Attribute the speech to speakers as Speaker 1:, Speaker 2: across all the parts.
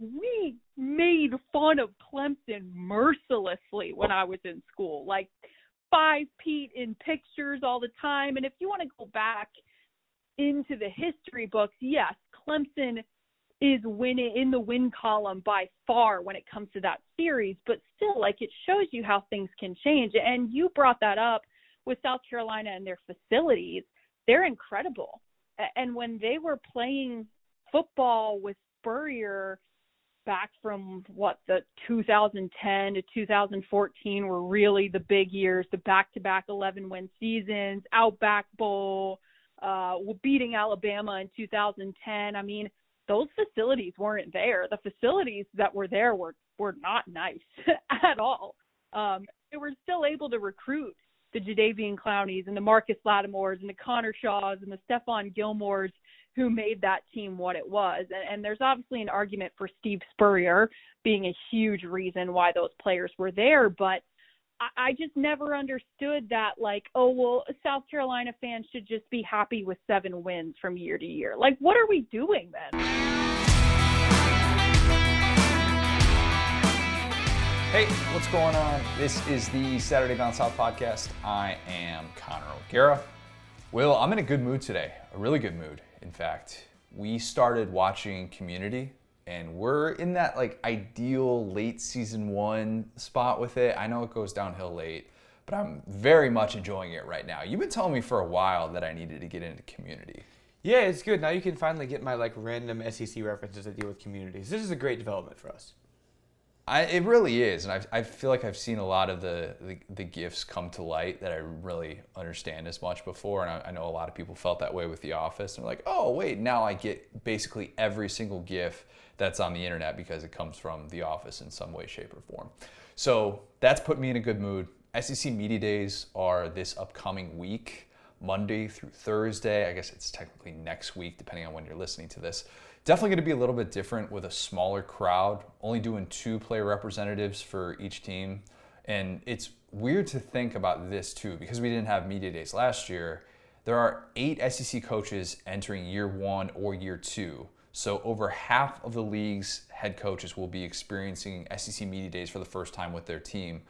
Speaker 1: we made fun of Clemson mercilessly when I was in school. Like five Pete in pictures all the time. And if you want to go back into the history books, yes, Clemson is winning in the win column by far when it comes to that series, but still like it shows you how things can change. And you brought that up with South Carolina and their facilities. They're incredible. And when they were playing football with Spurrier back from what the 2010 to 2014 were really the big years, the back-to-back 11 win seasons, Outback Bowl, uh, beating Alabama in 2010. I mean, those facilities weren't there. The facilities that were there were were not nice at all. Um, they were still able to recruit the Jadeveon Clowneys and the Marcus Lattimores and the Connor Shaws and the Stephon Gilmores who made that team what it was. And, and there's obviously an argument for Steve Spurrier being a huge reason why those players were there, but I, I just never understood that like, oh well, South Carolina fans should just be happy with seven wins from year to year. Like, what are we doing then?
Speaker 2: Hey, what's going on? This is the Saturday Down South podcast. I am Connor O'Gara. Will, I'm in a good mood today, a really good mood, in fact. We started watching Community, and we're in that like ideal late season one spot with it. I know it goes downhill late, but I'm very much enjoying it right now. You've been telling me for a while that I needed to get into Community.
Speaker 3: Yeah, it's good. Now you can finally get my like random SEC references that deal with communities. This is a great development for us.
Speaker 2: I, it really is, and I, I feel like I've seen a lot of the, the, the gifts come to light that I really understand as much before, and I, I know a lot of people felt that way with The Office, and like, oh wait, now I get basically every single GIF that's on the internet because it comes from The Office in some way, shape, or form. So that's put me in a good mood. SEC Media Days are this upcoming week, Monday through Thursday. I guess it's technically next week, depending on when you're listening to this. Definitely going to be a little bit different with a smaller crowd, only doing two player representatives for each team. And it's weird to think about this too, because we didn't have media days last year. There are eight SEC coaches entering year one or year two. So over half of the league's head coaches will be experiencing SEC media days for the first time with their team.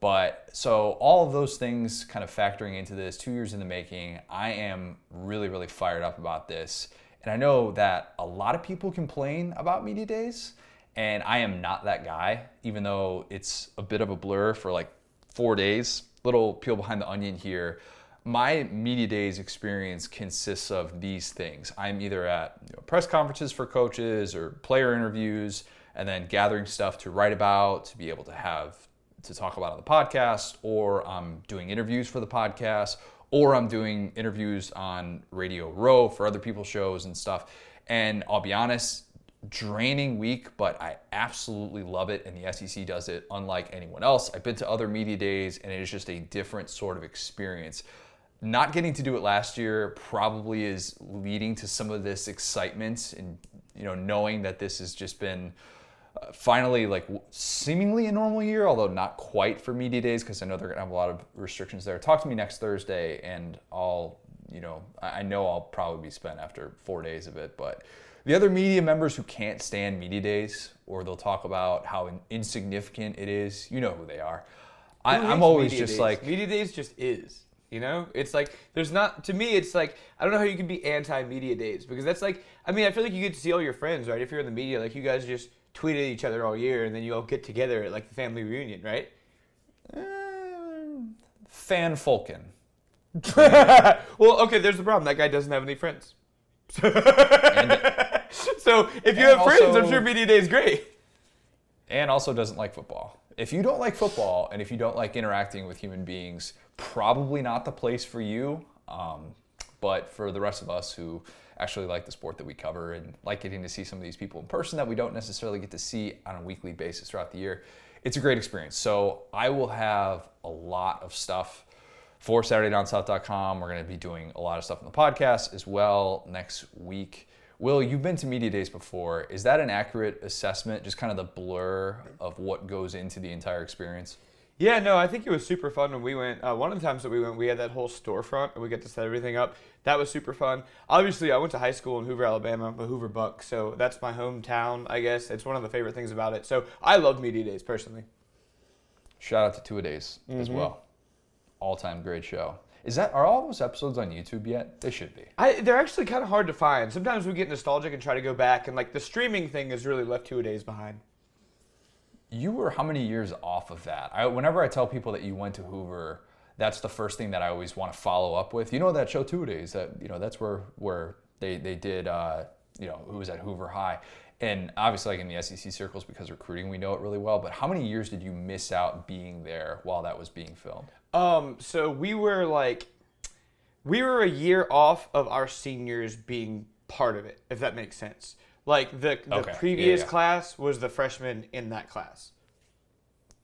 Speaker 2: But so all of those things kind of factoring into this, two years in the making, I am really, really fired up about this. And I know that a lot of people complain about media days, and I am not that guy, even though it's a bit of a blur for like four days. Little peel behind the onion here. My media days experience consists of these things. I'm either at you know, press conferences for coaches or player interviews, and then gathering stuff to write about, to be able to have to talk about on the podcast, or I'm doing interviews for the podcast, or I'm doing interviews on Radio Row for other people's shows and stuff. And I'll be honest, draining week, but I absolutely love it. And the SEC does it unlike anyone else. I've been to other media days, and it is just a different sort of experience. Not getting to do it last year probably is leading to some of this excitement and you know knowing that this has just been finally like seemingly a normal year, although not quite for media days because I know they're gonna have a lot of restrictions there. Talk to me next Thursday, and I'll you know I know I'll probably be spent after four days of it, but. The other media members who can't stand media days, or they'll talk about how insignificant it is, you know who they are. I, am always just
Speaker 3: days?
Speaker 2: like
Speaker 3: media days just is. You know, it's like there's not to me. It's like I don't know how you can be anti media days because that's like I mean I feel like you get to see all your friends right if you're in the media like you guys just tweeted each other all year, and then you all get together at like the family reunion, right?
Speaker 2: Uh, fan Fulkin.
Speaker 3: well, okay, there's the problem. That guy doesn't have any friends. so if you have friends, I'm sure media day is great.
Speaker 2: And also doesn't like football. If you don't like football and if you don't like interacting with human beings, probably not the place for you. Um, but for the rest of us who actually like the sport that we cover and like getting to see some of these people in person that we don't necessarily get to see on a weekly basis throughout the year. It's a great experience. So I will have a lot of stuff for SaturdayDownSouth.com. We're going to be doing a lot of stuff on the podcast as well next week. Will, you've been to media days before. Is that an accurate assessment? Just kind of the blur of what goes into the entire experience?
Speaker 3: Yeah, no, I think it was super fun when we went. Uh, one of the times that we went, we had that whole storefront and we got to set everything up. That was super fun. Obviously, I went to high school in Hoover, Alabama. I'm Hoover Buck, so that's my hometown, I guess. It's one of the favorite things about it. So I love Media Days personally.
Speaker 2: Shout out to Two A Days as
Speaker 3: Mm-hmm.
Speaker 2: well. All time great show. Is that are all those episodes on YouTube yet? They should be.
Speaker 3: I, they're actually kind of hard to find. Sometimes we get nostalgic and try to go back, and like the streaming thing has really left two a days behind.
Speaker 2: You were how many years off of that? I, whenever I tell people that you went to Hoover, that's the first thing that I always want to follow up with. You know that show Two Days that you know that's where where they they did uh, you know who was at Hoover High, and obviously like in the SEC circles because recruiting we know it really well. But how many years did you miss out being there while that was being filmed?
Speaker 3: Um, so we were like, we were a year off of our seniors being part of it, if that makes sense. Like the the
Speaker 2: Okay.
Speaker 3: Previous
Speaker 2: yeah.
Speaker 3: class was the freshman in that class.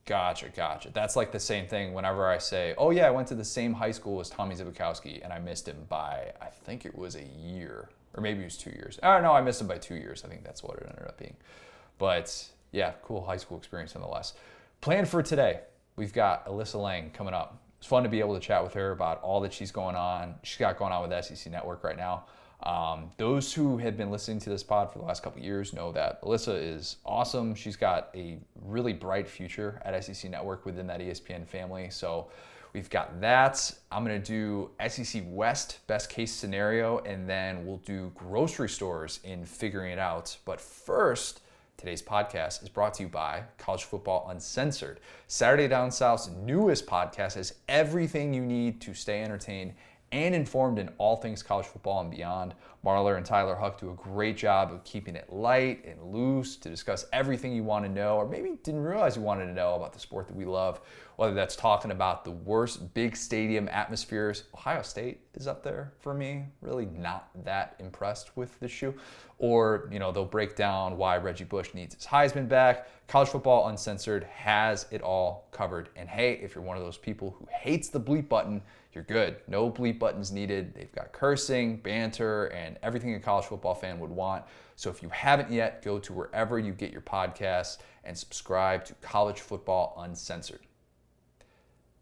Speaker 2: Gotcha, gotcha. That's like the same thing whenever I say, oh, yeah, I went to the same high school as Tommy Zbikowski and I missed him by, I think it was a year, or maybe it was two years. I don't know. I missed him by two years. I think that's what it ended up being. But yeah, cool high school experience nonetheless. Plan for today, we've got Alyssa Lang coming up. It's fun to be able to chat with her about all that she's going on. She's got going on with SEC Network right now. Um, those who have been listening to this pod for the last couple years know that Alyssa is awesome. She's got a really bright future at SEC Network within that ESPN family. So we've got that. I'm going to do SEC West best case scenario, and then we'll do grocery stores in figuring it out. But first, Today's podcast is brought to you by College Football Uncensored. Saturday Down South's newest podcast has everything you need to stay entertained and informed in all things college football and beyond. Marler and Tyler Huck do a great job of keeping it light and loose to discuss everything you want to know, or maybe didn't realize you wanted to know about the sport that we love. Whether that's talking about the worst big stadium atmospheres, Ohio State is up there for me. Really not that impressed with the shoe. Or, you know, they'll break down why Reggie Bush needs his Heisman back. College Football Uncensored has it all covered. And hey, if you're one of those people who hates the bleep button, you're good. No bleep buttons needed. They've got cursing, banter, and everything a college football fan would want. So if you haven't yet, go to wherever you get your podcasts and subscribe to College Football Uncensored.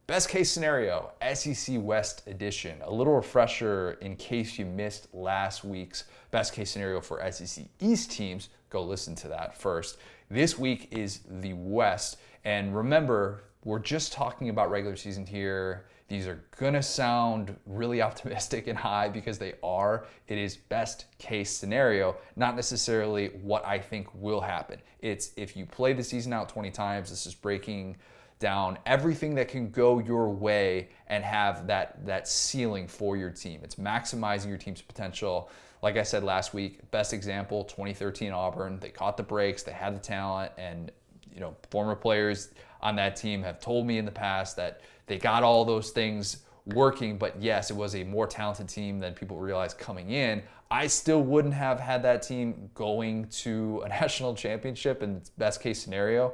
Speaker 2: Best case scenario, SEC West edition. A little refresher in case you missed last week's best case scenario for SEC East teams. Go listen to that first. This week is the West. And remember, we're just talking about regular season here. These are gonna sound really optimistic and high because they are. It is best case scenario, not necessarily what I think will happen. It's if you play the season out 20 times, this is breaking down everything that can go your way and have that that ceiling for your team. It's maximizing your team's potential. Like I said last week, best example 2013 Auburn. They caught the breaks, they had the talent and you know, former players on that team have told me in the past that they got all those things working, but yes, it was a more talented team than people realized coming in. I still wouldn't have had that team going to a national championship in best case scenario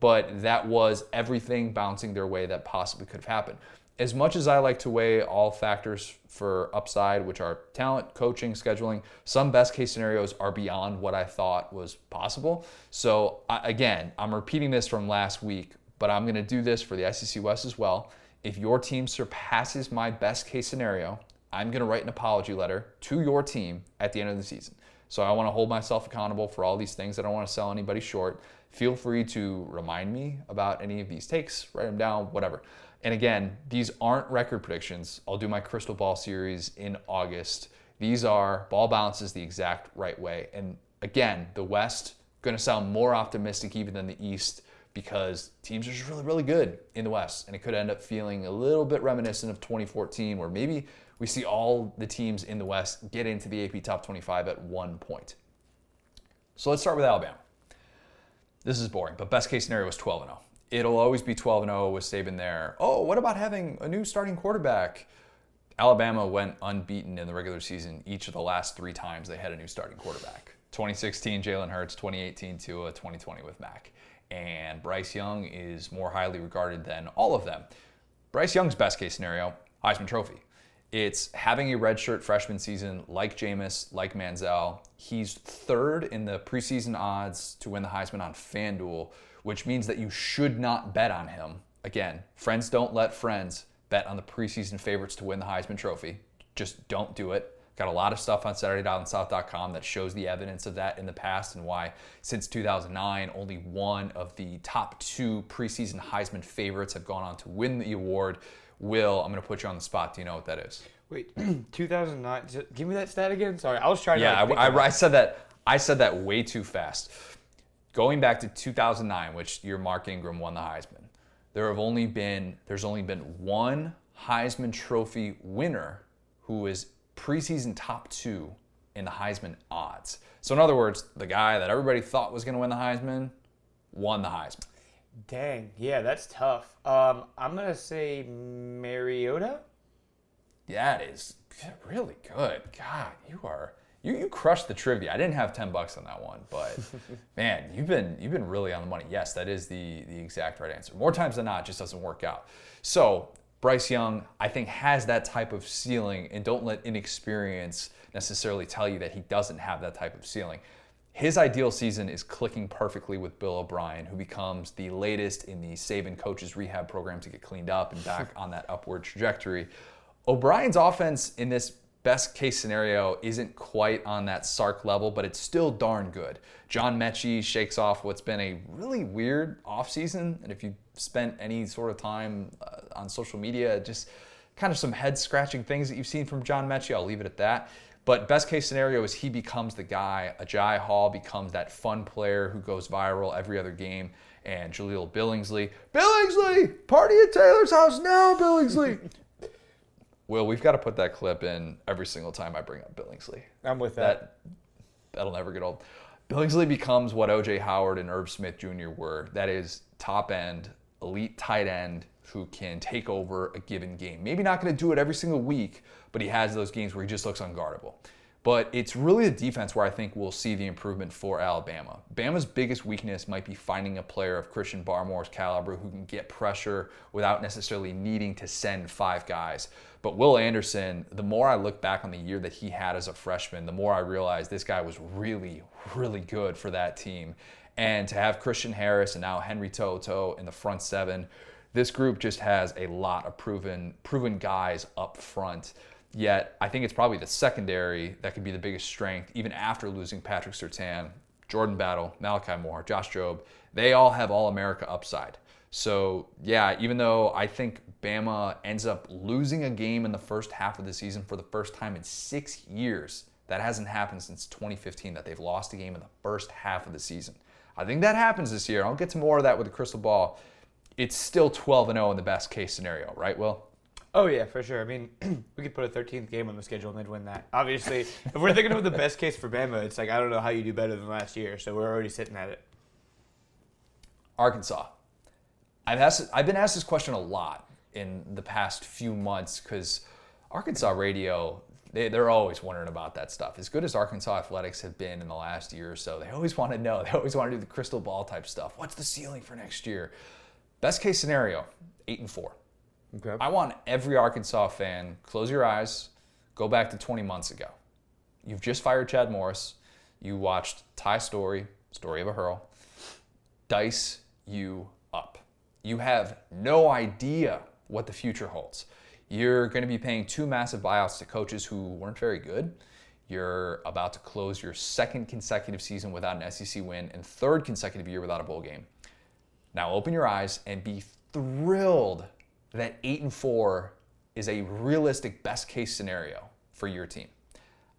Speaker 2: but that was everything bouncing their way that possibly could have happened. As much as I like to weigh all factors for upside, which are talent, coaching, scheduling, some best case scenarios are beyond what I thought was possible. So, again, I'm repeating this from last week, but I'm going to do this for the SEC West as well. If your team surpasses my best case scenario, I'm going to write an apology letter to your team at the end of the season. So I want to hold myself accountable for all these things. I don't want to sell anybody short. Feel free to remind me about any of these takes, write them down, whatever. And again, these aren't record predictions. I'll do my crystal ball series in August. These are ball bounces the exact right way. And again, the West going to sound more optimistic even than the East because teams are just really, really good in the West. And it could end up feeling a little bit reminiscent of 2014, where maybe we see all the teams in the West get into the AP top 25 at one point. So let's start with Alabama. This is boring, but best case scenario was 12 and 0. It'll always be 12 and 0 with Saban there. Oh, what about having a new starting quarterback? Alabama went unbeaten in the regular season each of the last three times they had a new starting quarterback. 2016, Jalen Hurts, 2018, Tua, 2020 with Mac. And Bryce Young is more highly regarded than all of them. Bryce Young's best case scenario, Heisman Trophy. It's having a redshirt freshman season like Jameis, like Manziel. He's third in the preseason odds to win the Heisman on FanDuel, which means that you should not bet on him Again, friends don't let friends bet on the preseason favorites to win the Heisman Trophy. Just don't do it. Got a lot of stuff on SaturdayDownSouth.com that shows the evidence of that in the past and why, since 2009, only one of the top two preseason Heisman favorites have gone on to win the award. Will, I'm going to put you on the spot. Do you know what that is?
Speaker 3: Wait, 2009. Give me that stat again. Sorry, I was trying
Speaker 2: Yeah,
Speaker 3: to. like,
Speaker 2: I, I, I said that. I said that way too fast. Going back to 2009, which your Mark Ingram won the Heisman, there have only been there's only been one Heisman Trophy winner who is preseason top two in the Heisman odds. So in other words, the guy that everybody thought was going to win the Heisman won the Heisman.
Speaker 3: Dang, yeah, that's tough. Um, I'm gonna say Mariota.
Speaker 2: That is really good. God, you are you you crushed the trivia. I didn't have ten bucks on that one, but man, you've been you've been really on the money. Yes, that is the the exact right answer. More times than not, it just doesn't work out. So Bryce Young, I think, has that type of ceiling, and don't let inexperience necessarily tell you that he doesn't have that type of ceiling. His ideal season is clicking perfectly with Bill O'Brien, who becomes the latest in the Saban coaches rehab program to get cleaned up and back on that upward trajectory. O'Brien's offense in this best case scenario isn't quite on that Sark level, but it's still darn good. John Metchie shakes off what's been a really weird offseason. And if you spent any sort of time uh, on social media, just kind of some head scratching things that you've seen from John Metchie, I'll leave it at that. But best case scenario is he becomes the guy. Agiye Hall becomes that fun player who goes viral every other game. And Jahleel Billingsley, Billingsley, party at Taylor's house now, Billingsley. Will, we've got to put that clip in every single time I bring up Billingsley.
Speaker 3: I'm with that.
Speaker 2: That that'll never get old. Billingsley becomes what OJ Howard and Irv Smith Jr. were. That is top end, elite tight end who can take over a given game. Maybe not going to do it every single week, but he has those games where he just looks unguardable. But it's really the defense where I think we'll see the improvement for Alabama. Bama's biggest weakness might be finding a player of Christian Barmore's caliber who can get pressure without necessarily needing to send five guys. But Will Anderson, the more I look back on the year that he had as a freshman, the more I realize this guy was really, really good for that team. And to have Christian Harris and now Henry To'oTo'o in the front seven, this group just has a lot of proven proven guys up front. Yet I think it's probably the secondary that could be the biggest strength, even after losing Patrick Surtain, Jordan Battle, Malachi Moore, Josh Jobe. They all have All America upside. So yeah, even though I think Bama ends up losing a game in the first half of the season for the first time in six years, that hasn't happened since 2015 that they've lost a game in the first half of the season. I think that happens this year. I'll get to more of that with the crystal ball. It's still 12 and 0 in the best case scenario, right? Will?
Speaker 3: Oh yeah, for sure. I mean, we could put a 13th game on the schedule and they'd win that. Obviously, if we're thinking of the best case for Bama, it's like I don't know how you do better than last year. So we're already sitting at it.
Speaker 2: Arkansas. I've asked, I've been asked this question a lot in the past few months because Arkansas radio, they, they're always wondering about that stuff. As good as Arkansas athletics have been in the last year or so, they always want to know. They always want to do the crystal ball type stuff. What's the ceiling for next year? Best case scenario, eight and four.
Speaker 3: Okay.
Speaker 2: I want every Arkansas fan close your eyes, go back to 20 months ago. You've just fired Chad Morris. You watched Ty Storey, Story of a Hurl, dice you up. You have no idea what the future holds. You're going to be paying two massive buyouts to coaches who weren't very good. You're about to close your second consecutive season without an SEC win and third consecutive year without a bowl game. Now open your eyes and be thrilled that 8 and 4 is a realistic best case scenario for your team.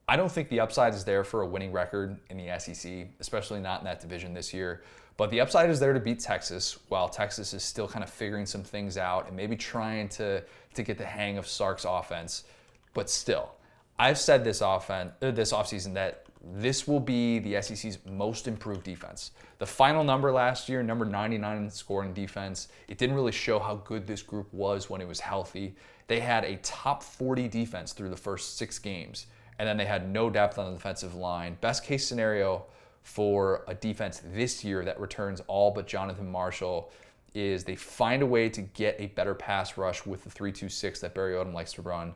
Speaker 2: I don't think the upside is there for a winning record in the SEC, especially not in that division this year. But the upside is there to beat Texas, while Texas is still kind of figuring some things out and maybe trying to, to get the hang of Sark's offense. But still, I've said this offense uh, this offseason that this will be the SEC's most improved defense. The final number last year, number 99 in scoring defense, it didn't really show how good this group was when it was healthy. They had a top 40 defense through the first six games, and then they had no depth on the defensive line. Best case scenario for a defense this year that returns all but Jonathan Marshall is they find a way to get a better pass rush with the 3-2-6 that Barry Odom likes to run.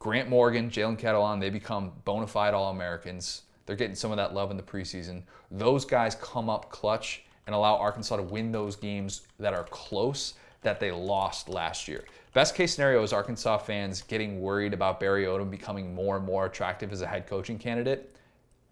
Speaker 2: Grant Morgan, Jalen Catalon, they become bona fide All Americans. They're getting some of that love in the preseason. Those guys come up clutch and allow Arkansas to win those games that are close. that they lost last year. Best case scenario is Arkansas fans getting worried about Barry Odom becoming more and more attractive as a head coaching candidate.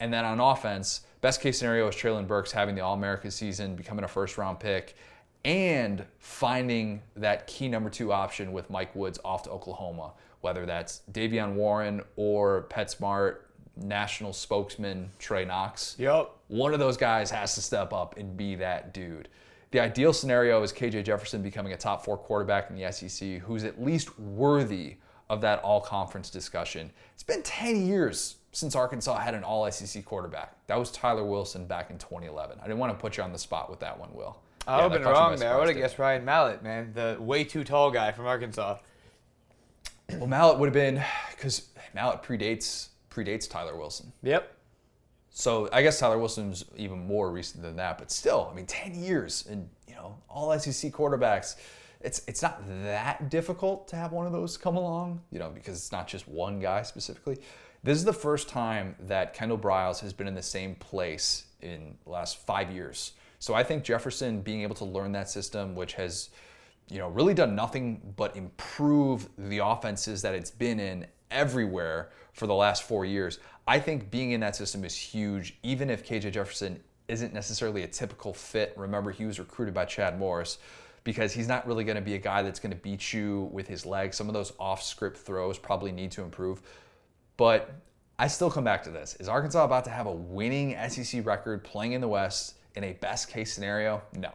Speaker 2: And then on offense, best case scenario is Treylon Burks having the All America season, becoming a first round pick, and finding that key number two option with Mike Woods off to Oklahoma, whether that's De'Vion Warren or PetSmart, national spokesman Trey Knox.
Speaker 3: Yep.
Speaker 2: One of those guys has to step up and be that dude. The ideal scenario is KJ Jefferson becoming a top four quarterback in the SEC who's at least worthy of that all conference discussion. It's been 10 years since Arkansas had an all SEC quarterback. That was Tyler Wilson back in 2011. I didn't want to put you on the spot with that one, Will.
Speaker 3: I would have
Speaker 2: that
Speaker 3: been
Speaker 2: caught you by
Speaker 3: wrong there. I would have guessed Ryan Mallett, man, the way too tall guy from Arkansas.
Speaker 2: Well, Mallett would have been because Mallett predates predates Tyler Wilson.
Speaker 3: Yep.
Speaker 2: So I guess Tyler Wilson's even more recent than that, but still, I mean, 10 years and you know all SEC quarterbacks. It's it's not that difficult to have one of those come along, you know, because it's not just one guy specifically. This is the first time that Kendal Briles has been in the same place in the last five years. So I think Jefferson being able to learn that system, which has you know, really done nothing but improve the offenses that it's been in everywhere for the last four years. I think being in that system is huge, even if KJ Jefferson isn't necessarily a typical fit. Remember, he was recruited by Chad Morris because he's not really going to be a guy that's going to beat you with his legs. Some of those off script throws probably need to improve. But I still come back to this. Is Arkansas about to have a winning SEC record playing in the West in a best case scenario? No.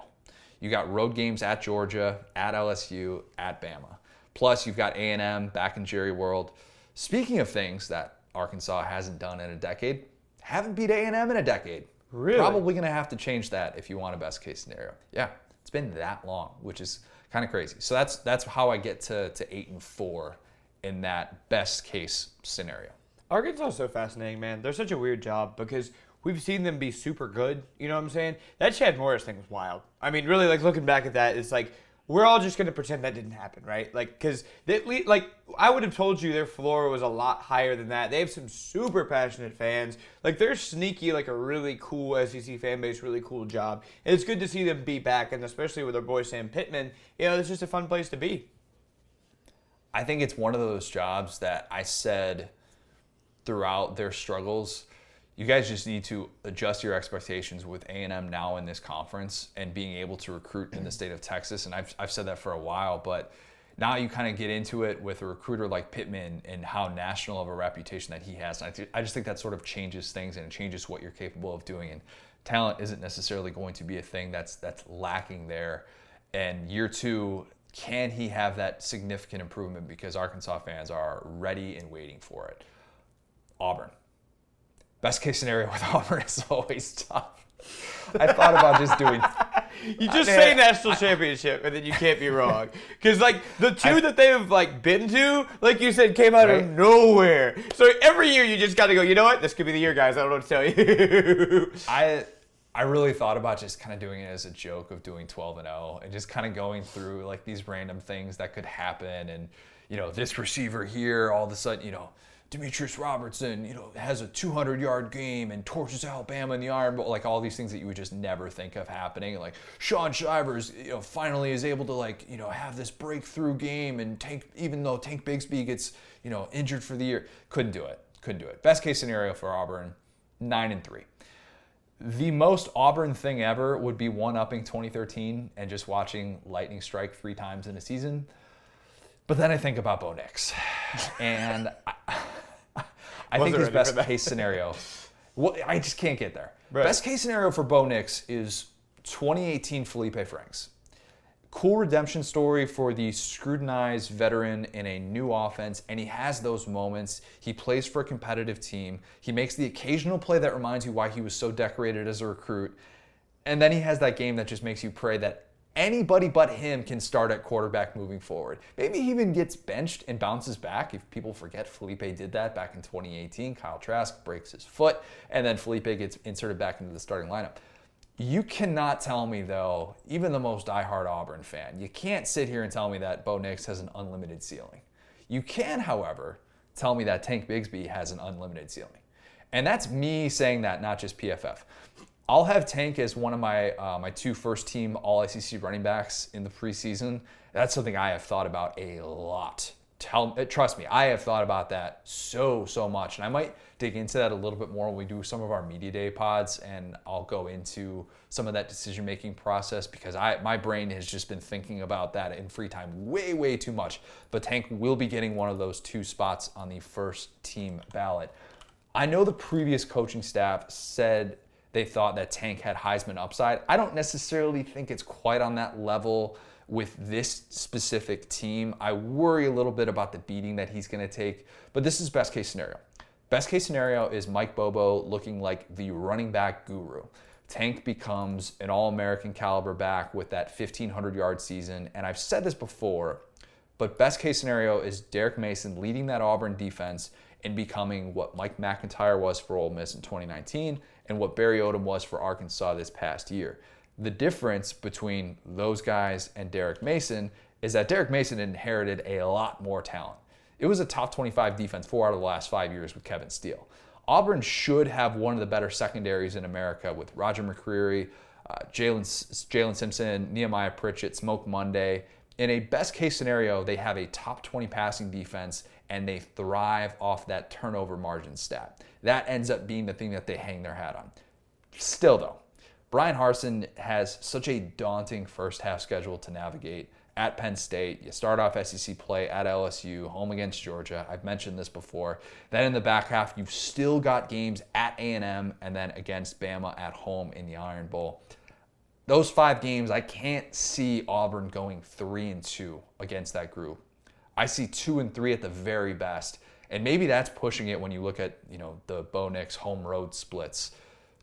Speaker 2: You got road games at Georgia, at LSU, at Bama. Plus, you've got A&M back in Jerry World. Speaking of things that Arkansas hasn't done in a decade, haven't beat A&M in a decade.
Speaker 3: Really?
Speaker 2: Probably going to have to change that if you want a best case scenario. Yeah, it's been that long, which is kind of crazy. So that's that's how I get to to eight and four in that best case scenario.
Speaker 3: Arkansas is so fascinating, man. They're such a weird job because we've seen them be super good. You know what I'm saying? That Chad Morris thing was wild. I mean, really, like looking back at that, it's like we're all just gonna pretend that didn't happen, right? Like, because like I would have told you their floor was a lot higher than that. They have some super passionate fans. Like they're sneaky, like a really cool SEC fan base, really cool job. And it's good to see them be back, and especially with our boy Sam Pittman. You know, it's just a fun place to be.
Speaker 2: I think it's one of those jobs that I said throughout their struggles. You guys just need to adjust your expectations with A&M now in this conference and being able to recruit in the state of Texas. And I've, I've said that for a while, but now you kind of get into it with a recruiter like Pittman and how national of a reputation that he has. And I, th- I just think that sort of changes things and it changes what you're capable of doing. And talent isn't necessarily going to be a thing that's that's lacking there. And year two, can he have that significant improvement because Arkansas fans are ready and waiting for it? Auburn. Best case scenario with Auburn is always tough. I thought about just doing.
Speaker 3: You just
Speaker 2: I-
Speaker 3: say national championship, and then you can't be wrong. Because like the two that they've like been to, like you said, came out
Speaker 2: Right.
Speaker 3: of nowhere. So every year you just got to go. You know what? This could be the year, guys. I don't know what to tell you.
Speaker 2: I I really thought about just kind of doing it as a joke of doing 12 and 0 and just kind of going through like these random things that could happen and you know this receiver here all of a sudden you know Demetrius Robertson you know has a 200 yard game and torches Alabama in the Iron Bowl like all these things that you would just never think of happening like Shaun Shivers you know finally is able to like you know have this breakthrough game and Tank even though Tank Bigsby gets you know injured for the year couldn't do it couldn't do it. Best case scenario for Auburn 9 and 3 the most Auburn thing ever would be one upping 2013 and just watching lightning strike three times in a season. But then I think about Bo Nix, and I, I think his best case scenario. Well, I just can't get there.
Speaker 3: Right.
Speaker 2: Best case scenario for Bo Nix is 2018 Felipe Franks. Cool redemption story for the scrutinized veteran in a new offense, and he has those moments. He plays for a competitive team. He makes the occasional play that reminds you why he was so decorated as a recruit. And then he has that game that just makes you pray that anybody but him can start at quarterback moving forward. Maybe he even gets benched and bounces back. If people forget, Felipe did that back in 2018. Kyle Trask breaks his foot, and then Felipe gets inserted back into the starting lineup. You cannot tell me, though, even the most diehard Auburn fan, you can't sit here and tell me that Bo Nix has an unlimited ceiling. You can, however, tell me that Tank Bigsby has an unlimited ceiling. And that's me saying that, not just PFF. I'll have Tank as one of my uh, my two first team All SEC running backs in the preseason. That's something I have thought about a lot. Tell uh, trust me, I have thought about that so so much, and I might dig into that a little bit more when we do some of our media day pods, and I'll go into some of that decision making process because I my brain has just been thinking about that in free time way way too much. But Tank will be getting one of those two spots on the first team ballot. I know the previous coaching staff said they thought that Tank had Heisman upside. I don't necessarily think it's quite on that level with this specific team. I worry a little bit about the beating that he's going to take, but this is best case scenario. Best case scenario is Mike Bobo looking like the running back guru. Tank becomes an All American caliber back with that 1,500 yard season. And I've said this before, but best case scenario is Derek Mason leading that Auburn defense and becoming what Mike MacIntyre was for Ole Miss in 2019 and what Barry Odom was for Arkansas this past year. The difference between those guys and Derek Mason is that Derek Mason inherited a lot more talent. It was a top 25 defense four out of the last five years with Kevin Steele. Auburn should have one of the better secondaries in America with Roger McCreary, uh, Jaylin Simpson, Nehemiah Pritchett, Smoke Monday. In a best case scenario, they have a top 20 passing defense and they thrive off that turnover margin stat. That ends up being the thing that they hang their hat on. Still, though, Bryan Harsin has such a daunting first half schedule to navigate at Penn State. You start off SEC play at LSU, home against Georgia. I've mentioned this before. Then in the back half, you've still got games at A&M and then against Bama at home in the Iron Bowl. Those five games, I can't see Auburn going three and two against that group. I see two and three at the very best. And maybe that's pushing it when you look at, you know, the Bo Nix home road splits.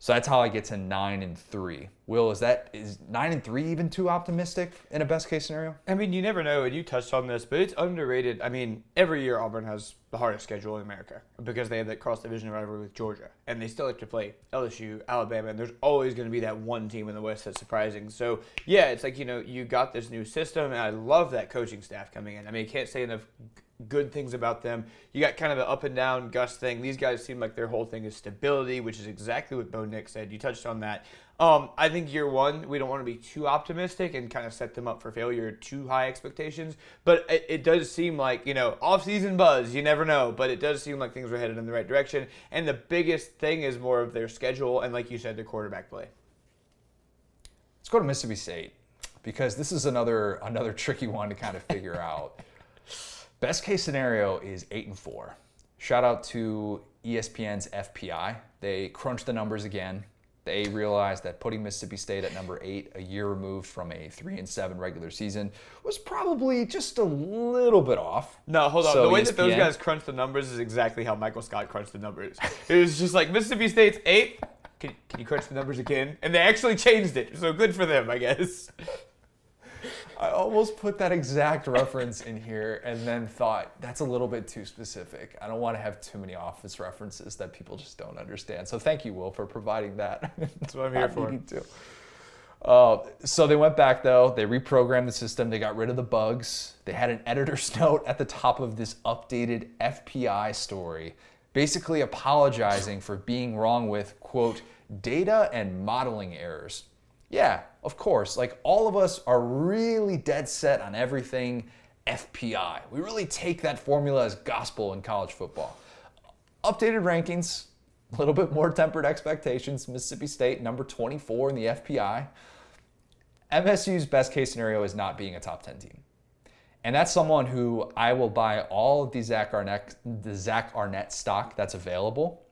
Speaker 2: So that's how I get to nine and three. Will, is that is nine and three even too optimistic in a best case scenario?
Speaker 3: I mean, you never know, and you touched on this, but it's underrated. I mean, every year Auburn has the hardest schedule in America because they have that cross division rivalry with Georgia, and they still have to play LSU, Alabama, and there's always going to be that one team in the West that's surprising. So yeah, it's like you know you got this new system, and I love that coaching staff coming in. I mean, you can't say enough good things about them. You got kind of the up and down Gus thing. These guys seem like their whole thing is stability, which is exactly what Bo Nix said. You touched on that. Um, I think year one, we don't want to be too optimistic and kind of set them up for failure, too high expectations. But it, it does seem like, you know, off-season buzz, you never know. But it does seem like things are headed in the right direction. And the biggest thing is more of their schedule and, like you said, their quarterback play.
Speaker 2: Let's go to Mississippi State because this is another another tricky one to kind of figure out. Best case scenario is eight and four. Shout out to ESPN's FPI. They crunched the numbers again. They realized that putting Mississippi State at number eight, a year removed from a three and seven regular season, was probably just a little bit off.
Speaker 3: No, hold on. So the way ESPN, that those guys crunched the numbers is exactly how Michael Scott crunched the numbers. it was just like Mississippi State's eight. Can, can you crunch the numbers again? And they actually changed it. So good for them, I guess.
Speaker 2: I almost put that exact reference in here and then thought that's a little bit too specific. I don't want to have too many office references that people just don't understand. So thank you, Will, for providing that.
Speaker 3: That's what I'm here for.
Speaker 2: Too. Uh, so they went back though. They reprogrammed the system. They got rid of the bugs. They had an editor's note at the top of this updated FPI story, basically apologizing for being wrong with quote data and modeling errors. Yeah, of course. Like all of us are really dead set on everything FPI. We really take that formula as gospel in college football. Updated rankings, a little bit more tempered expectations. Mississippi State, number 24 in the FPI. MSU's best case scenario is not being a top 10 team. And that's someone who I will buy all of the Zach Arnett, the Zach Arnett stock that's available.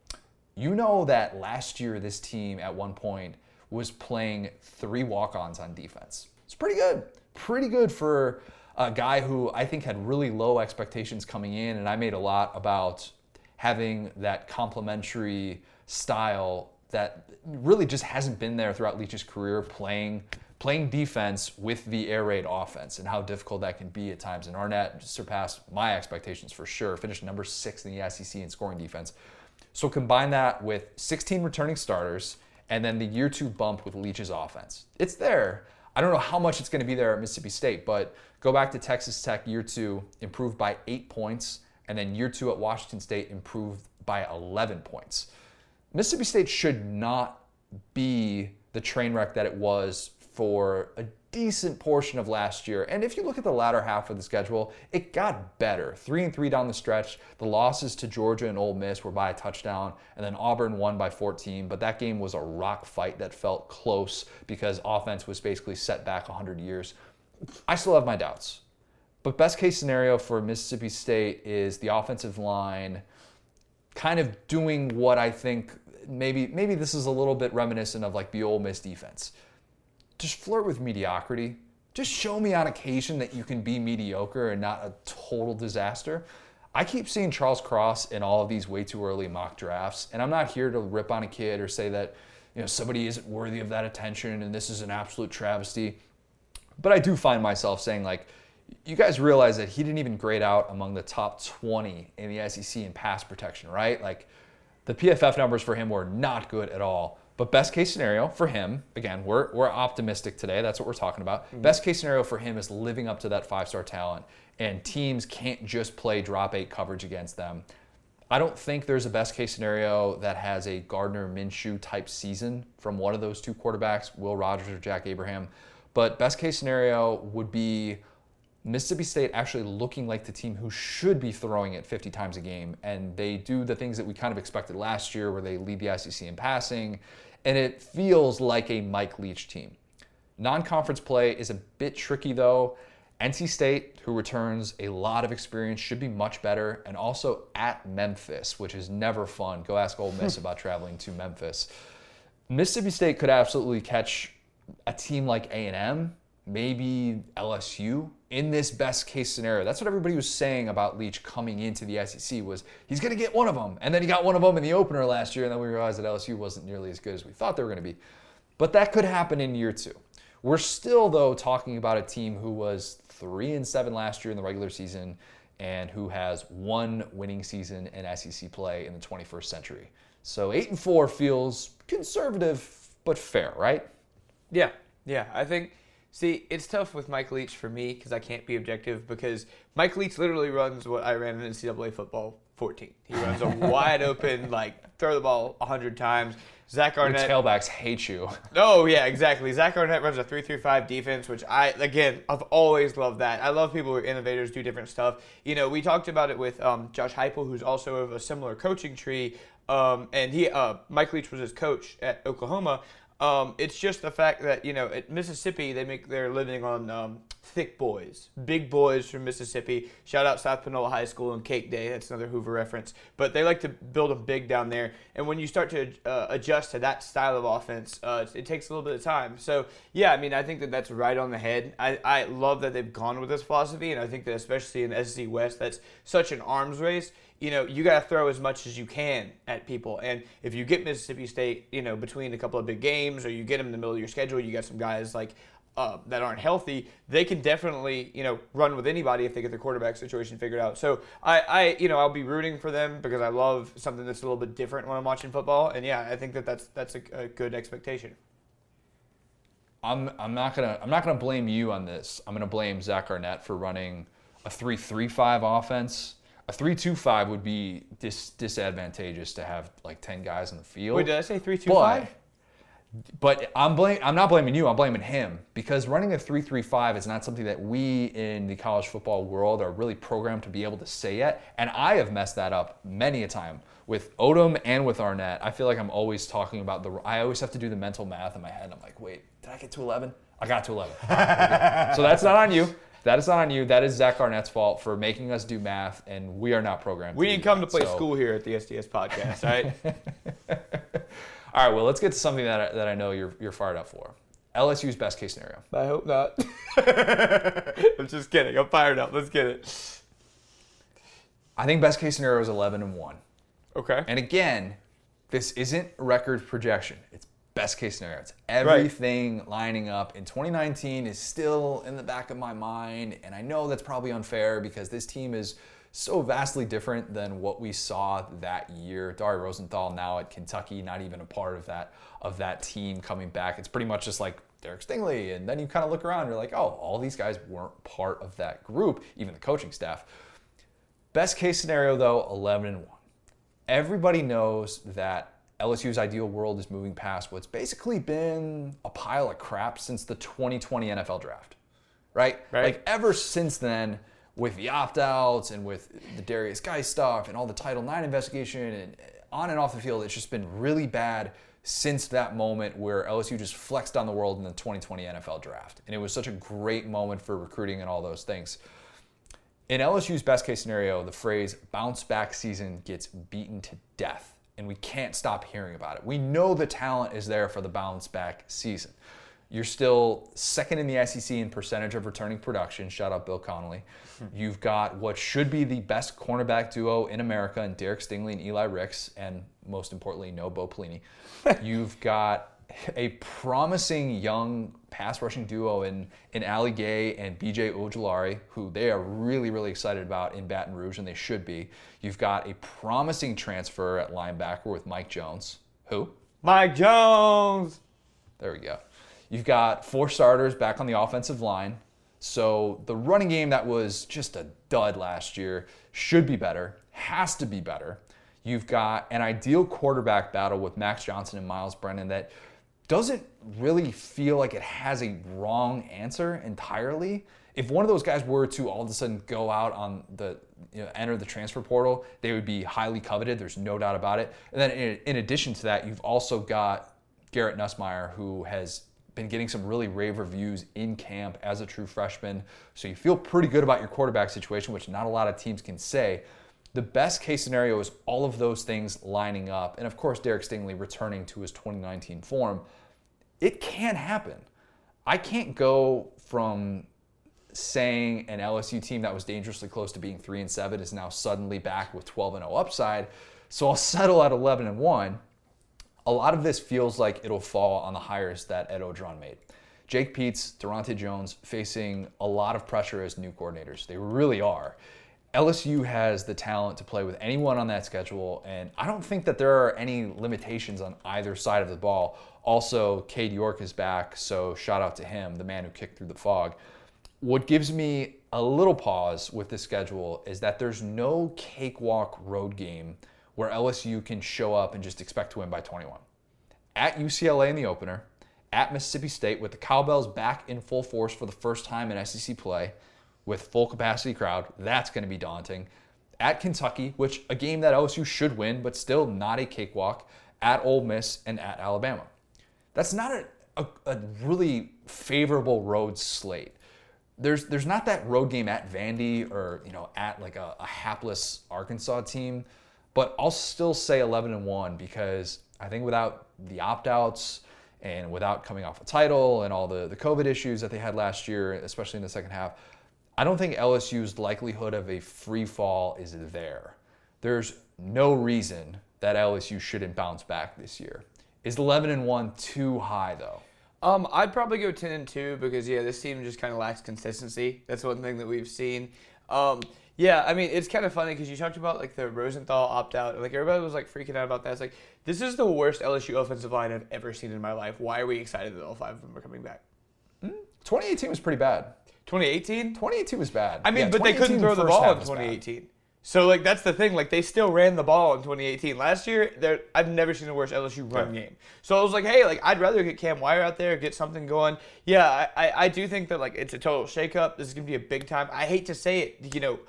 Speaker 2: You know that last year this team at one point was playing three walk ons on defense. It's pretty good. Pretty good for a guy who I think had really low expectations coming in. And I made a lot about having that complementary style that really just hasn't been there throughout Leach's career playing playing defense with the air raid offense and how difficult that can be at times. And Arnett surpassed my expectations for sure, finished number six in the SEC in scoring defense. So combine that with 16 returning starters and then the year two bump with Leach's offense. It's there. I don't know how much it's going to be there at Mississippi State, but go back to Texas Tech year two, improved by eight points, and then year two at Washington State improved by 11 points. Mississippi State should not be the train wreck that it was for a decent portion of last year. And if you look at the latter half of the schedule, it got better. Three and three down the stretch. The losses to Georgia and Ole Miss were by a touchdown, and then Auburn won by 14. But that game was a rock fight that felt close because offense was basically set back 100 years. I still have my doubts. But best case scenario for Mississippi State is the offensive line kind of doing what I think maybe maybe this is a little bit reminiscent of like the Ole Miss defense. Just flirt with mediocrity. Just show me on occasion that you can be mediocre and not a total disaster. I keep seeing Charles Cross in all of these way too early mock drafts, and I'm not here to rip on a kid or say that you know somebody isn't worthy of that attention and this is an absolute travesty. But I do find myself saying like you guys realize that he didn't even grade out among the top 20 in the SEC in pass protection, right? Like the PFF numbers for him were not good at all. But best case scenario for him, again, we're, we're optimistic today. That's what we're talking about. Mm-hmm. Best case scenario for him is living up to that five star talent, and teams can't just play drop eight coverage against them. I don't think there's a best case scenario that has a Gardner Minshew type season from one of those two quarterbacks, Will Rogers or Jack Abraham. But best case scenario would be Mississippi State actually looking like the team who should be throwing it 50 times a game. And they do the things that we kind of expected last year, where they lead the SEC in passing. And it feels like a Mike Leach team. Non conference play is a bit tricky, though. NC State, who returns a lot of experience, should be much better. And also at Memphis, which is never fun. Go ask Ole Miss hmm. about traveling to Memphis. Mississippi State could absolutely catch a team like A&M, maybe LSU in this best case scenario. That's what everybody was saying about Leach coming into the SEC was he's going to get one of them. And then he got one of them in the opener last year and then we realized that LSU wasn't nearly as good as we thought they were going to be. But that could happen in year 2. We're still though talking about a team who was 3 and 7 last year in the regular season and who has one winning season in SEC play in the 21st century. So 8 and 4 feels conservative but fair, right?
Speaker 3: Yeah. Yeah, I think See, it's tough with Mike Leach for me because I can't be objective because Mike Leach literally runs what I ran in NCAA football 14. He runs a wide open, like, throw the ball 100 times. Zach Arnett.
Speaker 2: Your tailbacks hate you.
Speaker 3: Oh, yeah, exactly. Zach Arnett runs a 3 3 5 defense, which I, again, I've always loved that. I love people who are innovators, do different stuff. You know, we talked about it with um, Josh Heupel, who's also of a similar coaching tree. Um, and he, uh, Mike Leach was his coach at Oklahoma. Um, it's just the fact that you know at Mississippi they make their living on um, thick boys, big boys from Mississippi. Shout out South Panola High School and Cake Day. That's another Hoover reference. But they like to build them big down there. And when you start to uh, adjust to that style of offense, uh, it takes a little bit of time. So yeah, I mean I think that that's right on the head. I, I love that they've gone with this philosophy, and I think that especially in SEC West, that's such an arms race you know, you got to throw as much as you can at people. And if you get Mississippi State, you know, between a couple of big games or you get them in the middle of your schedule, you got some guys like uh, that aren't healthy, they can definitely, you know, run with anybody if they get their quarterback situation figured out. So I, I, you know, I'll be rooting for them because I love something that's a little bit different when I'm watching football. And yeah, I think that that's that's a, a good expectation.
Speaker 2: I'm I'm not gonna I'm not gonna blame you on this. I'm gonna blame Zach Arnett for running a three three five offense a three-two-five would be dis- disadvantageous to have like ten guys in the field.
Speaker 3: Wait, did I say three-two-five?
Speaker 2: But I'm blame I'm not blaming you. I'm blaming him because running a three-three-five is not something that we in the college football world are really programmed to be able to say yet. And I have messed that up many a time with Odom and with Arnett. I feel like I'm always talking about the. I always have to do the mental math in my head. I'm like, wait, did I get to 11? I got to 11. so that's not on you. That is not on you. That is Zach Arnett's fault for making us do math, and we are not programmed.
Speaker 3: We didn't come to play so. school here at the SDS podcast, right?
Speaker 2: all right. Well, let's get to something that I, that I know you're you're fired up for. LSU's best case scenario.
Speaker 3: I hope not. I'm just kidding. I'm fired up. Let's get it.
Speaker 2: I think best case scenario is 11 and one.
Speaker 3: Okay.
Speaker 2: And again, this isn't record projection. It's best case scenario. It's everything right. lining up in 2019 is still in the back of my mind. And I know that's probably unfair because this team is so vastly different than what we saw that year. Dare Rosenthal now at Kentucky, not even a part of that of that team coming back. It's pretty much just like Derek Stingley. And then you kind of look around, you're like, oh, all these guys weren't part of that group, even the coaching staff. Best case scenario though, 11 and 1. Everybody knows that LSU's ideal world is moving past what's basically been a pile of crap since the 2020 NFL draft, right?
Speaker 3: Right.
Speaker 2: Like ever since then, with the opt-outs and with the Derrius Guice stuff and all the Title IX investigation and on and off the field, it's just been really bad since that moment where LSU just flexed on the world in the 2020 NFL draft. And it was such a great moment for recruiting and all those things. In LSU's best case scenario, the phrase bounce back season gets beaten to death, and we can't stop hearing about it. We know the talent is there for the bounce back season. You're still second in the SEC in percentage of returning production. Shout out Bill Connelly. Hmm. You've got what should be the best cornerback duo in America and Derek Stingley and Eli Ricks, and most importantly, no Bo Pelini. You've got a promising young pass rushing duo in, in Ali Gaye and BJ Ojulari, who they are really, really excited about in Baton Rouge, and they should be. You've got a promising transfer at linebacker with Mike Jones. Who?
Speaker 3: Mike Jones.
Speaker 2: There we go. You've got four starters back on the offensive line. So the running game that was just a dud last year should be better, has to be better. You've got an ideal quarterback battle with Max Johnson and Myles Brennan that doesn't really feel like it has a wrong answer entirely. If one of those guys were to all of a sudden go out on the you know, enter the transfer portal, they would be highly coveted. There's no doubt about it. And then in, in addition to that, you've also got Garrett Nussmeier, who has been getting some really rave reviews in camp as a true freshman. So you feel pretty good about your quarterback situation, which not a lot of teams can say. The best case scenario is all of those things lining up. And of course, Derek Stingley returning to his 2019 form. It can happen. I can't go from saying an LSU team that was dangerously close to being 3 and 7 is now suddenly back with 12 and 0 upside. So I'll settle at 11 and 1 a lot of this feels like it'll fall on the hires that Ed Orgeron made. Jake Peetz, Daronte Jones facing a lot of pressure as new coordinators. They really are. LSU has the talent to play with anyone on that schedule, and I don't think that there are any limitations on either side of the ball. Also, Cade York is back, so shout out to him, the man who kicked through the fog. What gives me a little pause with this schedule is that there's no cakewalk road game where LSU can show up and just expect to win by 21. At UCLA in the opener, at Mississippi State with the Cowbells back in full force for the first time in SEC play with full capacity crowd, that's going to be daunting. At Kentucky, which a game that LSU should win, but still not a cakewalk. At Ole Miss and at Alabama. That's not a, a, a really favorable road slate there's there's not that road game at Vandy or you know at like a, a, hapless Arkansas team but I'll still say 11 and 1 because I think without the opt outs and without coming off a title and all the, the COVID issues that they had last year, especially in the second half, I don't think LSU's likelihood of a free fall is there. There's no reason that LSU shouldn't bounce back this year. Is 11 and 1 too high though?
Speaker 3: Um, I'd probably go 10 and 2 because yeah, this team just kind of lacks consistency. That's one thing that we've seen. Um, yeah, I mean, it's kind of funny because you talked about like the Rosenthal opt out, like everybody was like freaking out about that. It's like this is the worst LSU offensive line I've ever seen in my life. Why are we excited that all five of them are coming back?
Speaker 2: 2018 was pretty bad.
Speaker 3: 2018?
Speaker 2: 2018 was bad.
Speaker 3: I mean,
Speaker 2: Yeah,
Speaker 3: but they couldn't throw the ball in
Speaker 2: was bad.
Speaker 3: 2018. So like that's the thing. Like they still ran the ball in 2018. Last year, I've never seen a worse LSU run game. So I was like, hey, like I'd rather get Cam Wire out there, get something going. Yeah, I, I, I do think that like it's a total shakeup. This is gonna be a big time. I hate to say it, you know,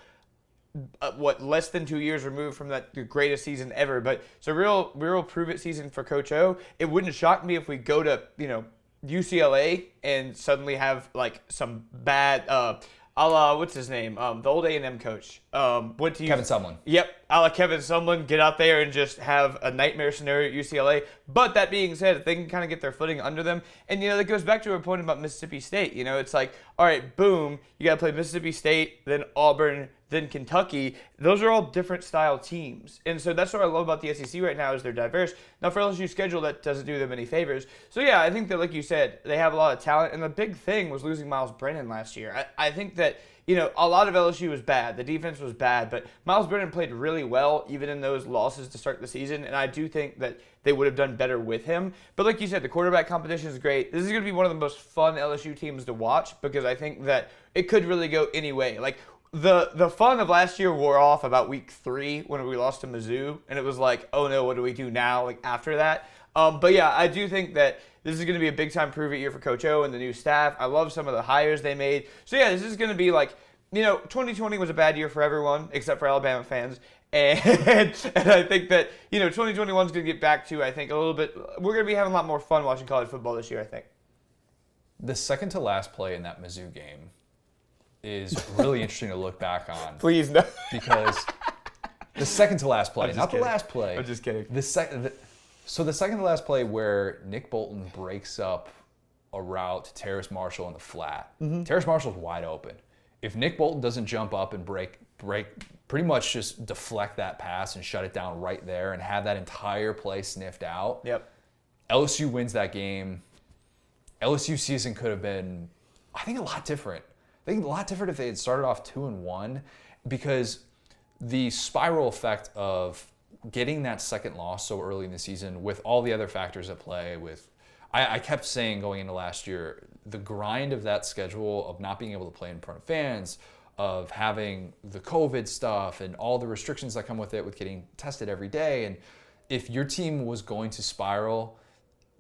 Speaker 3: uh, what less than two years removed from that the greatest season ever. But it's a real, real prove it season for Coach O. It wouldn't shock me if we go to you know UCLA and suddenly have like some bad. Uh, a la, what's his name? Um, the old A and M coach. Um, went to
Speaker 2: Kevin Sumlin.
Speaker 3: Yep, a la Kevin Sumlin, get out there and just have a nightmare scenario at UCLA. But that being said, if they can kind of get their footing under them, and you know that goes back to our point about Mississippi State. You know, it's like, all right, boom, you got to play Mississippi State, then Auburn, then Kentucky. Those are all different style teams, and so that's what I love about the SEC right now is they're diverse. Now for LSU schedule, that doesn't do them any favors. So yeah, I think that like you said, they have a lot of talent, and the big thing was losing Myles Brennan last year. I, I think that you know, a lot of LSU was bad. The defense was bad, but Myles Brennan played really well even in those losses to start the season, and I do think that they would have done better with him. But like you said, the quarterback competition is great. This is going to be one of the most fun LSU teams to watch because I think that it could really go any way. Like the the fun of last year wore off about week three when we lost to Mizzou, and it was like, oh no, what do we do now? Like after that. Um, but yeah, I do think that this is going to be a big time prove it year for Coach O and the new staff. I love some of the hires they made. So yeah, this is going to be like, you know, 2020 was a bad year for everyone except for Alabama fans. And, and I think that, you know, 2021 is going to get back to, I think, a little bit. We're going to be having a lot more fun watching college football this year, I think.
Speaker 2: The second to last play in that Mizzou game is really interesting to look back on.
Speaker 3: Please, no.
Speaker 2: Because the second to last play, not
Speaker 3: kidding.
Speaker 2: the last play.
Speaker 3: I'm just kidding.
Speaker 2: The second, so the second to last play where Nick Bolton breaks up a route to Terrace Marshall in the flat.
Speaker 3: Mm-hmm.
Speaker 2: Terrace Marshall's wide open. If Nick Bolton doesn't jump up and break, break, pretty much just deflect that pass and shut it down right there and have that entire play sniffed out,
Speaker 3: Yep.
Speaker 2: LSU wins that game. LSU season could have been, I think, a lot different. I think a lot different if they had started off two and one, because the spiral effect of getting that second loss so early in the season, with all the other factors at play, with I, I kept saying going into last year, the grind of that schedule of not being able to play in front of fans, of having the COVID stuff and all the restrictions that come with it, with getting tested every day, and if your team was going to spiral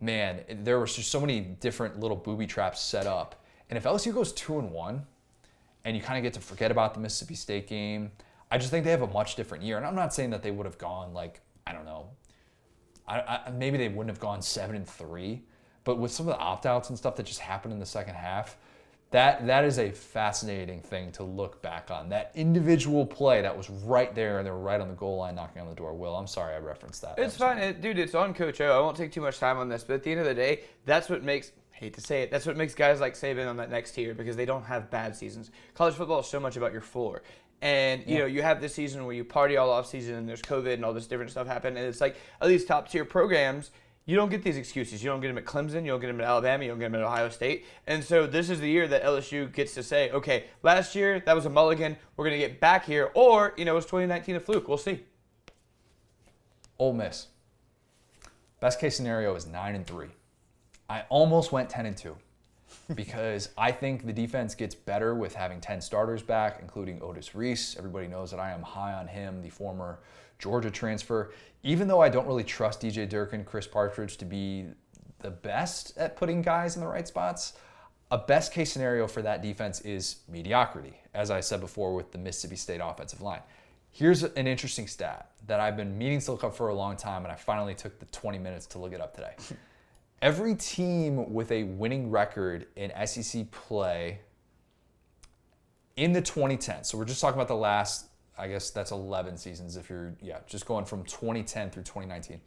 Speaker 2: man, there were just so many different little booby traps set up. And if LSU goes two and one, and you kind of get to forget about the Mississippi State game, I just think they have a much different year. And I'm not saying that they would have gone like I don't know, I, I, maybe they wouldn't have gone seven and three, but with some of the opt outs and stuff that just happened in the second half. That, that is a fascinating thing to look back on. That individual play that was right there and they were right on the goal line knocking on the door. Will, I'm sorry I referenced that.
Speaker 3: It's fine, it, dude. It's on Coach O. I won't take too much time on this, but at the end of the day, that's what makes. Hate to say it, that's what makes guys like Saban on that next tier because they don't have bad seasons. College football is so much about your floor, and you know you have this season where you party all off season and there's COVID and all this different stuff happen, and it's like at these top tier programs. You don't get these excuses. You don't get them at Clemson. You don't get them at Alabama. You don't get them at Ohio State. And so this is the year that LSU gets to say, okay, last year that was a mulligan. We're gonna get back here, or you know, it's 2019 a fluke. We'll see.
Speaker 2: Ole Miss. Best case scenario is nine and three. I almost went ten and two because I think the defense gets better with having ten starters back, including Otis Reese. Everybody knows that I am high on him, the former Georgia transfer. Even though I don't really trust DJ Durkin, Chris Partridge to be the best at putting guys in the right spots, a best case scenario for that defense is mediocrity, as I said before with the Mississippi State offensive line. Here's an interesting stat that I've been meaning to look up for a long time, and I finally took the 20 minutes to look it up today. Every team with a winning record in SEC play in the 2010s, so we're just talking about the last, I guess that's 11 seasons if you're, yeah, just going from 2010 through 2019.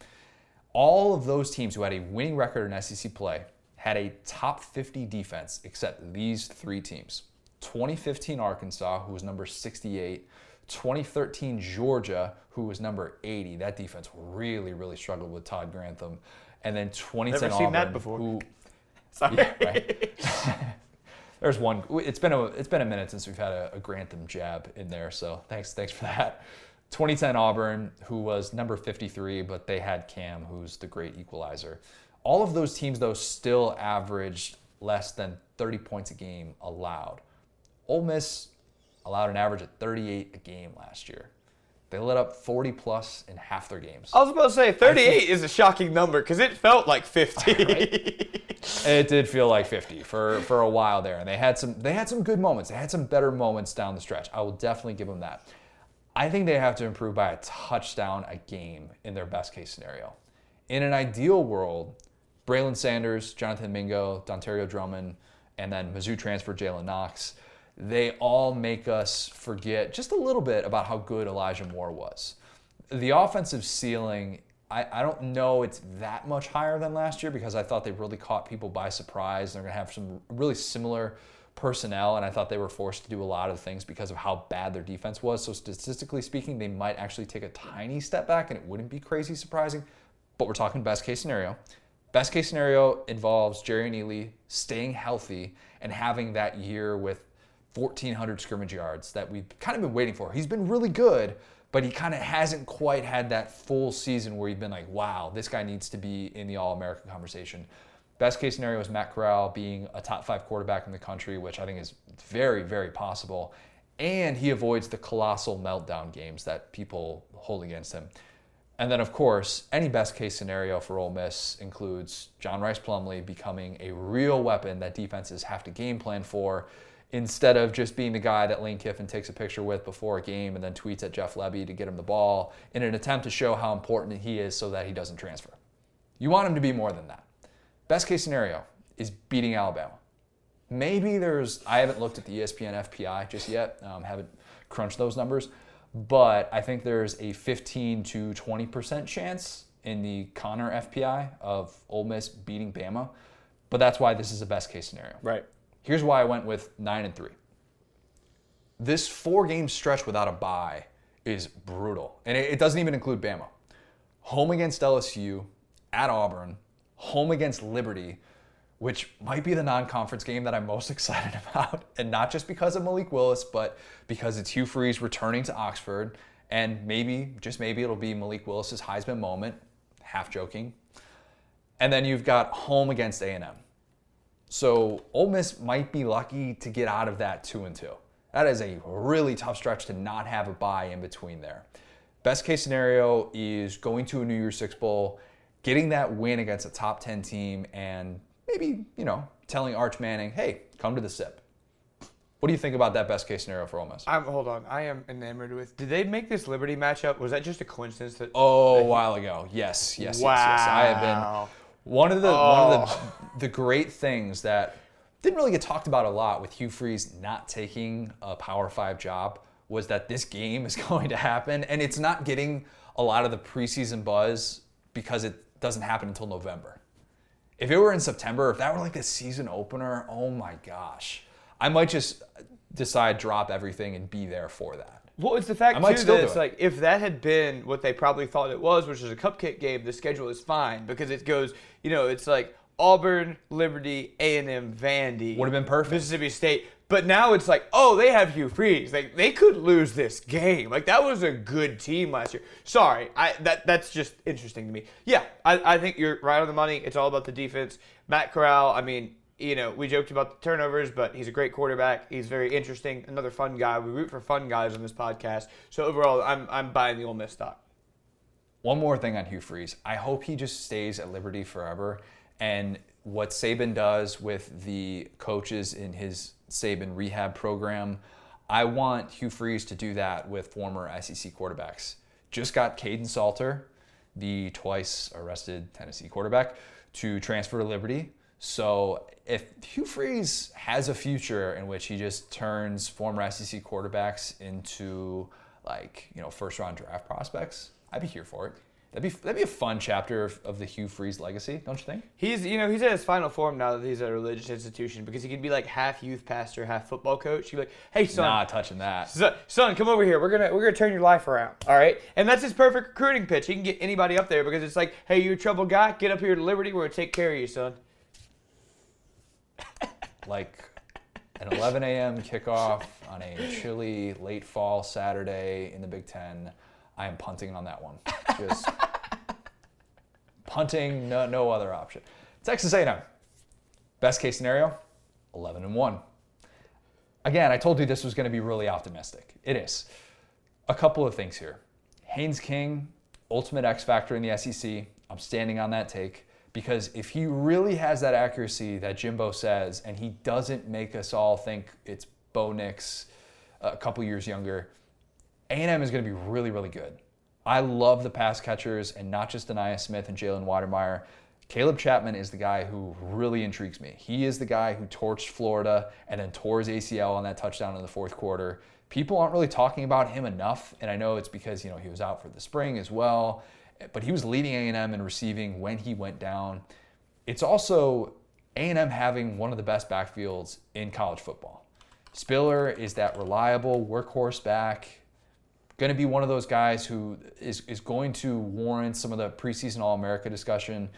Speaker 2: All of those teams who had a winning record in SEC play had a top 50 defense except these three teams 2015 Arkansas, who was number 68, 2013 Georgia, who was number 80. That defense really, really struggled with Todd Grantham. And then 2010
Speaker 3: Never seen
Speaker 2: Auburn,
Speaker 3: that before.
Speaker 2: who
Speaker 3: Sorry.
Speaker 2: yeah, right. There's one. It's been a it's been a minute since we've had a, a Grantham jab in there. So thanks thanks for that. 2010 Auburn, who was number 53, but they had Cam, who's the great equalizer. All of those teams though still averaged less than 30 points a game allowed. Ole Miss allowed an average of 38 a game last year. They let up 40 plus in half their games.
Speaker 3: I was about to say 38 is a shocking number because it felt like 50. right?
Speaker 2: It did feel like 50 for, for a while there, and they had some they had some good moments. They had some better moments down the stretch. I will definitely give them that. I think they have to improve by a touchdown a game in their best case scenario. In an ideal world, Braylon Sanders, Jonathan Mingo, Dontario Drummond, and then Mizzou transfer Jalen Knox, they all make us forget just a little bit about how good Elijah Moore was. The offensive ceiling I, I don't know it's that much higher than last year because I thought they really caught people by surprise. They're going to have some really similar personnel, and I thought they were forced to do a lot of things because of how bad their defense was. So, statistically speaking, they might actually take a tiny step back, and it wouldn't be crazy surprising. But we're talking best case scenario. Best case scenario involves Jerrion Ealy staying healthy and having that year with 1,400 scrimmage yards that we've kind of been waiting for. He's been really good, but he kind of hasn't quite had that full season where you've been like, wow, this guy needs to be in the All American conversation. Best case scenario is Matt Corral being a top five quarterback in the country, which I think is very, very possible. and he avoids the colossal meltdown games that people hold against him. And then, of course, any best case scenario for Ole Miss includes John Rice Plumlee becoming a real weapon that defenses have to game plan for instead of just being the guy that Lane Kiffin takes a picture with before a game and then tweets at Jeff Lebby to get him the ball in an attempt to show how important he is so that he doesn't transfer. You want him to be more than that. Best case scenario is beating Alabama. Maybe there's, I haven't looked at the ESPN FPI just yet, um, haven't crunched those numbers, but I think there's a 15 to 20% chance in the Connor FPI of Ole Miss beating Bama. But that's why this is a best case scenario.
Speaker 3: Right.
Speaker 2: Here's why I went with nine and three. This four game stretch without a bye is brutal. And it, doesn't even include Bama. Home against LSU, at Auburn, home against Liberty, which might be the non conference game that I'm most excited about. And not just because of Malik Willis, but because it's Hugh Freeze returning to Oxford. And maybe, just maybe, it'll be Malik Willis's Heisman moment, half joking. And then you've got home against A&M. So Ole Miss might be lucky to get out of that two and two. That is a really tough stretch to not have a bye in between there. Best case scenario is going to a New Year's Six Bowl, getting that win against a top 10 team, and maybe, you know, telling Arch Manning, hey, come to the SIP. What do you think about that best case scenario for Ole Miss?
Speaker 3: I'm hold on. I am enamored with. Did they make this Liberty matchup? Was that just a coincidence that?
Speaker 2: Oh, a while ago. Yes, yes,
Speaker 3: wow.
Speaker 2: yes, yes. I have been one of the
Speaker 3: Oh.
Speaker 2: one of the the great things that didn't really get talked about a lot with Hugh Freeze not taking a Power Five job was that this game is going to happen, and it's not getting a lot of the preseason buzz because it doesn't happen until November. If it were in September, if that were like the season opener, oh my gosh, I might just decide drop everything and be there for that.
Speaker 3: Well, it's the fact
Speaker 2: I might
Speaker 3: too
Speaker 2: still
Speaker 3: that
Speaker 2: do
Speaker 3: it's
Speaker 2: it.
Speaker 3: like if that had been what they probably thought it was, which is a cupcake game, the schedule is fine because it goes, you know, it's like Auburn, Liberty, A and M, Vandy,
Speaker 2: Would have been perfect.
Speaker 3: Mississippi State. But now it's like, oh, they have Hugh Freeze. Like they could lose this game. Like that was a good team last year. Sorry, I that that's just interesting to me. Yeah, I, I think you're right on the money. It's all about the defense. Matt Corral. I mean, you know, we joked about the turnovers, but he's a great quarterback. He's very interesting. Another fun guy. We root for fun guys on this podcast. So overall, I'm I'm buying the Ole Miss stock.
Speaker 2: One more thing on Hugh Freeze. I hope he just stays at Liberty forever. And what Saban does with the coaches in his Saban rehab program, I want Hugh Freeze to do that with former SEC quarterbacks. Just got Kaidon Salter, the twice arrested Tennessee quarterback, to transfer to Liberty. So if Hugh Freeze has a future in which he just turns former SEC quarterbacks into like you know first round draft prospects, I'd be here for it. That'd be that'd be a fun chapter of, of the Hugh Freeze legacy, don't you think?
Speaker 3: He's you know he's at his final form now that he's at a religious institution because he can be like half youth pastor, half football coach. He'd be like, hey son,
Speaker 2: Not touching that.
Speaker 3: son, son, come over here. We're gonna we're gonna turn your life around. All right, and that's his perfect recruiting pitch. He can get anybody up there because it's like, hey, you're a troubled guy. Get up here to Liberty. We're gonna take care of you, son.
Speaker 2: Like an 11 a.m. kickoff on a chilly late fall Saturday in the Big Ten. I am punting on that one. Just punting, no, no other option. Texas A&M. Best case scenario, 11 and 1. Again, I told you this was going to be really optimistic. It is. A couple of things here. Haynes King, ultimate X factor in the SEC. I'm standing on that take because if he really has that accuracy that Jimbo says, and he doesn't make us all think it's Bo Nix uh, a couple years younger, A&M is going to be really, really good. I love the pass catchers, and not just Ainias Smith and Jalen Wydermyer. Caleb Chapman is the guy who really intrigues me. He is the guy who torched Florida and then tore his ACL on that touchdown in the fourth quarter. People aren't really talking about him enough, and I know it's because you know he was out for the spring as well, but he was leading A&M in receiving when he went down. It's also A&M having one of the best backfields in college football. Spiller is that reliable workhorse back going to be one of those guys who is, is going to warrant some of the preseason All America discussion.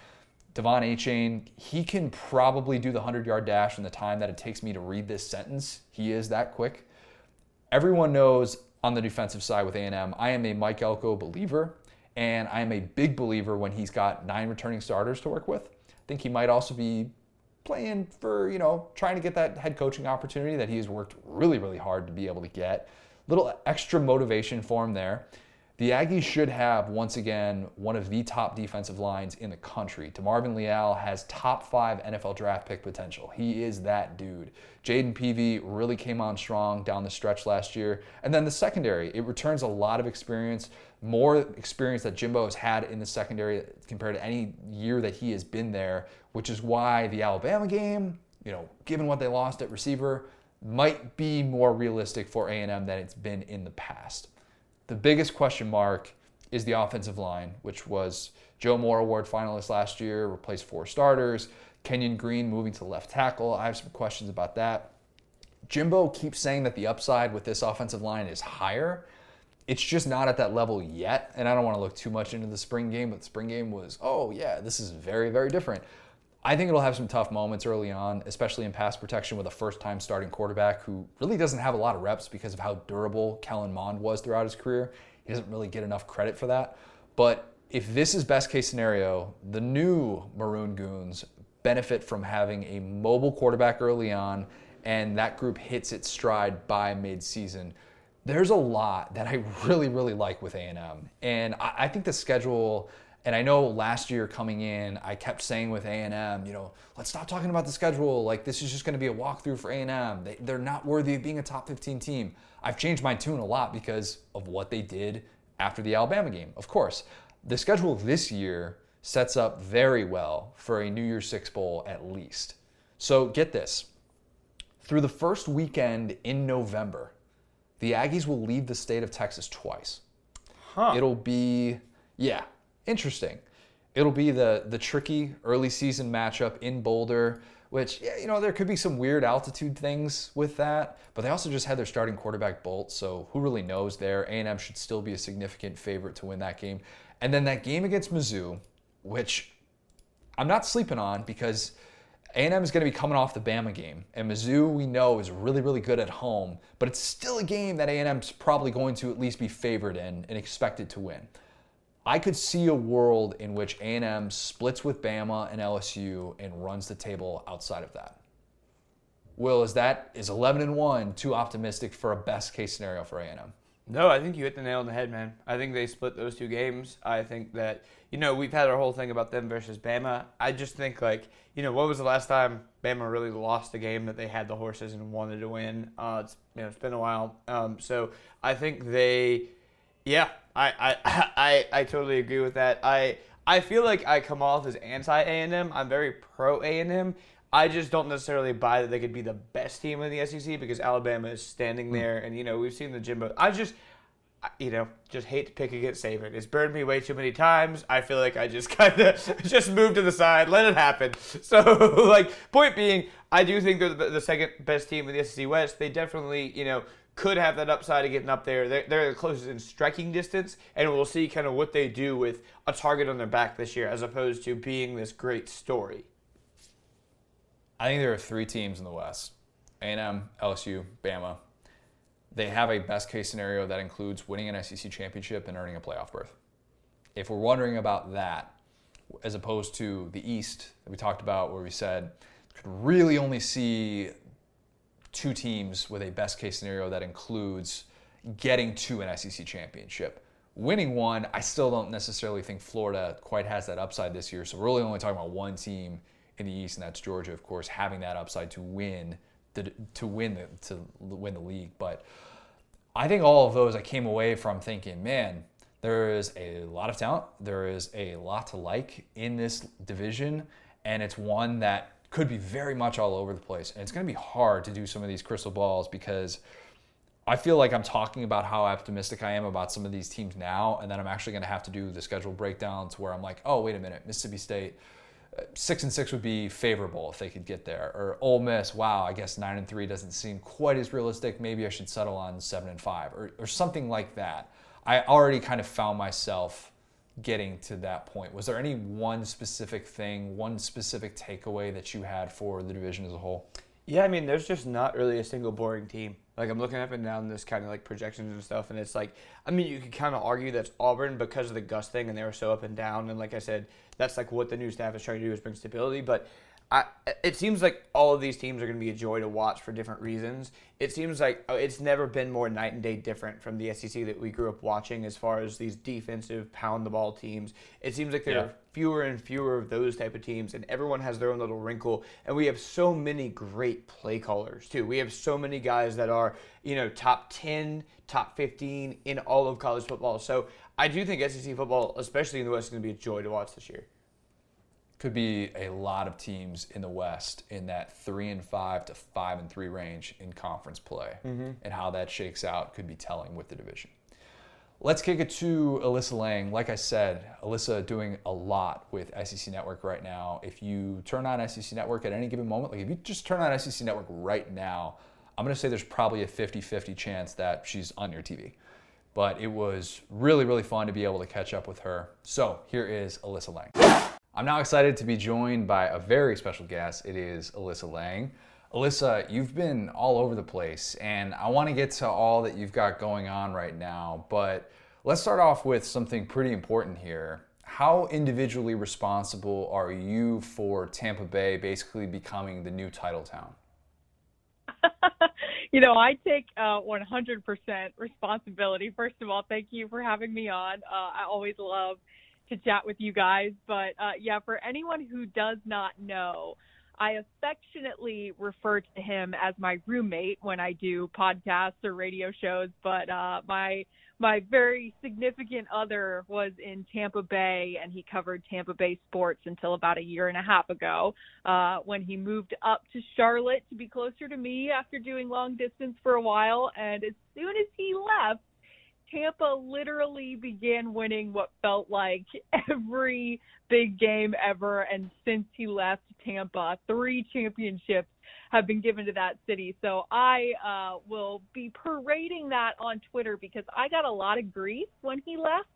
Speaker 2: Devon Achane, he can probably do the 100 yard dash in the time that it takes me to read this sentence. He is that quick. Everyone knows on the defensive side with A&M, I am a Mike Elko believer, and I am a big believer when he's got nine returning starters to work with. I think he might also be playing for, you know, trying to get that head coaching opportunity that he has worked really, really hard to be able to get. Little extra motivation for him there. The Aggies should have, once again, one of the top defensive lines in the country. DeMarvin Leal has top five NFL draft pick potential. He is that dude. Jayden Peevy really came on strong down the stretch last year. And then the secondary, it returns a lot of experience, more experience that Jimbo has had in the secondary compared to any year that he has been there, which is why the Alabama game, you know, given what they lost at receiver, might be more realistic for A&M than it's been in the past. The biggest question mark is the offensive line, which was Joe Moore Award finalist last year, replaced four starters. Kenyon Green moving to left tackle. I have some questions about that. Jimbo keeps saying that the upside with this offensive line is higher. It's just not at that level yet. And I don't want to look too much into the spring game, but the spring game was, oh, yeah, this is very, very different. I think it'll have some tough moments early on, especially in pass protection with a first time starting quarterback who really doesn't have a lot of reps because of how durable Kellen Mond was throughout his career. He doesn't really get enough credit for that. But if this is best case scenario, the new Maroon Goons benefit from having a mobile quarterback early on, and that group hits its stride by midseason. There's a lot that I really, really like with A&M, and I think the schedule and I know last year coming in, I kept saying with A&M, you know, let's stop talking about the schedule. Like this is just going to be a walkthrough for A&M. They, they're not worthy of being a top 15 team. I've changed my tune a lot because of what they did after the Alabama game. Of course, the schedule this year sets up very well for a New Year's Six Bowl at least. So get this. Through the first weekend in November, the Aggies will leave the state of Texas twice.
Speaker 3: Huh.
Speaker 2: It'll be, yeah, interesting. It'll be the the tricky early season matchup in Boulder, which yeah, you know there could be some weird altitude things with that, but they also just had their starting quarterback Bolt, so who really knows there? A&M should still be a significant favorite to win that game, and then that game against Mizzou, which I'm not sleeping on because. A&M is going to be coming off the Bama game, and Mizzou we know is really, really good at home, but it's still a game that A&M's probably going to at least be favored in and expected to win. I could see a world in which A&M splits with Bama and LSU and runs the table outside of that. Will, is that is 11 and 1 too optimistic for a best case scenario for A&M?
Speaker 3: No, I think you hit the nail on the head, man. I think they split those two games. I think that you know we've had our whole thing about them versus Bama. I just think like you know what was the last time Bama really lost a game that they had the horses and wanted to win? Uh, it's you know it's been a while. Um, so I think they yeah, I, I, I, I totally agree with that. I I feel like I come off as anti A and M. I'm very pro A and M. I just don't necessarily buy that they could be the best team in the SEC because Alabama is standing hmm. there, and you know we've seen the Jimbo. I just, you know, just hate to pick against Saban. It's burned me way too many times. I feel like I just kind of just moved to the side, let it happen. So, like, point being, I do think they're the, the second best team in the SEC West. They definitely, you know, could have that upside of getting up there. They're, they're the closest in striking distance, and we'll see kind of what they do with a target on their back this year, as opposed to being this great story.
Speaker 2: I think there are three teams in the West: A&M, LSU, Bama. They have a best case scenario that includes winning an SEC championship and earning a playoff berth. If we're wondering about that, as opposed to the East that we talked about, where we said could really only see two teams with a best case scenario that includes getting to an SEC championship. Winning one, I still don't necessarily think Florida quite has that upside this year. So we're really only talking about one team in the East, and that's Georgia, of course, having that upside to win the, to win the, to win the league. But I think all of those I came away from thinking, man, there is a lot of talent. There is a lot to like in this division, and it's one that could be very much all over the place. And it's going to be hard to do some of these crystal balls because I feel like I'm talking about how optimistic I am about some of these teams now, and then I'm actually going to have to do the schedule breakdowns where I'm like, oh, wait a minute, Mississippi State. Uh, six and six would be favorable if they could get there. Or Ole Miss, wow, I guess nine and three doesn't seem quite as realistic. Maybe I should settle on seven and five, or, or something like that. I already kind of found myself getting to that point. Was there any one specific thing, one specific takeaway that you had for the division as a whole?
Speaker 3: Yeah, I mean, there's just not really a single boring team. Like I'm looking up and down this kind of like projections and stuff, and it's like, I mean, you could kind of argue that's Auburn because of the Gus thing, and they were so up and down. And like I said, that's like what the new staff is trying to do is bring stability. But I, it seems like all of these teams are going to be a joy to watch for different reasons. It seems like uh, it's never been more night and day different from the SEC that we grew up watching as far as these defensive pound the ball teams. It seems like there yeah. are fewer and fewer of those type of teams, and everyone has their own little wrinkle. And we have so many great play callers too. We have so many guys that are you know top ten, top fifteen in all of college football. So I do think SEC football, especially in the West, is going to be a joy to watch this year
Speaker 2: could be a lot of teams in the West in that three and five to five and three range in conference play, mm-hmm. and how that shakes out could be telling with the division. Let's kick it to Alyssa Lang. Like I said, Alyssa doing a lot with SEC Network right now. If you turn on SEC Network at any given moment, like if you just turn on SEC Network right now, I'm going to say there's probably a 50 50 chance that she's on your TV. But it was really, really fun to be able to catch up with her. So here is Alyssa Lang. I'm now excited to be joined by a very special guest. It is Alyssa Lang. Alyssa, you've been all over the place, and I want to get to all that you've got going on right now, but let's start off with something pretty important here. How individually responsible are you for Tampa Bay basically becoming the new title town?
Speaker 1: you know, I take uh, 100% responsibility. First of all, thank you for having me on. Uh, I always love to chat with you guys. But uh, yeah, for anyone who does not know, I affectionately refer to him as my roommate when I do podcasts or radio shows. But uh, my my very significant other was in Tampa Bay, and he covered Tampa Bay sports until about a year and a half ago, uh, when he moved up to Charlotte to be closer to me after doing long distance for a while. And as soon as he left, Tampa literally began winning what felt like every big game ever. And since he left Tampa, three championships have been given to that city. So I uh, will be parading that on Twitter because I got a lot of grief when he left.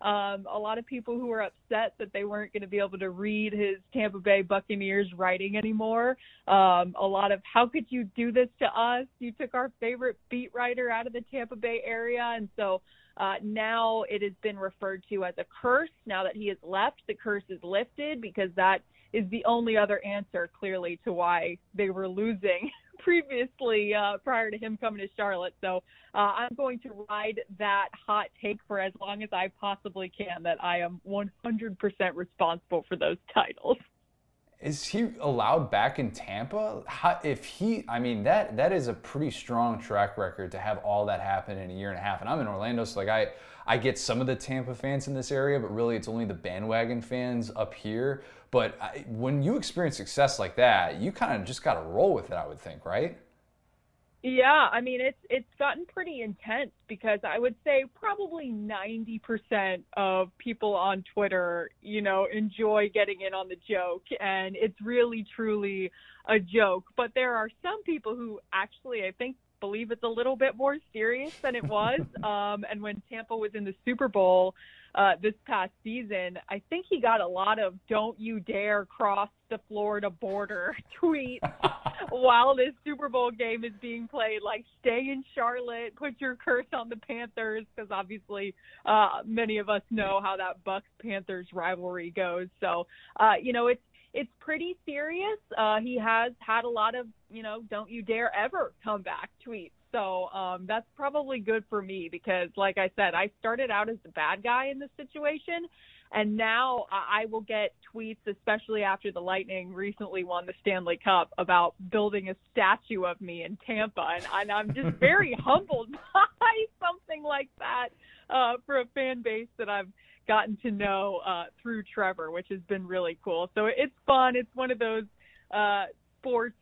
Speaker 1: Um, a lot of people who were upset that they weren't going to be able to read his Tampa Bay Buccaneers writing anymore. Um, a lot of how could you do this to us? You took our favorite beat writer out of the Tampa Bay area, and so uh, now it has been referred to as a curse. Now that he has left, the curse is lifted because that is the only other answer clearly to why they were losing previously uh, prior to him coming to Charlotte. So uh, I'm going to ride that hot take for as long as I possibly can that I am 100% responsible for those titles.
Speaker 2: Is he allowed back in Tampa? How, if he, I mean, that that is a pretty strong track record to have all that happen in a year and a half. And I'm in Orlando, so like I, I get some of the Tampa fans in this area, but really it's only the bandwagon fans up here. But I, when you experience success like that, you kind of just got to roll with it, I would think, right?
Speaker 1: Yeah, I mean it's it's gotten pretty intense because I would say probably 90% of people on Twitter, you know, enjoy getting in on the joke and it's really truly a joke, but there are some people who actually I think believe it's a little bit more serious than it was. um and when Tampa was in the Super Bowl, uh, this past season, I think he got a lot of "Don't you dare cross the Florida border" tweets while this Super Bowl game is being played. Like, stay in Charlotte, put your curse on the Panthers, because obviously uh, many of us know how that Bucks Panthers rivalry goes. So, uh, you know, it's it's pretty serious. Uh, he has had a lot of, you know, don't you dare ever come back tweets so um, that's probably good for me because, like I said, I started out as the bad guy in this situation. And now I will get tweets, especially after the Lightning recently won the Stanley Cup, about building a statue of me in Tampa. And, I'm just very humbled by something like that uh, for a fan base that I've gotten to know uh, through Trevor, which has been really cool. So it's fun. It's one of those uh, sports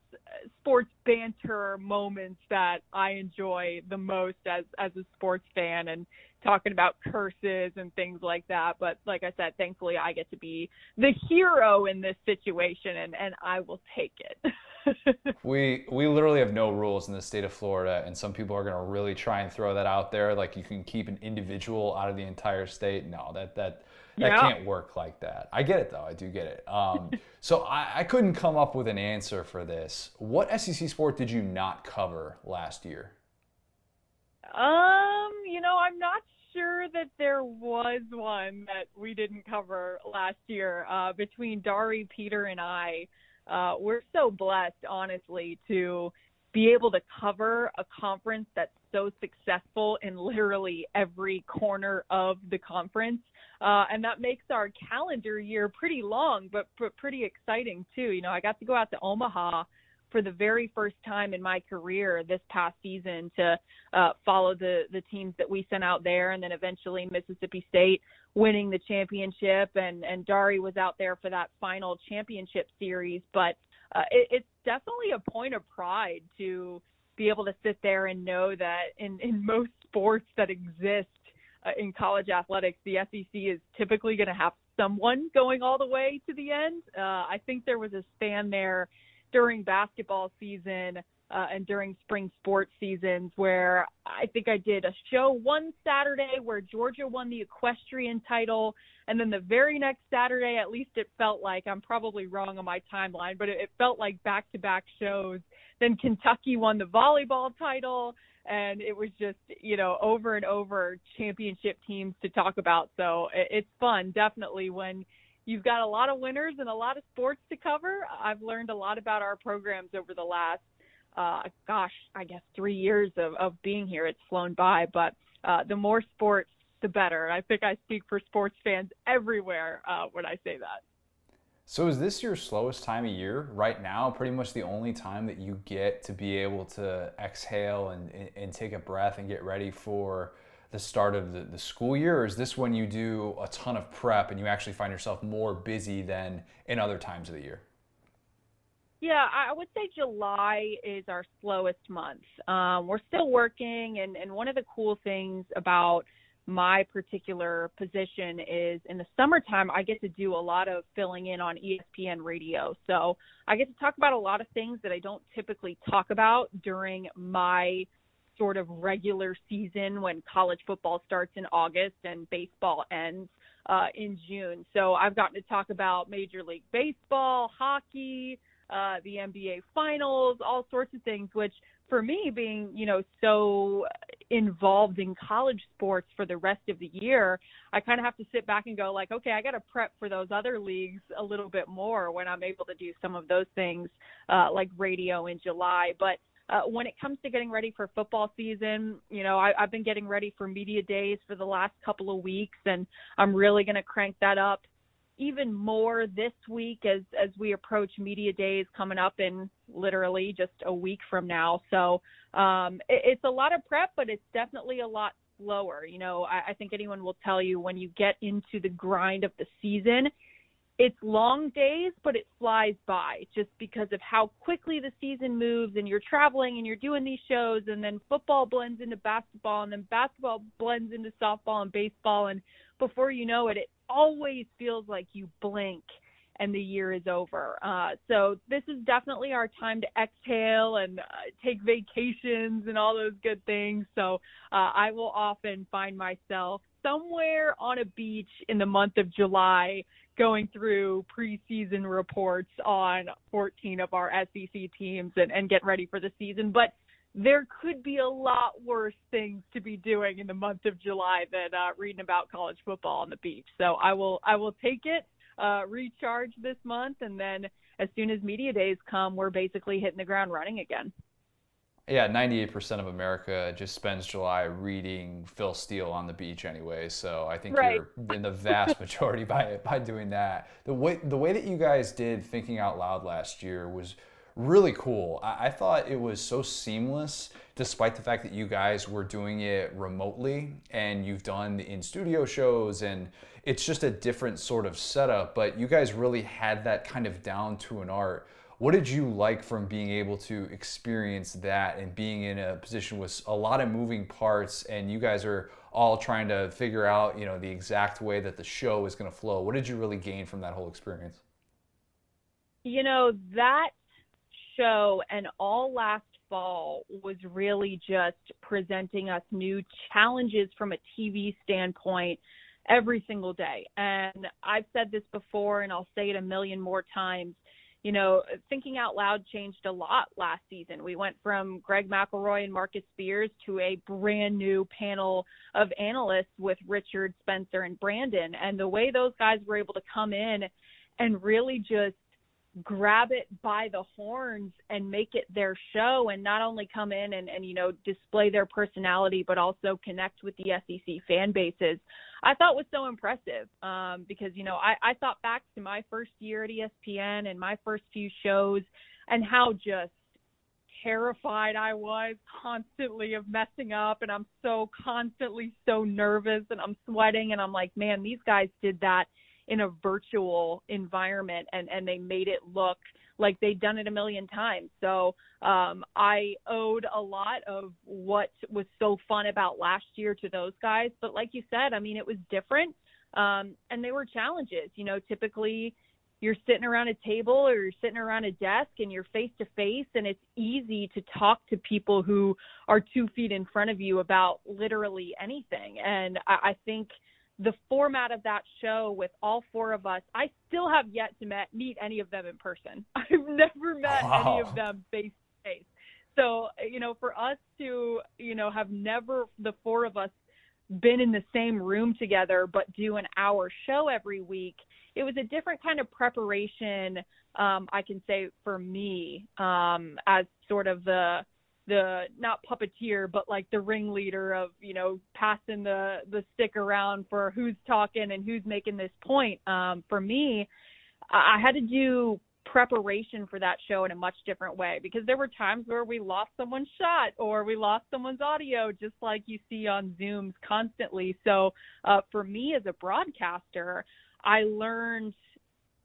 Speaker 1: sports banter moments that I enjoy the most as as a sports fan and talking about curses and things like that. But like I said, thankfully I get to be the hero in this situation and, and I will take it.
Speaker 2: we we literally have no rules in the state of Florida, and some people are going to really try and throw that out there. Like you can keep an individual out of the entire state. No, that that that yeah. can't work like that. I get it though. I do get it. Um, so I, I couldn't come up with an answer for this. What SEC sport did you not cover last year?
Speaker 1: Um, you know, I'm not sure that there was one that we didn't cover last year. Uh, between Dari, Peter, and I, uh, we're so blessed, honestly, to be able to cover a conference that's so successful in literally every corner of the conference. Uh, and that makes our calendar year pretty long, but, but pretty exciting too. You know, I got to go out to Omaha for the very first time in my career this past season to uh, follow the the teams that we sent out there, and then eventually Mississippi State winning the championship, and and Dari was out there for that final championship series. But uh, it, it's definitely a point of pride to be able to sit there and know that in in most sports that exist uh, in college athletics, the SEC is typically going to have someone going all the way to the end. Uh, I think there was a span there during basketball season uh, and during spring sports seasons where I think I did a show one Saturday where Georgia won the equestrian title. And then the very next Saturday, at least it felt like, I'm probably wrong on my timeline, but it, it felt like back to back shows. Then Kentucky won the volleyball title. And it was just, you know, over and over championship teams to talk about. So it, it's fun, definitely, when you've got a lot of winners and a lot of sports to cover. I've learned a lot about our programs over the last, uh, gosh, I guess three years of, of being here. It's flown by, but uh, the more sports, the better. I think I speak for sports fans everywhere uh, when I say that.
Speaker 2: So is this your slowest time of year right now? Pretty much the only time that you get to be able to exhale and, and, and take a breath and get ready for the start of the, the school year, or is this when you do a ton of prep and you actually find yourself more busy than in other times of the year?
Speaker 1: Yeah, I would say July is our slowest month. Um, we're still working, and, and one of the cool things about my particular position is in the summertime, I get to do a lot of filling in on ESPN radio. So I get to talk about a lot of things that I don't typically talk about during my sort of regular season when college football starts in August and baseball ends uh, in June. So I've gotten to talk about Major League Baseball, hockey, uh, the NBA Finals, all sorts of things, which for me being, you know, so involved in college sports for the rest of the year, I kind of have to sit back and go like, okay, I got to prep for those other leagues a little bit more when I'm able to do some of those things uh, like radio in July. But uh, when it comes to getting ready for football season, you know, I, I've been getting ready for media days for the last couple of weeks, and I'm really going to crank that up even more this week as as we approach media days coming up in literally just a week from now. So um, it, it's a lot of prep, but it's definitely a lot slower. You know, I, I think anyone will tell you when you get into the grind of the season, it's long days, but it flies by just because of how quickly the season moves and you're traveling and you're doing these shows and then football blends into basketball and then basketball blends into softball and baseball and before you know it, it always feels like you blink and the year is over. Uh, so this is definitely our time to exhale and uh, take vacations and all those good things. So uh, I will often find myself somewhere on a beach in the month of July going through preseason reports on 14 of our SEC teams and, and get ready for the season. But there could be a lot worse things to be doing in the month of July than uh, reading about college football on the beach. So I will I will take it, uh, recharge this month, and then as soon as media days come, we're basically hitting the ground running again.
Speaker 2: Yeah, 98% of America just spends July reading Phil Steele on the beach anyway. So I think right. you're in the vast majority by by doing that. The way the way that you guys did thinking out loud last year was really cool. I, I thought it was so seamless, despite the fact that you guys were doing it remotely and you've done in studio shows and it's just a different sort of setup. But you guys really had that kind of down to an art what did you like from being able to experience that and being in a position with a lot of moving parts and you guys are all trying to figure out, you know, the exact way that the show is going to flow? What did you really gain from that whole experience?
Speaker 1: You know, that show and all last fall was really just presenting us new challenges from a TV standpoint every single day. And I've said this before and I'll say it a million more times you know, thinking out loud changed a lot last season. We went from Greg McElroy and Marcus Spears to a brand new panel of analysts with Richard, Spencer, and Brandon. And the way those guys were able to come in and really just grab it by the horns and make it their show and not only come in and, and you know display their personality but also connect with the SEC fan bases. I thought was so impressive um, because you know I, I thought back to my first year at ESPN and my first few shows and how just terrified I was constantly of messing up and I'm so constantly so nervous and I'm sweating and I'm like man these guys did that in a virtual environment and and they made it look like they'd done it a million times. So um, I owed a lot of what was so fun about last year to those guys. But like you said, I mean, it was different, um, and they were challenges. You know, typically you're sitting around a table or you're sitting around a desk and you're face to face, and it's easy to talk to people who are two feet in front of you about literally anything. And I, I think the format of that show with all four of us, I still have yet to met, meet any of them in person. I've never met wow. any of them face to face. So, you know, for us to, you know, have never, the four of us, been in the same room together but do an hour show every week, it was a different kind of preparation, um, I can say, for me um, as sort of the, the not puppeteer but like the ringleader of you know passing the the stick around for who's talking and who's making this point. Um for me i had to do preparation for that show in a much different way because there were times where we lost someone's shot or we lost someone's audio just like you see on zooms constantly. So uh for me as a broadcaster i learned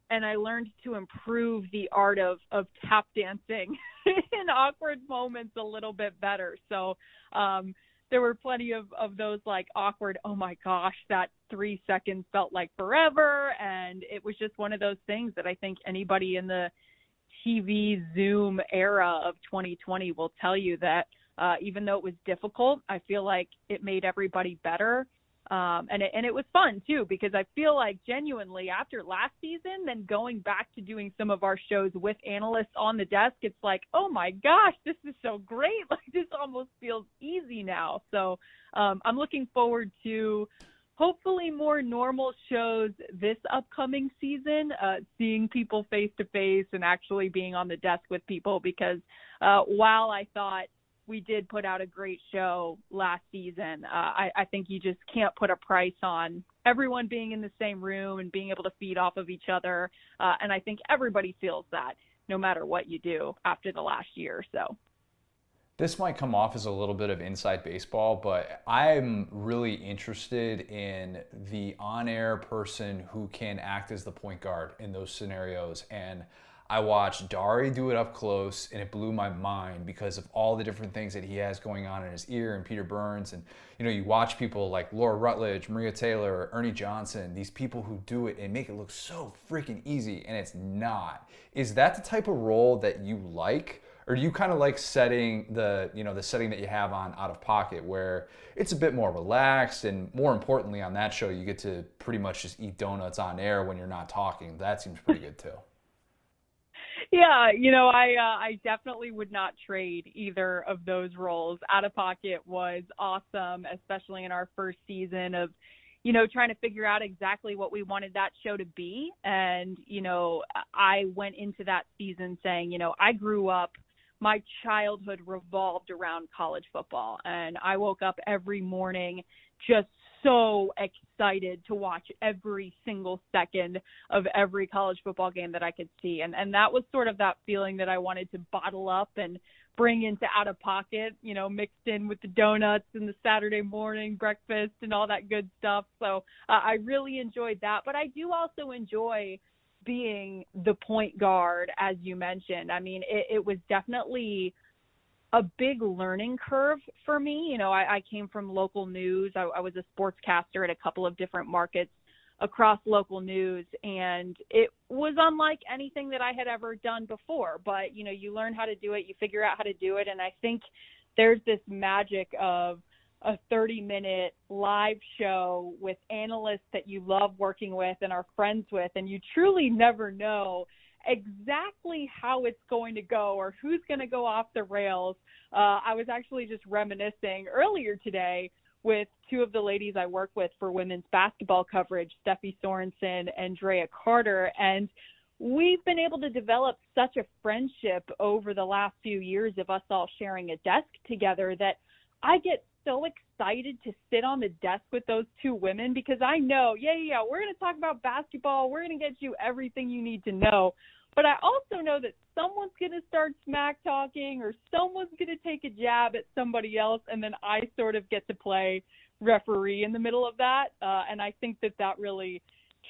Speaker 1: and I learned to improve the art of of tap dancing in awkward moments a little bit better. So um there were plenty of of those like awkward oh my gosh that 3 seconds felt like forever and it was just one of those things that I think anybody in the TV Zoom era of 2020 will tell you that uh, even though it was difficult, I feel like it made everybody better um, and it, and it was fun too because I feel like genuinely after last season, then going back to doing some of our shows with analysts on the desk, it's like, oh my gosh, this is so great! Like this almost feels easy now. So um, I'm looking forward to hopefully more normal shows this upcoming season, uh, seeing people face to face and actually being on the desk with people because uh, while I thought we did put out a great show last season. Uh, I, I think you just can't put a price on everyone being in the same room and being able to feed off of each other. Uh, and I think everybody feels that no matter what you do after the last year or so.
Speaker 2: This might come off as a little bit of inside baseball, but I'm really interested in the on air person who can act as the point guard in those scenarios. And I watched Dari do it up close, and it blew my mind because of all the different things that he has going on in his ear, and Peter Burns, and you know, you watch people like Laura Rutledge, Maria Taylor, Ernie Johnson, these people who do it and make it look so freaking easy, and it's not. Is that the type of role that you like? Or do you kind of like setting the, you know, the setting that you have on Out of Pocket where it's a bit more relaxed and more importantly on that show you get to pretty much just eat donuts on air when you're not talking. That seems pretty good too
Speaker 1: yeah, you know, I uh, I definitely would not trade either of those roles. Out of pocket was awesome, especially in our first season of, you know, trying to figure out exactly what we wanted that show to be. And you know, I went into that season saying, you know, I grew up. My childhood revolved around college football, and I woke up every morning just so excited to watch every single second of every college football game that I could see. And and that was sort of that feeling that I wanted to bottle up and bring into out of pocket, you know, mixed in with the donuts and the Saturday morning breakfast and all that good stuff. So uh, I really enjoyed that, but I do also enjoy being the point guard as you mentioned. I mean, it, it was definitely a big learning curve for me. You know, I, I came from local news. I, I was a sportscaster at a couple of different markets across local news, and it was unlike anything that I had ever done before. But you know, you learn how to do it, you figure out how to do it, and I think there's this magic of a 30 minute live show with analysts that you love working with and are friends with and you truly never know exactly how it's going to go or who's going to go off the rails. Uh, I was actually just reminiscing earlier today with two of the ladies I work with for women's basketball coverage, Steffi Sorensen and Drea Carter, and we've been able to develop such a friendship over the last few years of us all sharing a desk together that I get so excited to sit on the desk with those two women because I know, yeah, yeah, we're going to talk about basketball. We're going to get you everything you need to know. But I also know that someone's going to start smack talking or someone's going to take a jab at somebody else, and then I sort of get to play referee in the middle of that. Uh, and I think that that really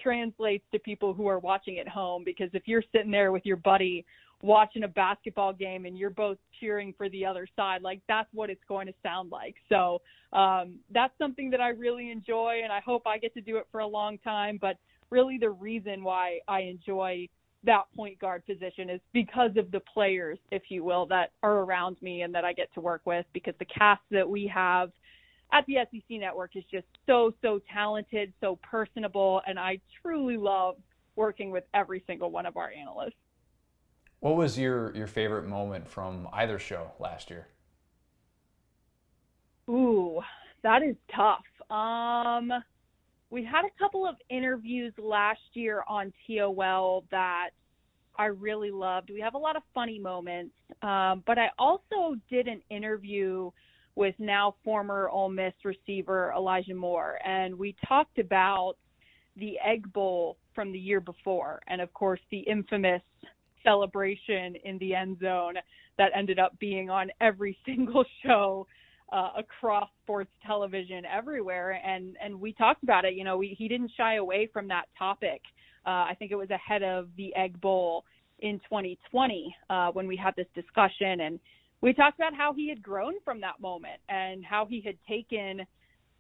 Speaker 1: translates to people who are watching at home because if you're sitting there with your buddy watching a basketball game and you're both cheering for the other side like that's what it's going to sound like so um that's something that i really enjoy and i hope i get to do it for a long time but really the reason why i enjoy that point guard position is because of the players if you will that are around me and that i get to work with because the cast that we have at the SEC network is just so, so talented, so personable, and I truly love working with every single one of our analysts.
Speaker 2: What was your, your favorite moment from either show last year?
Speaker 1: Ooh, that is tough. Um, we had a couple of interviews last year on TOL that I really loved. We have a lot of funny moments, um, but I also did an interview with now former Ole Miss receiver Elijah Moore, and we talked about the Egg Bowl from the year before, and of course the infamous celebration in the end zone that ended up being on every single show uh, across sports television everywhere. And and we talked about it. You know, we, he didn't shy away from that topic. Uh, I think it was ahead of the Egg Bowl in 2020 uh, when we had this discussion and we talked about how he had grown from that moment and how he had taken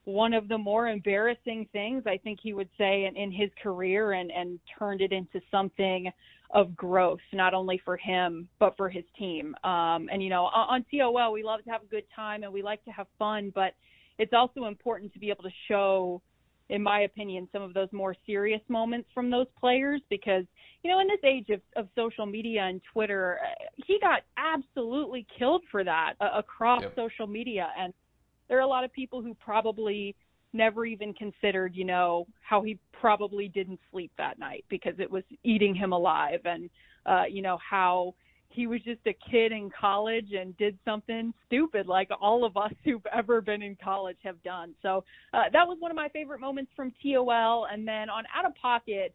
Speaker 1: one of the more embarrassing things I think he would say in, in his career and, and turned it into something of growth, not only for him, but for his team. Um, and, you know, on, on TOL, we love to have a good time and we like to have fun, but it's also important to be able to show – in my opinion, some of those more serious moments from those players because, you know, in this age of, of social media and Twitter, uh, he got absolutely killed for that uh, across yep. social media. And there are a lot of people who probably never even considered, you know, how he probably didn't sleep that night because it was eating him alive and, uh, you know, how he was just a kid in college and did something stupid like all of us who've ever been in college have done. So uh, that was one of my favorite moments from TOL. And then on Out of Pocket,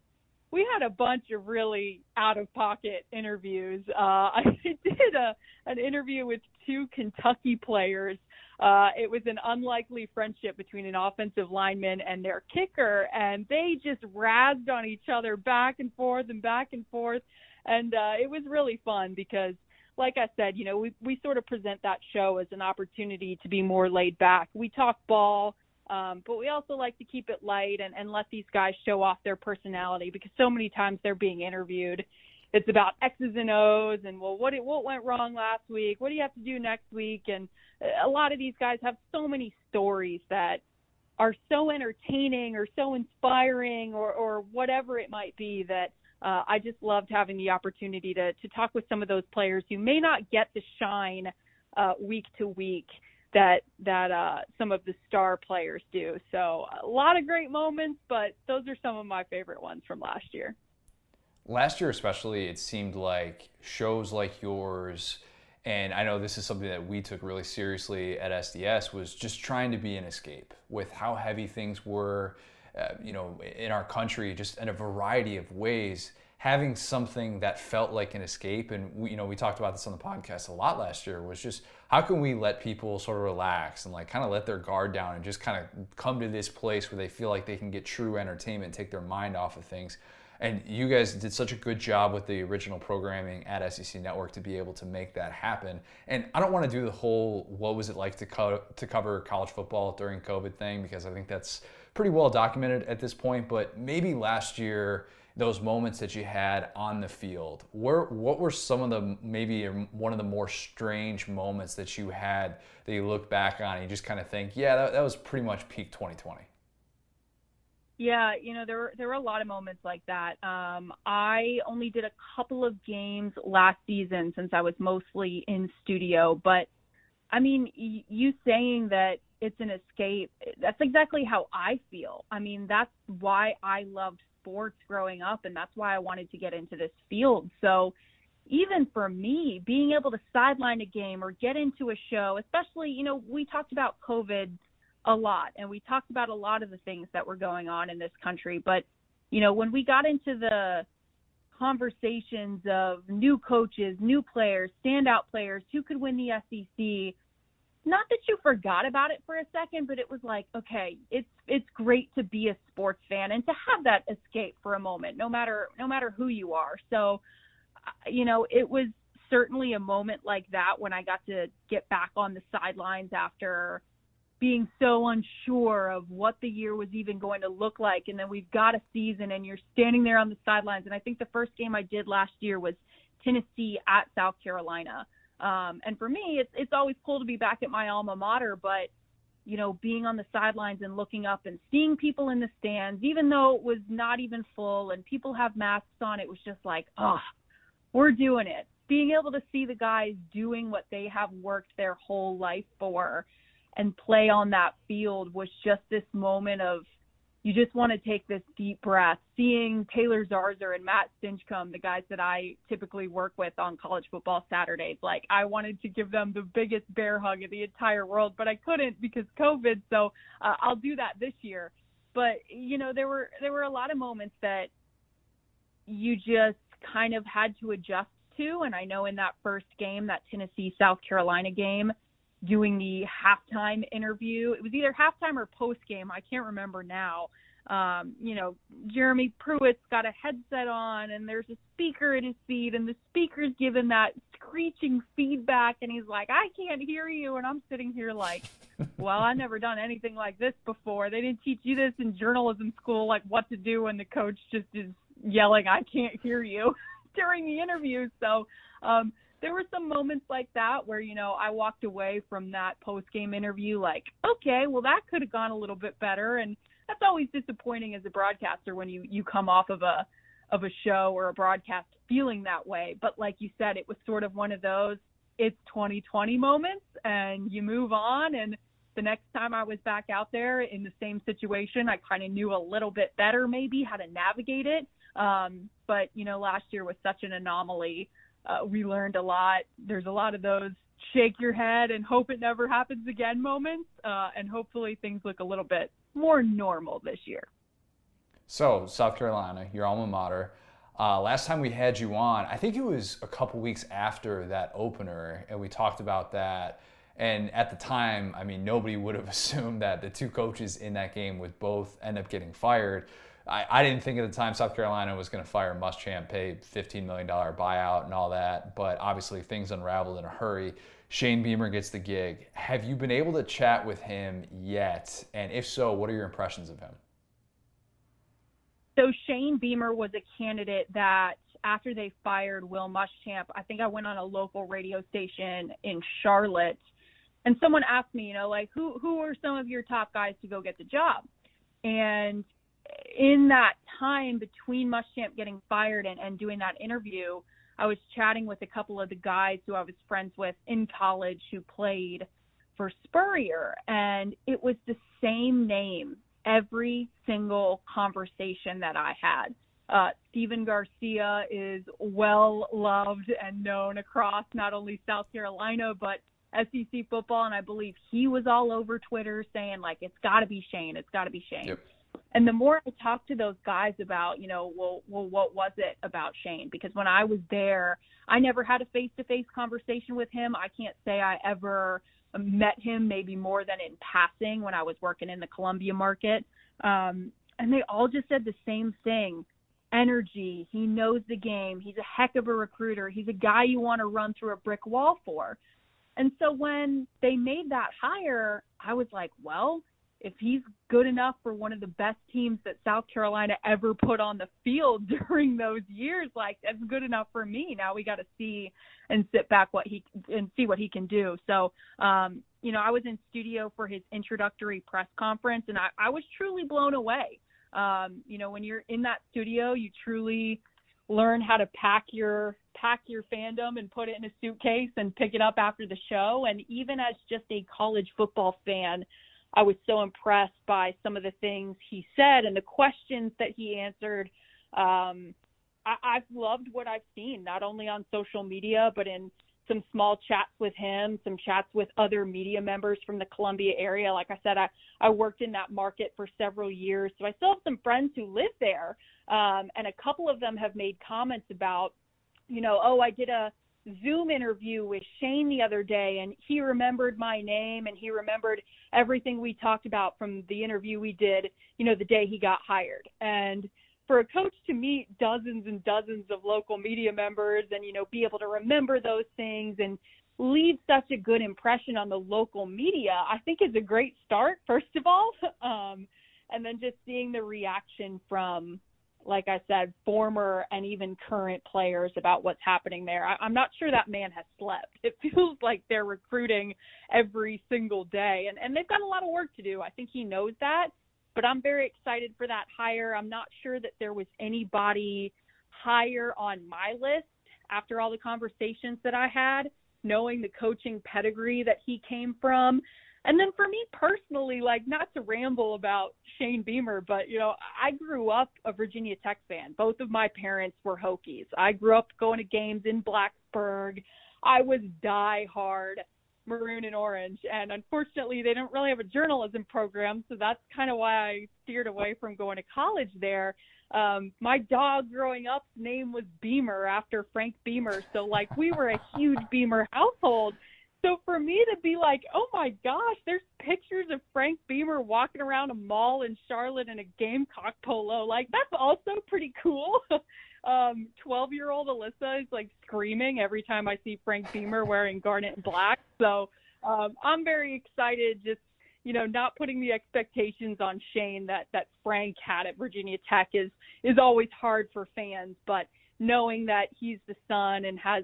Speaker 1: we had a bunch of really out of pocket interviews. Uh, I did a an interview with two Kentucky players. Uh, it was an unlikely friendship between an offensive lineman and their kicker, and they just razzed on each other back and forth and back and forth and uh, it was really fun because like I said, you know, we we sort of present that show as an opportunity to be more laid back. We talk ball, um, but we also like to keep it light and, and let these guys show off their personality because so many times they're being interviewed. It's about X's and O's and well, what what went wrong last week? What do you have to do next week? And a lot of these guys have so many stories that are so entertaining or so inspiring or or whatever it might be that uh, I just loved having the opportunity to to talk with some of those players who may not get the shine uh, week to week that that uh, some of the star players do. So a lot of great moments, but those are some of my favorite ones from last year.
Speaker 2: Last year, especially, it seemed like shows like yours, and I know this is something that we took really seriously at SDS, was just trying to be an escape with how heavy things were uh, you know, in our country, just in a variety of ways, having something that felt like an escape. And we, you know, we talked about this on the podcast a lot last year. Was just how can we let people sort of relax and like kind of let their guard down and just kind of come to this place where they feel like they can get true entertainment, take their mind off of things. And you guys did such a good job with the original programming at SEC Network to be able to make that happen. And I don't want to do the whole what was it like to co- to cover college football during COVID thing because I think that's pretty well documented at this point, but maybe last year, those moments that you had on the field, were, what were some of the maybe one of the more strange moments that you had that you look back on and you just kind of think, yeah, that, that was pretty much peak 2020?
Speaker 1: Yeah, you know, there were, there were a lot of moments like that. Um, I only did a couple of games last season since I was mostly in studio, but I mean, you saying that it's an escape. That's exactly how I feel. I mean, that's why I loved sports growing up, and that's why I wanted to get into this field. So even for me, being able to sideline a game or get into a show, especially, you know, we talked about COVID a lot and we talked about a lot of the things that were going on in this country. But, you know, when we got into the conversations of new coaches, new players, standout players, who could win the SEC, not that you forgot about it for a second, but it was like, okay, it's it's great to be a sports fan and to have that escape for a moment, no matter no matter who you are. So, uh, you know, it was certainly a moment like that when I got to get back on the sidelines after being so unsure of what the year was even going to look like. And then we've got a season and you're standing there on the sidelines. And I think the first game I did last year was Tennessee at South Carolina. Um, and for me, it's it's always cool to be back at my alma mater, but you know, being on the sidelines and looking up and seeing people in the stands, even though it was not even full and people have masks on, it was just like, oh, we're doing it. Being able to see the guys doing what they have worked their whole life for and play on that field was just this moment of you just want to take this deep breath. Seeing Taylor Zarzour and Matt Stinchcomb, the guys that I typically work with on college football Saturdays, like I wanted to give them the biggest bear hug in the entire world, but I couldn't because COVID. So uh, I'll do that this year. But you know, there were there were a lot of moments that you just kind of had to adjust to, and I know in that first game, that Tennessee South Carolina game, doing the halftime interview. It was either halftime or post game. I can't remember now. Um, you know, Jeremy Pruitt's got a headset on and there's a speaker at his seat and the speaker's giving that screeching feedback and he's like, I can't hear you. And I'm sitting here like, well, I've never done anything like this before. They didn't teach you this in journalism school, like what to do when the coach just is yelling, I can't hear you during the interview. So, um, there were some moments like that where you know I walked away from that post game interview like, okay, well that could have gone a little bit better, and that's always disappointing as a broadcaster when you you come off of a of a show or a broadcast feeling that way. But like you said, it was sort of one of those it's 2020 moments, and you move on. And the next time I was back out there in the same situation, I kind of knew a little bit better maybe how to navigate it. Um, but you know, last year was such an anomaly uh, we learned a lot. There's a lot of those shake your head and hope it never happens again moments, uh, and hopefully things look a little bit more normal this year.
Speaker 2: So, South Carolina, your alma mater. Uh, last time we had you on, I think it was a couple weeks after that opener, and we talked about that. And at the time, I mean, nobody would have assumed that the two coaches in that game would both end up getting fired. I, I didn't think at the time South Carolina was going to fire Muschamp, pay $15 million buyout and all that, but obviously things unraveled in a hurry. Shane Beamer gets the gig. Have you been able to chat with him yet? And if so, what are your impressions of him?
Speaker 1: So Shane Beamer was a candidate that after they fired Will Muschamp, I think I went on a local radio station in Charlotte and someone asked me, you know, like who who are some of your top guys to go get the job? And in that time between Muschamp getting fired and, and doing that interview, I was chatting with a couple of the guys who I was friends with in college who played for Spurrier, and it was the same name every single conversation that I had. Uh, Stephen Garcia is well loved and known across not only South Carolina but SEC football, and I believe he was all over Twitter saying like it's got to be Shane, it's got to be Shane.
Speaker 2: Yep.
Speaker 1: And the more I talked to those guys about, you know, well, well, what was it about Shane? Because when I was there, I never had a face-to-face conversation with him. I can't say I ever met him, maybe more than in passing when I was working in the Columbia market. Um, and they all just said the same thing: energy. He knows the game. He's a heck of a recruiter. He's a guy you want to run through a brick wall for. And so when they made that hire, I was like, well if he's good enough for one of the best teams that South Carolina ever put on the field during those years, like that's good enough for me. Now we got to see and sit back what he and see what he can do. So, um, you know, I was in studio for his introductory press conference, and I, I was truly blown away. Um, you know, when you're in that studio, you truly learn how to pack your pack your fandom and put it in a suitcase and pick it up after the show. And even as just a college football fan, I was so impressed by some of the things he said and the questions that he answered. Um, I, I've loved what I've seen, not only on social media, but in some small chats with him, some chats with other media members from the Columbia area. Like I said, I, I worked in that market for several years, so I still have some friends who live there. Um, and a couple of them have made comments about, you know, oh, I did a Zoom interview with Shane the other day, and he remembered my name and he remembered everything we talked about from the interview we did, you know, the day he got hired. And for a coach to meet dozens and dozens of local media members and, you know, be able to remember those things and leave such a good impression on the local media, I think is a great start, first of all. Um, and then just seeing the reaction from like I said, former and even current players about what's happening there. I, I'm not sure that man has slept. It feels like they're recruiting every single day, and, and they've got a lot of work to do. I think he knows that, but I'm very excited for that hire. I'm not sure that there was anybody higher on my list after all the conversations that I had, knowing the coaching pedigree that he came from. And then for me personally, like not to ramble about Shane Beamer, but you know, I grew up a Virginia Tech fan. Both of my parents were Hokies. I grew up going to games in Blacksburg. I was die hard maroon and orange and unfortunately they don't really have a journalism program so that's kind of why I steered away from going to college there um my dog growing up's name was Beamer after Frank Beamer so like we were a huge Beamer household so for me to be like, oh my gosh, there's pictures of Frank Beamer walking around a mall in Charlotte in a Gamecock polo, like that's also pretty cool. um, 12 year old Alyssa is like screaming every time I see Frank Beamer wearing garnet and black. So um, I'm very excited. Just you know, not putting the expectations on Shane that that Frank had at Virginia Tech is is always hard for fans, but knowing that he's the son and has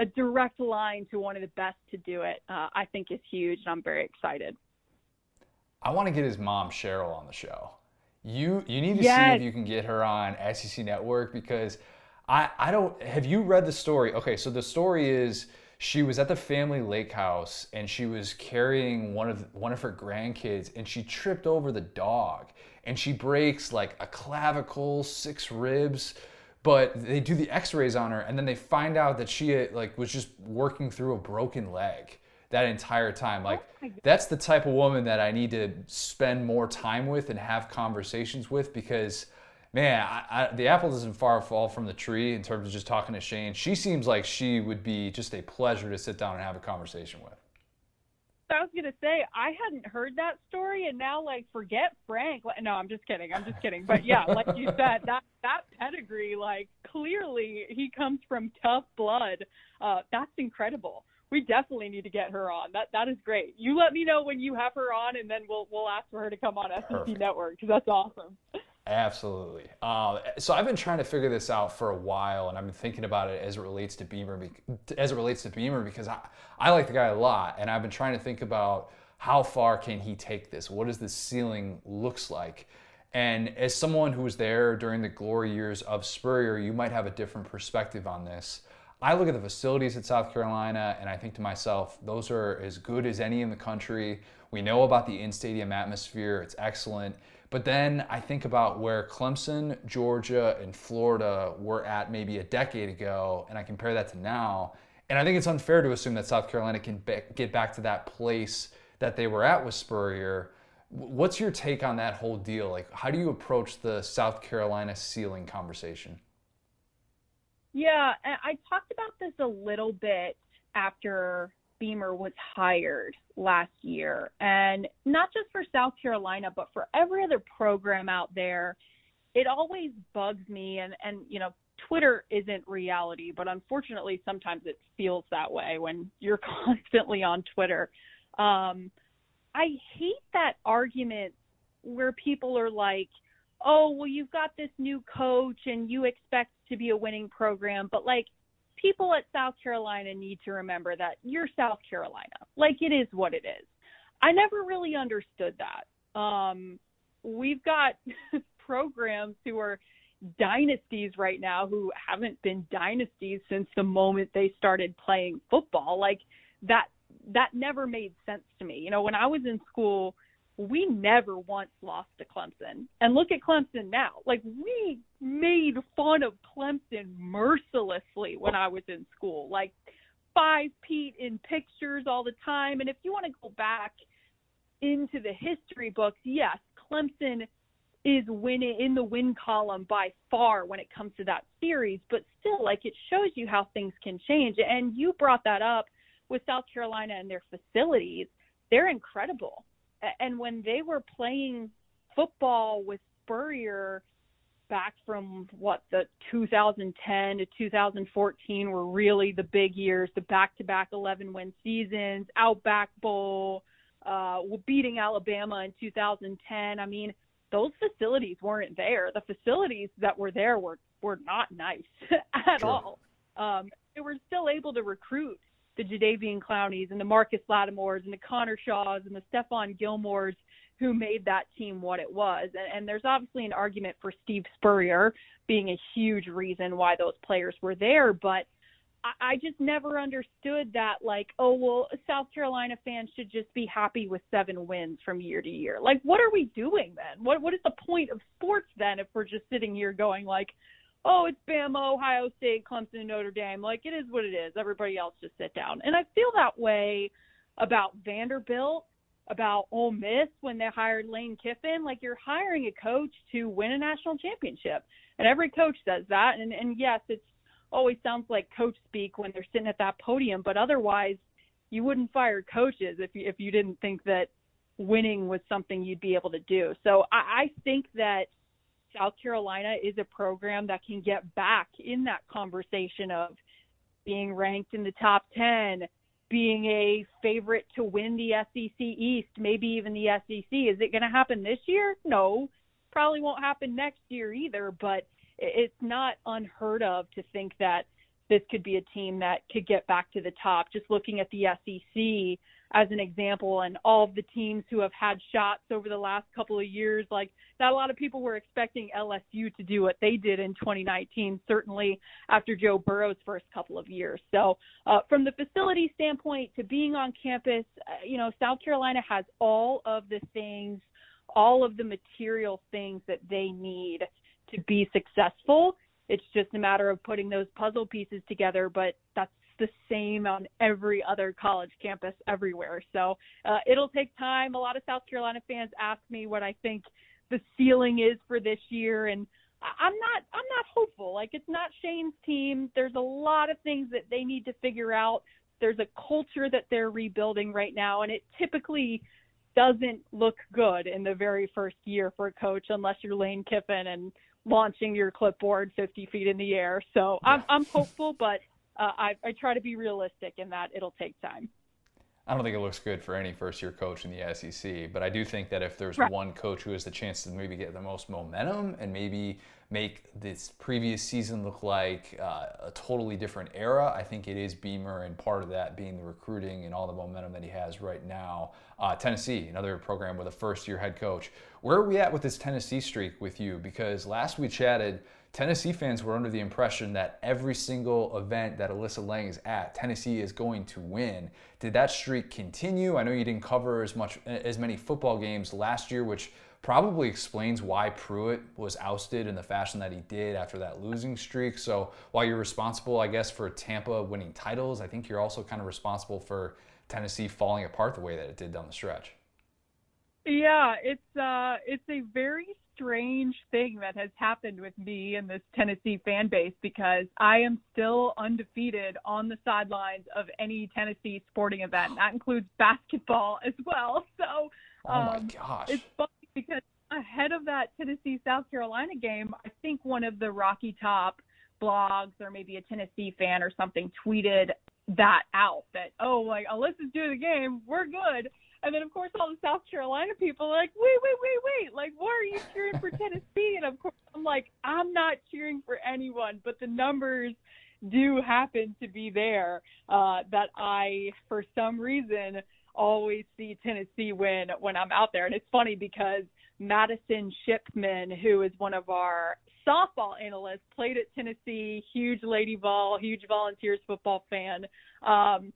Speaker 1: a direct line to one of the best to do it, uh, I think is huge, and I'm very excited.
Speaker 2: I want to get his mom Cheryl on the show. You you need to yes. see if you can get her on SEC Network because I I don't have you read the story? Okay, so the story is she was at the family lake house and she was carrying one of one of her grandkids and she tripped over the dog and she breaks like a clavicle, six ribs, but they do the x-rays on her and then they find out that she like was just working through a broken leg that entire time. Like oh that's the type of woman that i need to spend more time with and have conversations with because man I, I, the apple doesn't far fall from the tree in terms of just talking to shane. She seems like she would be just a pleasure to sit down and have a conversation with
Speaker 1: I was gonna say I hadn't heard that story, and now like forget Frank. No, I'm just kidding. I'm just kidding. But yeah, like you said, that that pedigree, like clearly he comes from tough blood. Uh, that's incredible. We definitely need to get her on. That that is great. You let me know when you have her on, and then we'll we'll ask for her to come on SEC. Network because that's awesome.
Speaker 2: Absolutely. Uh, so I've been trying to figure this out for a while, and I've been thinking about it as it relates to Beamer, as it relates to Beamer, because I, I like the guy a lot, and I've been trying to think about how far can he take this? What does the ceiling looks like? And as someone who was there during the glory years of Spurrier, you might have a different perspective on this. I look at the facilities at South Carolina and I think to myself, those are as good as any in the country. We know about the in stadium atmosphere, it's excellent. But then I think about where Clemson, Georgia, and Florida were at maybe a decade ago, and I compare that to now. And I think it's unfair to assume that South Carolina can be- get back to that place that they were at with Spurrier. What's your take on that whole deal? Like, how do you approach the South Carolina ceiling conversation?
Speaker 1: Yeah, I talked about this a little bit after Beamer was hired last year. And not just for South Carolina, but for every other program out there, it always bugs me. And, and you know, Twitter isn't reality, but unfortunately, sometimes it feels that way when you're constantly on Twitter. Um, I hate that argument where people are like, oh, well, you've got this new coach and you expect to be a winning program, but like, people at South Carolina need to remember that you're South Carolina. Like it is what it is. I never really understood that. Um, we've got programs who are dynasties right now who haven't been dynasties since the moment they started playing football. Like that that never made sense to me. You know, when I was in school, we never once lost to Clemson. And look at Clemson now. Like we made fun of Clemson mercilessly when I was in school. Like five Pete in pictures all the time. And if you want to go back into the history books, yes, Clemson is winning in the win column by far when it comes to that series, but still like it shows you how things can change. And you brought that up with South Carolina and their facilities. They're incredible. And when they were playing football with Spurrier back from what the 2010 to 2014 were really the big years, the back-to-back 11 win seasons, Outback Bowl, uh, beating Alabama in 2010. I mean, those facilities weren't there. The facilities that were there were were not nice at sure. all. Um, they were still able to recruit the Jadeveon Clowneys and the Marcus Lattimores and the Connor Shaws and the Stephon Gilmores who made that team what it was. And, and there's obviously an argument for Steve Spurrier being a huge reason why those players were there, but I, I just never understood that like, oh well, South Carolina fans should just be happy with seven wins from year to year. Like, what are we doing then? What what is the point of sports then if we're just sitting here going like, oh, it's Bama, Ohio State, Clemson, Notre Dame. Like it is what it is. Everybody else just sit down. And I feel that way about Vanderbilt about Ole Miss when they hired Lane Kiffin. Like you're hiring a coach to win a national championship, and every coach says that. And and yes, it's always sounds like coach speak when they're sitting at that podium, but otherwise, you wouldn't fire coaches if you if you didn't think that winning was something you'd be able to do. So I, I think that South Carolina is a program that can get back in that conversation of being ranked in the top 10, being a favorite to win the SEC East, maybe even the SEC. Is it going to happen this year? No. Probably won't happen next year either, but it's not unheard of to think that this could be a team that could get back to the top. Just looking at the SEC as an example, and all of the teams who have had shots over the last couple of years, like not a lot of people were expecting LSU to do what they did in 2019, certainly after Joe Burrow's first couple of years. So, uh, from the facility standpoint to being on campus, uh, you know, South Carolina has all of the things, all of the material things that they need to be successful. It's just a matter of putting those puzzle pieces together, but that's the same on every other college campus everywhere. So uh, it'll take time. A lot of South Carolina fans ask me what I think the ceiling is for this year, and I'm not I'm not hopeful. Like it's not Shane's team. There's a lot of things that they need to figure out. There's a culture that they're rebuilding right now, and it typically doesn't look good in the very first year for a coach unless you're Lane Kiffin and launching your clipboard 50 feet in the air. So I'm I'm hopeful, but uh, I I try to be realistic in that it'll take time.
Speaker 2: I don't think it looks good for any first year coach in the SEC, but I do think that if there's right. one coach who has the chance to maybe get the most momentum and maybe make this previous season look like uh, a totally different era. I think it is Beamer, and part of that being the recruiting and all the momentum that he has right now. Uh, Tennessee, another program with a first year head coach. Where are we at with this Tennessee streak with you? Because last we chatted, Tennessee fans were under the impression that every single event that Alyssa Lang is at, Tennessee is going to win. Did that streak continue? I know you didn't cover as much as many football games last year, which probably explains why Pruitt was ousted in the fashion that he did after that losing streak. So while you're responsible, I guess, for Tampa winning titles, I think you're also kind of responsible for Tennessee falling apart the way that it did down the stretch.
Speaker 1: Yeah, it's uh it's a very strange thing that has happened with me and this Tennessee fan base because I am still undefeated on the sidelines of any Tennessee sporting event. That includes basketball as well. So
Speaker 2: Oh my um, gosh.
Speaker 1: It's funny because ahead of that Tennessee South Carolina game, I think one of the Rocky Top blogs or maybe a Tennessee fan or something tweeted that out that oh like Alyssa's doing the game, we're good. And then of course all the South Carolina people are like, wait, wait, wait, wait, like why are you cheering for Tennessee? And of course I'm like, I'm not cheering for anyone, but the numbers do happen to be there. Uh, that I for some reason always see Tennessee win when I'm out there. And it's funny because Madison Shipman, who is one of our softball analysts, played at Tennessee, huge Lady Vol, huge Volunteers football fan. Um,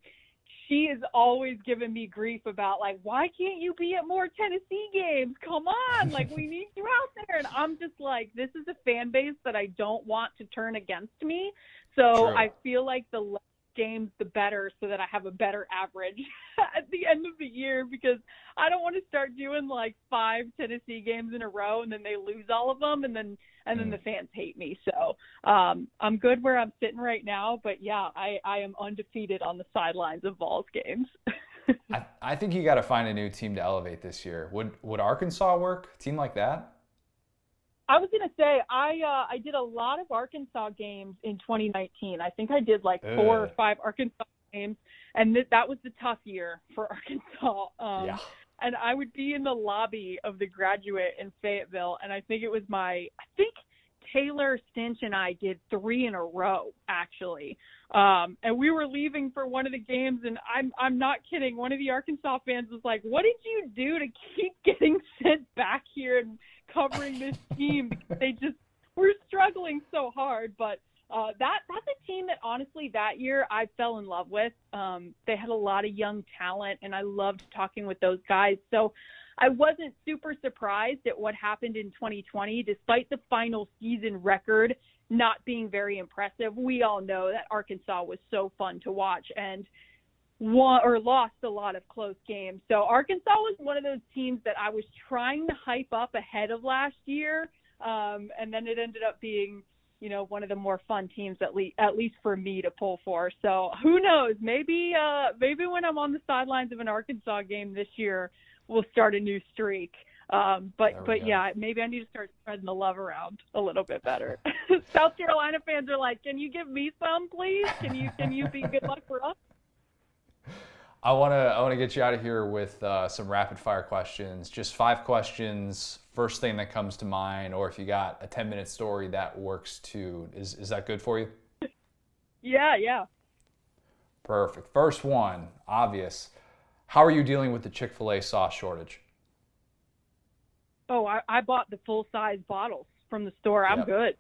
Speaker 1: she is always giving me grief about like why can't you be at more Tennessee games? Come on, like we need you out there. And I'm just like this is a fan base that I don't want to turn against me. So
Speaker 2: True.
Speaker 1: I feel like the less games the better so that I have a better average at the end of the year because I don't want to start doing like five Tennessee games in a row and then they lose all of them and then and then
Speaker 2: Mm.
Speaker 1: the fans hate me. So um I'm good where I'm sitting right now, but yeah, I I am undefeated on the sidelines of Vols games.
Speaker 2: I, I think you got to find a new team to elevate this year. Would would Arkansas work? A team like that?
Speaker 1: I was gonna say I uh, I did a lot of Arkansas games in 2019. I think I did like four or five Arkansas games, and th- that was the tough year for Arkansas. Um,
Speaker 2: yeah.
Speaker 1: And I would be in the lobby of the graduate in Fayetteville, and I think it was my I think Taylor Stinch and I did three in a row actually. Um, and we were leaving for one of the games, and I'm I'm not kidding. One of the Arkansas fans was like, "What did you do to keep getting sent back here and covering this team because they just were struggling so hard?" But uh, that that's a team that honestly that year I fell in love with. Um, they had a lot of young talent, and I loved talking with those guys. So I wasn't super surprised at what happened in 2020, despite the final season record not being very impressive. We all know that Arkansas was so fun to watch and won or lost a lot of close games. So Arkansas was one of those teams that I was trying to hype up ahead of last year, um, and then it ended up being, you know, one of the more fun teams at least at least for me to pull for. So who knows? Maybe uh, maybe when I'm on the sidelines of an Arkansas game this year, we'll start a new streak. Um, but but
Speaker 2: go.
Speaker 1: yeah, maybe I need to start spreading the love around a little bit better. South Carolina fans are like, "Can you give me some, please? Can you can you be good luck for us?"
Speaker 2: I want to I want to get you out of here with uh, some rapid fire questions. Just five questions. First thing that comes to mind, or if you got a 10 minute story that works too. Is is that good for you?
Speaker 1: Yeah, yeah.
Speaker 2: Perfect. First one, obvious. How are you dealing with the Chick Fil A sauce shortage?
Speaker 1: Oh, I, I bought the full size bottles from the store. I'm
Speaker 2: Yep.
Speaker 1: good.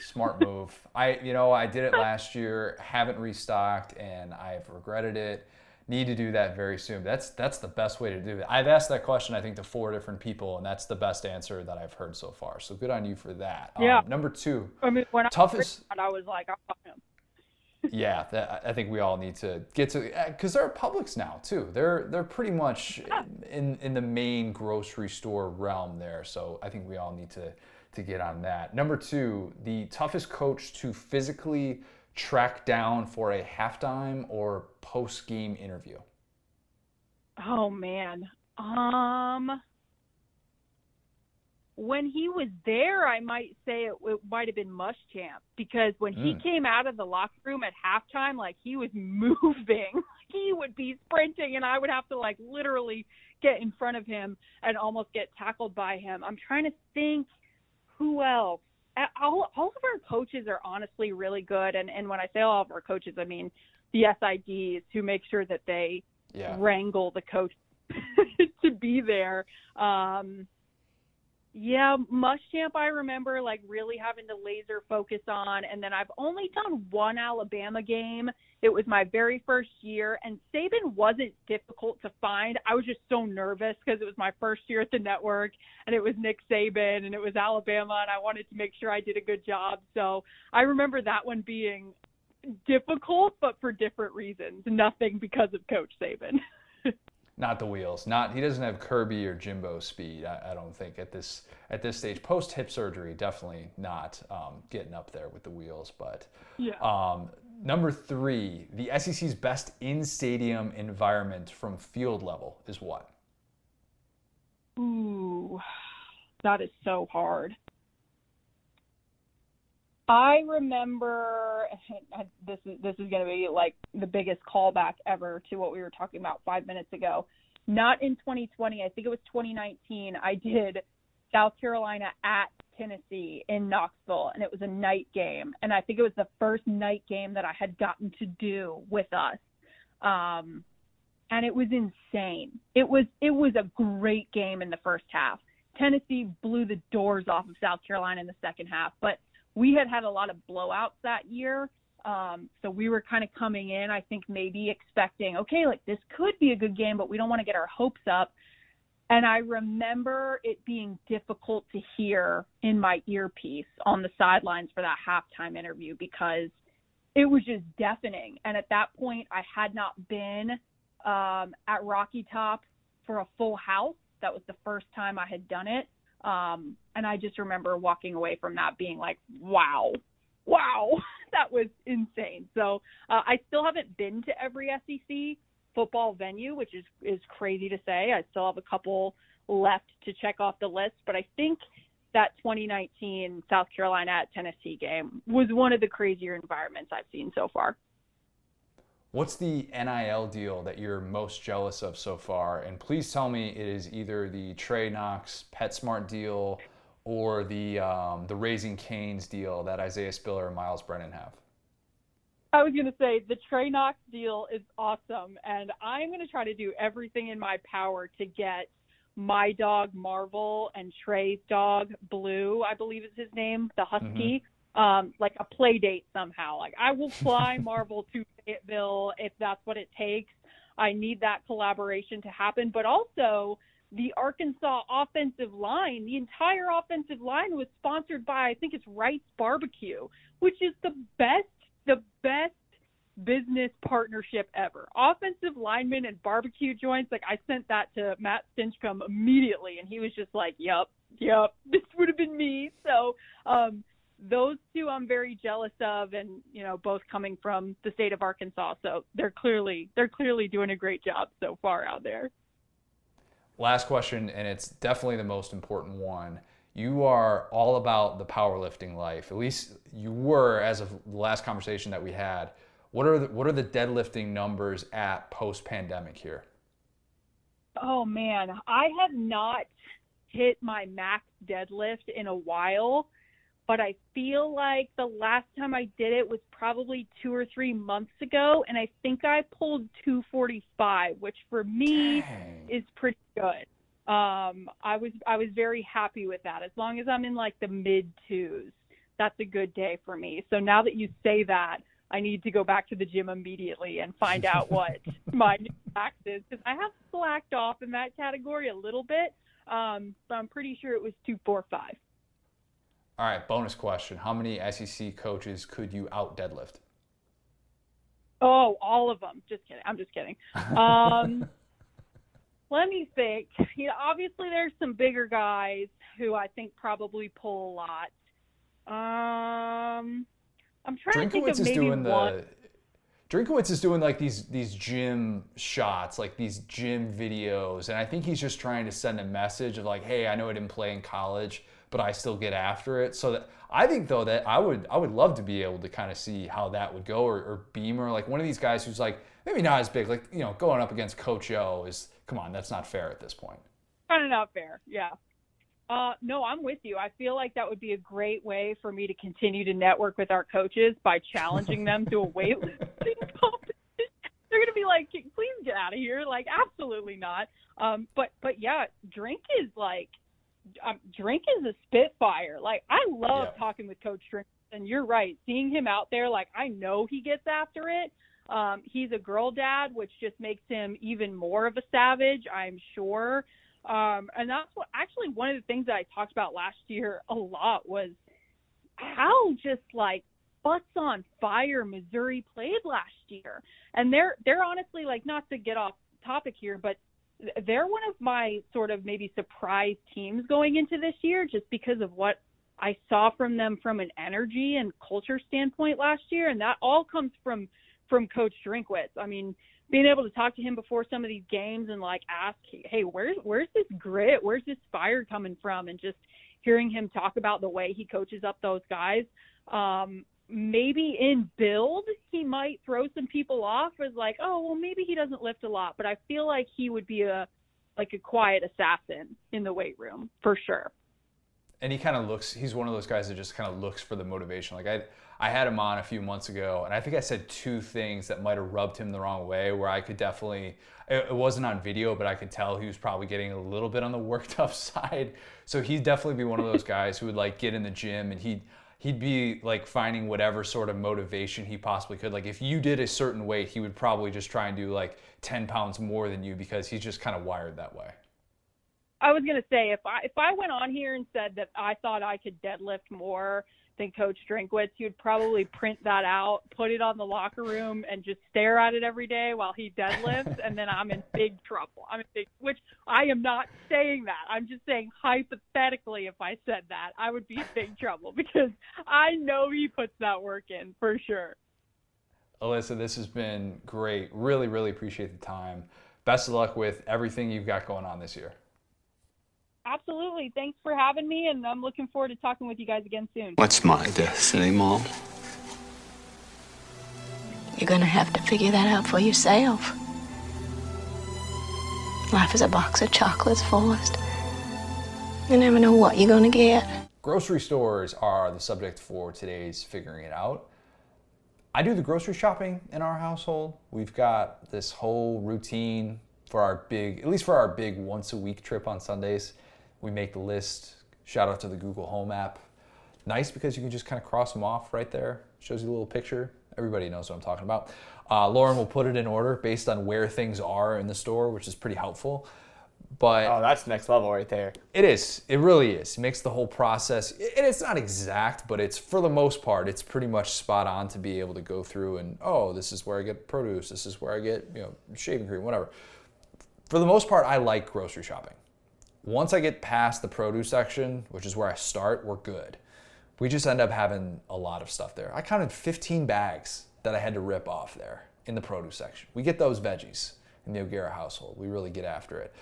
Speaker 2: Smart move. I, you know, I did it last year, haven't restocked, and I've regretted it. Need to do that very soon. That's that's the best way to do it. I've asked that question, I think, to four different people, and that's the best answer that I've heard so far. So good on you for that. Um,
Speaker 1: Yeah.
Speaker 2: number two,
Speaker 1: I mean, when
Speaker 2: toughest.
Speaker 1: I, I was like, I.
Speaker 2: Yeah, that, I think we all need to get to because they're Publix now too. They're they're pretty much in in the main grocery store realm there. So I think we all need to to get on that. Number two, the toughest coach to physically track down for a halftime or post game interview.
Speaker 1: Oh man. Um when he was there, I might say it, it might have been Muschamp because when he
Speaker 2: Mm.
Speaker 1: came out of the locker room at halftime, like he was moving, he would be sprinting, and I would have to like literally get in front of him and almost get tackled by him. I'm trying to think who else. A- All, all of our coaches are honestly really good, and and when I say all of our coaches, I mean the SIDs who make sure that they
Speaker 2: Yeah.
Speaker 1: wrangle the coach to be there. Um, yeah, Muschamp, I remember like really having to laser focus on, and then I've only done one Alabama game. It was my very first year, and Saban wasn't difficult to find. I was just so nervous because it was my first year at the network, and it was Nick Saban, and it was Alabama, and I wanted to make sure I did a good job. So I remember that one being difficult, but for different reasons. Nothing because of Coach Saban.
Speaker 2: Not the wheels. Not he doesn't have Kirby or Jimbo speed. I, I don't think at this at this stage. Post hip surgery, definitely not um, getting up there with the wheels. But
Speaker 1: Yeah.
Speaker 2: um, number three, the SEC's best in stadium environment from field level is what?
Speaker 1: Ooh, that is so hard. I remember this is this is going to be like the biggest callback ever to what we were talking about 5 minutes ago. Not in 2020, I think it was 2019. I did South Carolina at Tennessee in Knoxville and it was a night game and I think it was the first night game that I had gotten to do with us. Um and it was insane. It was it was a great game in the first half. Tennessee blew the doors off of South Carolina in the second half, but we had had a lot of blowouts that year, Um, so we were kind of coming in, I think maybe expecting, okay, like this could be a good game, but we don't want to get our hopes up. And I remember it being difficult to hear in my earpiece on the sidelines for that halftime interview because it was just deafening. And at that point, I had not been um, at Rocky Top for a full house. That was the first time I had done it. Um, and I just remember walking away from that being like, wow, wow, that was insane. So uh, I still haven't been to every SEC football venue, which is is crazy to say. I still have a couple left to check off the list, but I think that 2019 South Carolina at Tennessee game was one of the crazier environments I've seen so far.
Speaker 2: What's the NIL deal that you're most jealous of so far? And please tell me it is either the Trey Knox PetSmart deal or the um, the Raising Cane's deal that Isaiah Spiller and Myles Brennan have.
Speaker 1: I was going to say the Trey Knox deal is awesome, and I'm going to try to do everything in my power to get my dog Marvel and Trey's dog Blue, I believe is his name, the husky, mm-hmm. Um, like a play date somehow. Like I will fly Marvel to Fayetteville if that's what it takes. I need that collaboration to happen, but also the Arkansas offensive line, the entire offensive line was sponsored by I think it's Wright's Barbecue, which is the best the best business partnership ever. Offensive linemen and barbecue joints. Like I sent that to Matt Stinchcomb immediately, and he was just like, "Yep, yep, this would have been me." So um, those two, I'm very jealous of, and you know, both coming from the state of Arkansas, so they're clearly they're clearly doing a great job so far out there.
Speaker 2: Last question, and it's definitely the most important one. You are all about the powerlifting life. At least you were as of the last conversation that we had what are the, what are the deadlifting numbers at post pandemic here?
Speaker 1: Oh man, I have not hit my max deadlift in a while, but I feel like the last time I did it was probably 2 or 3 months ago and I think I pulled 245, which for me Dang. is pretty good. Um I was I was very happy with that. As long as I'm in like the mid 2s, that's a good day for me. So now that you say that, I need to go back to the gym immediately and find out what my new max is because I have slacked off in that category a little bit, um, but I'm pretty sure it was two four five.
Speaker 2: All right, bonus question: How many SEC coaches could you out deadlift?
Speaker 1: Oh, all of them. Just kidding. I'm just kidding. Um, let me think. You know, obviously there's some bigger guys who I think probably pull a lot. Um, I'm trying Drinkwitz to think of maybe doing one. The,
Speaker 2: Drinkwitz is doing like these these gym shots, like these gym videos, and I think he's just trying to send a message of like, hey, I know I didn't play in college, but I still get after it. So that I think though that I would I would love to be able to kind of see how that would go, or, or Beamer, like one of these guys who's like maybe not as big, like you know, going up against Coach O is come on, that's not fair at this point.
Speaker 1: Kind of not fair, yeah. Uh, no, I'm with you. I feel like that would be a great way for me to continue to network with our coaches by challenging them to a weightlifting competition. They're gonna be like, "Please get out of here!" Like, absolutely not. Um, but but yeah, drink is like, um, drink is a spitfire. Like, I love yeah. talking with Coach Drink, and you're right. Seeing him out there, like, I know he gets after it. Um, he's a girl dad, which just makes him even more of a savage, I'm sure. Um, and that's what actually one of the things that I talked about last year a lot was how just like butts on fire Missouri played last year. And they're they're honestly like not to get off topic here, but they're one of my sort of maybe surprise teams going into this year just because of what I saw from them from an energy and culture standpoint last year and that all comes from from coach Drinkwitz. I mean, being able to talk to him before some of these games and like ask, hey, where's where's this grit? Where's this fire coming from? And just hearing him talk about the way he coaches up those guys. Um, maybe in build he might throw some people off as like, oh well maybe he doesn't lift a lot, but I feel like he would be a like a quiet assassin in the weight room for sure.
Speaker 2: And he kind of looks he's one of those guys that just kind of looks for the motivation. Like i i had him on a few months ago and i think i said two things that might have rubbed him the wrong way where i could definitely it, wasn't on video but i could tell he was probably getting a little bit on the worked up side. So he'd definitely be one of those guys who would like get in the gym and he'd he'd be like finding whatever sort of motivation he possibly could. Like if you did a certain weight, he would probably just try and do like 10 pounds more than you because he's just kind of wired that way.
Speaker 1: I was gonna say if I if I went on here and said that I thought I could deadlift more than Coach Drinkwitz, you'd probably print that out, put it on the locker room, and just stare at it every day while he deadlifts, and then I'm in big trouble. I'm in big, which I am not saying that. I'm just saying hypothetically, if I said that, I would be in big trouble because I know he puts that work in for sure.
Speaker 2: Alyssa, this has been great. Really, really appreciate the time. Best of luck with everything you've got going on this year.
Speaker 1: Absolutely. Thanks for having me, and I'm looking forward to talking with you guys again soon.
Speaker 4: What's my destiny, Mom?
Speaker 5: You're gonna have to figure that out for yourself. Life is a box of chocolates, Forrest. You never know what you're gonna get.
Speaker 2: Grocery stores are the subject for today's Figuring It Out. I do the grocery shopping in our household. We've got this whole routine for our big, at least for our big once a week trip on Sundays. We make the list. Shout out to the Google Home app. Nice because you can just kind of cross them off right there. Shows you a little picture. Everybody knows what I'm talking about. Uh, Lauren will put it in order based on where things are in the store, which is pretty helpful. But
Speaker 3: Oh, that's next level right there.
Speaker 2: it is. It really is. It makes the whole process, and it's not exact, but it's for the most part, it's pretty much spot on to be able to go through and oh, this is where I get produce. This is where I get you know shaving cream, whatever. For the most part, I like grocery shopping. Once I get past the produce section, which is where I start, we're good. We just end up having a lot of stuff there. I counted 15 bags that I had to rip off there in the produce section. We get those veggies in the O'Gara household. We really get after it.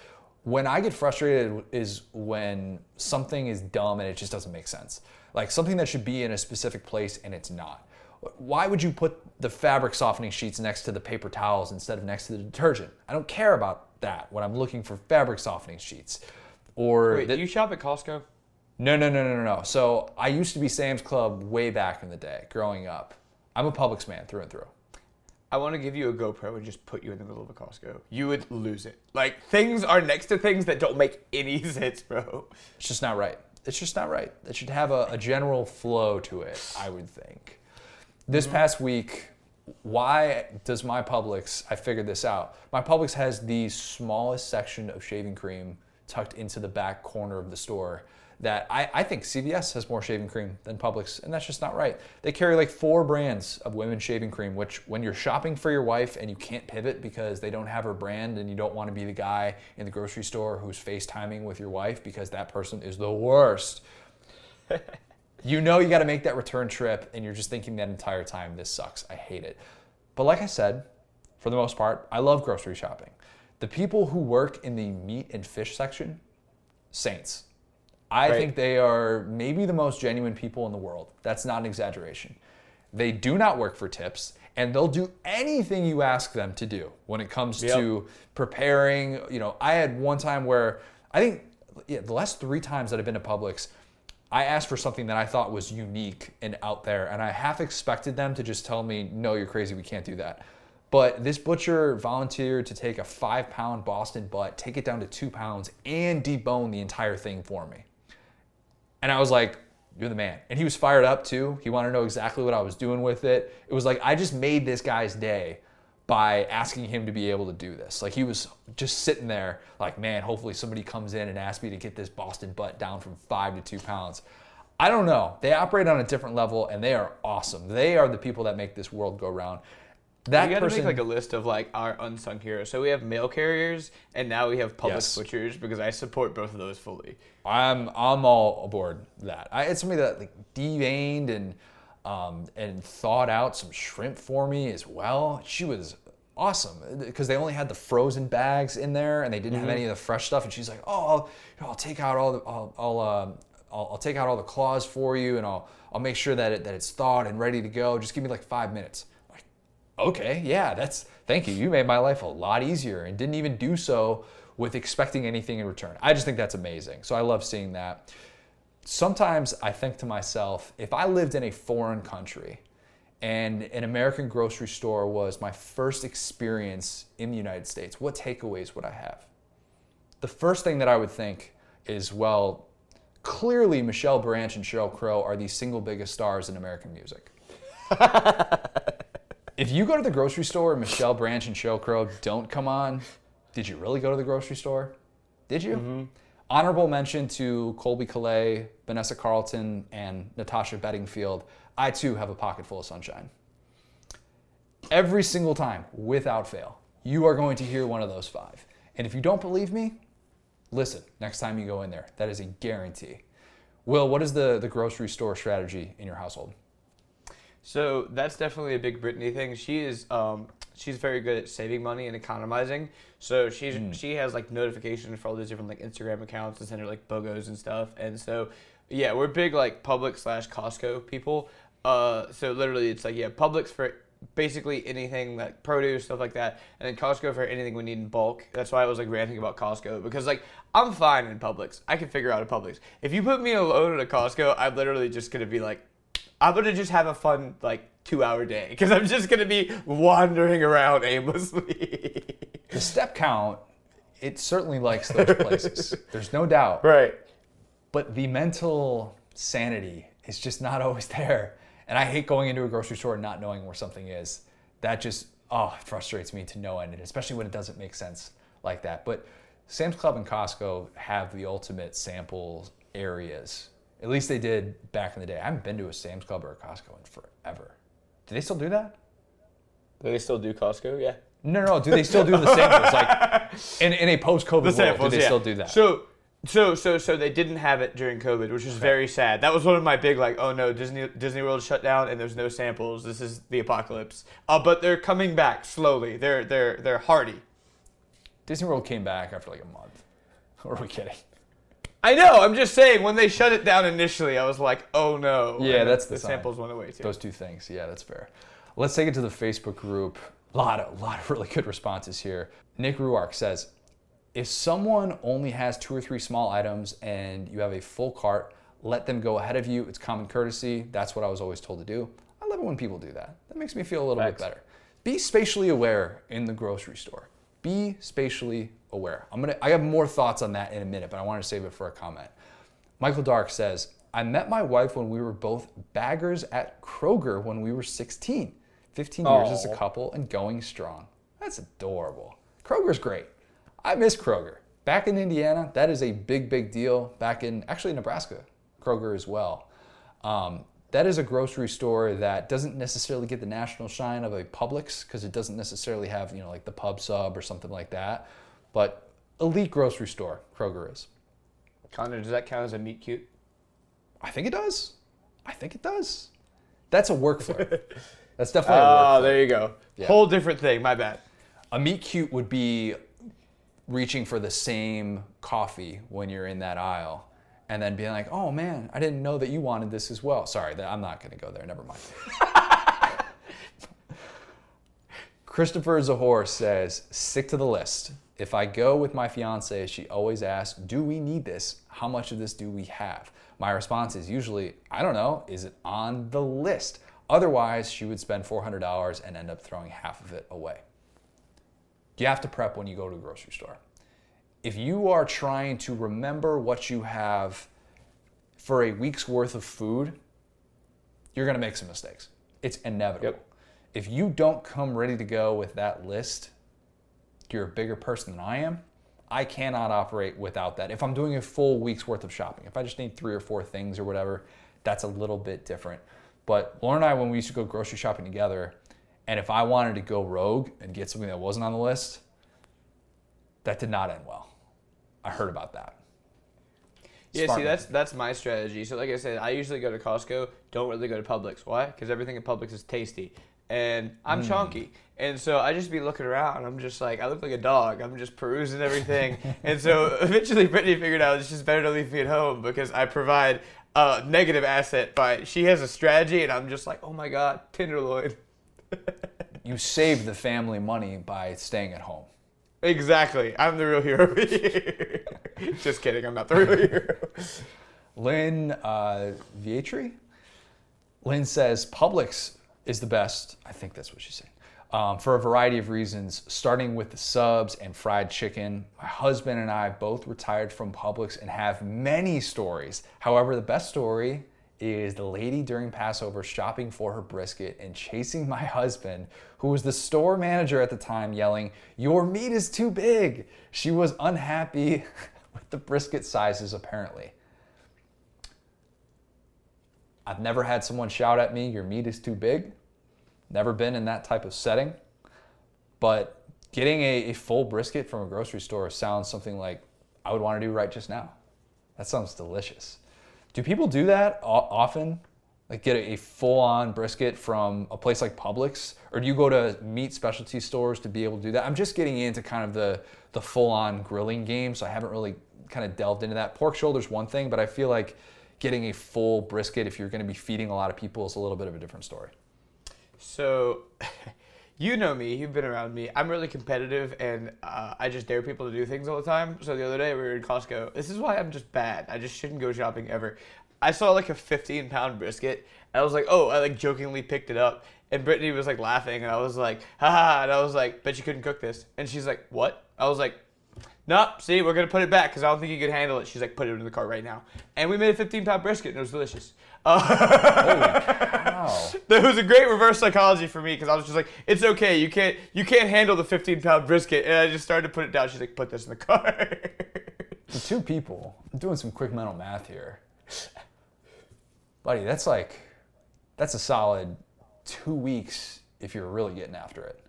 Speaker 2: When I get frustrated is when something is dumb and it just doesn't make sense. Like something that should be in a specific place and it's not. Why would you put the fabric softening sheets next to the paper towels instead of next to the detergent? I don't care about that when I'm looking for fabric softening sheets. Or
Speaker 3: Wait,
Speaker 2: the-
Speaker 3: do you shop at Costco?
Speaker 2: no, no, no, no, no, no. So I used to be Sam's Club way back in the day, growing up. I'm a Publix man through and through.
Speaker 3: I want to give you a GoPro and just put you in the middle of a Costco. You would lose it. Like things are next to things that don't make any sense, bro.
Speaker 2: It's just not right. It's just not right. It should have a, a general flow to it, I would think. This mm-hmm. past week, why does my Publix, I figured this out. My Publix has the smallest section of shaving cream tucked into the back corner of the store that I, I think CVS has more shaving cream than Publix, and that's just not right. They carry like four brands of women's shaving cream, which when you're shopping for your wife and you can't pivot because they don't have her brand and you don't want to be the guy in the grocery store who's FaceTiming with your wife because that person is the worst. you know you got to make that return trip and you're just thinking that entire time, this sucks. I hate it. But like I said, for the most part, I love grocery shopping. The people who work in the meat and fish section, saints. I
Speaker 3: Right.
Speaker 2: think they are maybe the most genuine people in the world. That's not an exaggeration. They do not work for tips, and they'll do anything you ask them to do when it comes
Speaker 3: Yep.
Speaker 2: to preparing. You know, I had one time where I think yeah, the last three times that I've been to Publix, I asked for something that I thought was unique and out there, and I half expected them to just tell me, "No, you're crazy. We can't do that." But this butcher volunteered to take a five pound Boston butt, take it down to two pounds, and debone the entire thing for me. And I was like, you're the man. And he was fired up too. He wanted to know exactly what I was doing with it. It was like, I just made this guy's day by asking him to be able to do this. Like he was just sitting there, like, man, hopefully somebody comes in and asks me to get this Boston butt down from five to two pounds. I don't know. They operate on a different level and they are awesome. They are the people that make this world go round. That
Speaker 3: we got to
Speaker 2: person,
Speaker 3: make like a list of like our unsung heroes. So we have mail carriers, and now we have Publix
Speaker 2: Yes.
Speaker 3: butchers because I support both of those fully.
Speaker 2: I'm I'm all aboard that. I had somebody that like deveined and um, and thawed out some shrimp for me as well. She was awesome because they only had the frozen bags in there and they didn't have any of the fresh stuff. And she's like, "Oh, I'll, you know, I'll take out all the I'll I'll, um, I'll I'll take out all the claws for you and I'll I'll make sure that it that it's thawed and ready to go. Just give me like five minutes." Okay, yeah, that's thank you. You made my life a lot easier and didn't even do so with expecting anything in return. I just think that's amazing. So I love seeing that. Sometimes I think to myself, if I lived in a foreign country and an American grocery store was my first experience in the United States, what takeaways would I have? The first thing that I would think is, well, clearly Michelle Branch and Sheryl Crow are the single biggest stars in American music. if you go to the grocery store and Michelle Branch and Sheryl Crow don't come on, did you really go to the grocery store? Did you? Mm-hmm. Honorable mention to Colbie Caillat, Vanessa Carlton, and Natasha Bedingfield. I too have a pocket full of sunshine. Every single time, without fail, you are going to hear one of those five. And if you don't believe me, listen next time you go in there. That is a guarantee. Will, what is the, the grocery store strategy in your household?
Speaker 3: So that's definitely a big Brittany thing. She is um, she's very good at saving money and economizing. So she's she has like notifications for all these different like Instagram accounts and send her like bogos and stuff. And so yeah, we're big like Publix slash Costco people. Uh, so literally it's like yeah, Publix for basically anything like produce stuff like that, and then Costco for anything we need in bulk. That's why I was like ranting about Costco because like I'm fine in Publix. I can figure out a Publix. If you put me alone at a Costco, I'm literally just gonna be like I'm gonna just have a fun like two hour day because I'm just gonna be wandering around aimlessly.
Speaker 2: The step count, it certainly likes those places. There's no doubt.
Speaker 3: right.
Speaker 2: But the mental sanity is just not always there. And I hate going into a grocery store and not knowing where something is. That just, oh, it frustrates me to no end, and especially when it doesn't make sense like that. But Sam's Club and Costco have the ultimate sample areas. At least they did back in the day. I haven't been to a Sam's Club or a Costco in forever. Do they still do that?
Speaker 3: Do they still do Costco? Yeah.
Speaker 2: No, no. Do they still do the samples? Like in, in a post-COVID world, do they still do that?
Speaker 3: So, so, so, so they didn't have it during COVID, which was very sad. That was one of my big like, oh no, Disney Disney World shut down and there's no samples. This is the apocalypse. Uh, but they're coming back slowly. They're they're they're hardy.
Speaker 2: Disney World came back after like a month. Or are we kidding?
Speaker 3: I know. I'm just saying when they shut it down initially, I was like, oh no.
Speaker 2: Yeah,
Speaker 3: And
Speaker 2: that's the
Speaker 3: the
Speaker 2: sign.
Speaker 3: samples went away too.
Speaker 2: Those two things. Yeah, that's fair. Let's take it to the Facebook group. A lot of, lot of really good responses here. Nick Ruark says, if someone only has two or three small items and you have a full cart, let them go ahead of you. It's common courtesy. That's what I was always told to do. I love it when people do that. That makes me feel a little
Speaker 3: Facts.
Speaker 2: bit better. Be spatially aware in the grocery store. Be spatially aware. I'm gonna I have more thoughts on that in a minute, but I want to save it for a comment. Michael Dark says, I met my wife when we were both baggers at Kroger when we were 16. 15 years as a couple and going strong. That's adorable. Kroger's great. I miss Kroger. Back in Indiana, that is a big, big deal. Back in actually Nebraska, Kroger as well. Um, that is a grocery store that doesn't necessarily get the national shine of a Publix because it doesn't necessarily have, you know, like the pub sub or something like that. But elite grocery store, Kroger is.
Speaker 3: Connor, does that count as a meet cute?
Speaker 2: I think it does. I think it does. That's a work flirt. That's definitely
Speaker 3: Oh, there you go.
Speaker 2: Yeah.
Speaker 3: Whole different thing. My bad.
Speaker 2: A meet cute would be reaching for the same coffee when you're in that aisle and then being like, oh man, I didn't know that you wanted this as well. Sorry, I'm not going to go there. Never mind. Christopher Zahor says, stick to the list. If I go with my fiance, she always asks, do we need this? How much of this do we have? My response is usually, I don't know, is it on the list? Otherwise, she would spend $400 and end up throwing half of it away. You have to prep when you go to a grocery store. If you are trying to remember what you have for a week's worth of food, you're going to make some mistakes. It's inevitable.
Speaker 3: Yep.
Speaker 2: If you don't come ready to go with that list, you're a bigger person than I am. I cannot operate without that. If I'm doing a full week's worth of shopping, if I just need three or four things or whatever, that's a little bit different. But Lauren and I, when we used to go grocery shopping together, and if I wanted to go rogue and get something that wasn't on the list, that did not end well. I heard about that.
Speaker 3: Yeah,
Speaker 2: Smart
Speaker 3: see, that's that's my strategy. So, like I said, I usually go to Costco. Don't really go to Publix. Why? Because everything at Publix is tasty, and I'm
Speaker 2: Hmm.
Speaker 3: chunky, and so I just be looking around. I'm just like, I look like a dog. I'm just perusing everything, and so eventually Brittany figured out it's just better to leave me at home because I provide a negative asset But she has a strategy, and I'm just like, oh my god, tenderloin.
Speaker 2: You save the family money by staying at home.
Speaker 3: Exactly. I'm the real hero here. just kidding. I'm not the real hero.
Speaker 2: Lynn uh, Vietri? Lynn says Publix is the best. I think that's what she's saying. Um, for a variety of reasons, starting with the subs and fried chicken. My husband and I both retired from Publix and have many stories. However, the best story is the lady during Passover shopping for her brisket and chasing my husband, who was the store manager at the time, yelling, Your meat is too big. She was unhappy with the brisket sizes, apparently. I've never had someone shout at me, Your meat is too big. Never been in that type of setting. But getting a, a full brisket from a grocery store sounds something like I would want to do right just now. That sounds delicious. Do people do that often? Like get a, a full-on brisket from a place like Publix, or do you go to meat specialty stores to be able to do that? I'm just getting into kind of the the full-on grilling game, so I haven't really kind of delved into that. Pork shoulder's one thing, but I feel like getting a full brisket if you're going to be feeding a lot of people is a little bit of a different story.
Speaker 3: So, you know me. You've been around me. I'm really competitive, and uh, I just dare people to do things all the time. So the other day we were in Costco. This is why I'm just bad. I just shouldn't go shopping ever. I saw like a 15 pound brisket, and I was like, oh, I like jokingly picked it up, and Brittany was like laughing, and I was like, haha, and I was like, bet you couldn't cook this, and she's like, what? I was like. Nope. See, we're gonna put it back because I don't think you could handle it. She's like, put it in the car right now, and we made a 15 pound brisket, and it was delicious. Uh,
Speaker 2: Wow.
Speaker 3: that was a great reverse psychology for me because I was just like, it's okay, you can't you can't handle the 15 pound brisket, and I just started to put it down. She's like, put this in the car.
Speaker 2: For two people, I'm doing some quick mental math here. Buddy, that's like, that's a solid two weeks if you're really getting after it.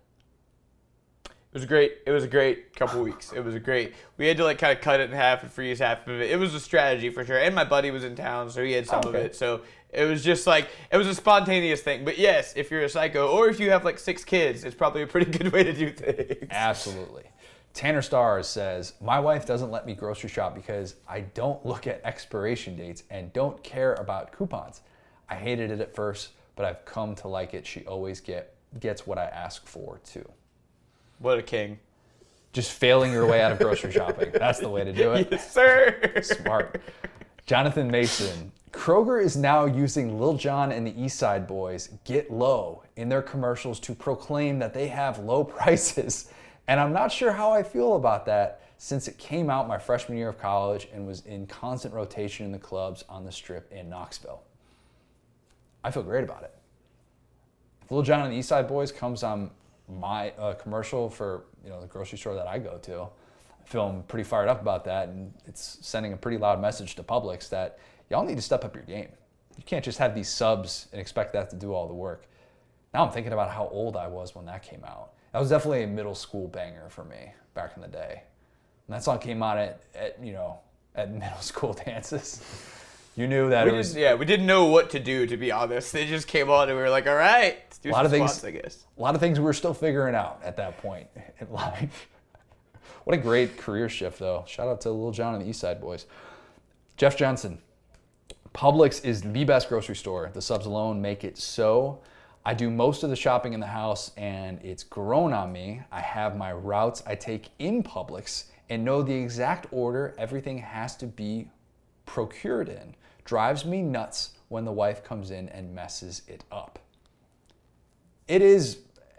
Speaker 3: It was great. It was a great couple weeks. It was a great. We had to like kind of cut it in half and freeze half of it. It was a strategy for sure. And my buddy was in town, so he had some oh,
Speaker 2: of
Speaker 3: it. So it was just like it was a spontaneous thing. But yes, if you're a psycho or if you have like six kids, it's probably a pretty good way to do things.
Speaker 2: Absolutely. Tanner Stars says, My wife doesn't let me grocery shop because I don't look at expiration dates and don't care about coupons. I hated it at first, but I've come to like it. She always get gets what I ask for too.
Speaker 3: What a king.
Speaker 2: Just failing your way out of grocery shopping. That's the way to do it.
Speaker 3: Yes, sir.
Speaker 2: Smart. Jonathan Mason. Kroger is now using Lil Jon and the East Side Boyz Get Low in their commercials to proclaim that they have low prices. And I'm not sure how I feel about that since it came out my freshman year of college and was in constant rotation in the clubs on the strip in Knoxville. I feel great about it. If Lil Jon and the East Side Boyz comes on my uh, commercial for you know the grocery store that I go to, I feel pretty fired up about that, and it's sending a pretty loud message to Publix that y'all need to step up your game. You can't just have these subs and expect that to do all the work. Now I'm thinking about how old I was when that came out. That was definitely a middle school banger for me back in the day. And that song came out at, at you know at middle school dances. You knew that
Speaker 3: We
Speaker 2: was
Speaker 3: yeah, we didn't know what to do to be honest. They just came on and we were like, all right, let's do
Speaker 2: A lot
Speaker 3: some
Speaker 2: of things-
Speaker 3: I guess.
Speaker 2: a lot of things we were still figuring out at that point in life. What a great career shift, though. Shout out to Lil Jon and the East Side Boyz. Jeff Johnson. Publix is the best grocery store. The subs alone make it so. I do most of the shopping in the house and it's grown on me. I have my routes I take in Publix and know the exact order everything has to be procured in. Drives me nuts when the wife comes in and messes it up it is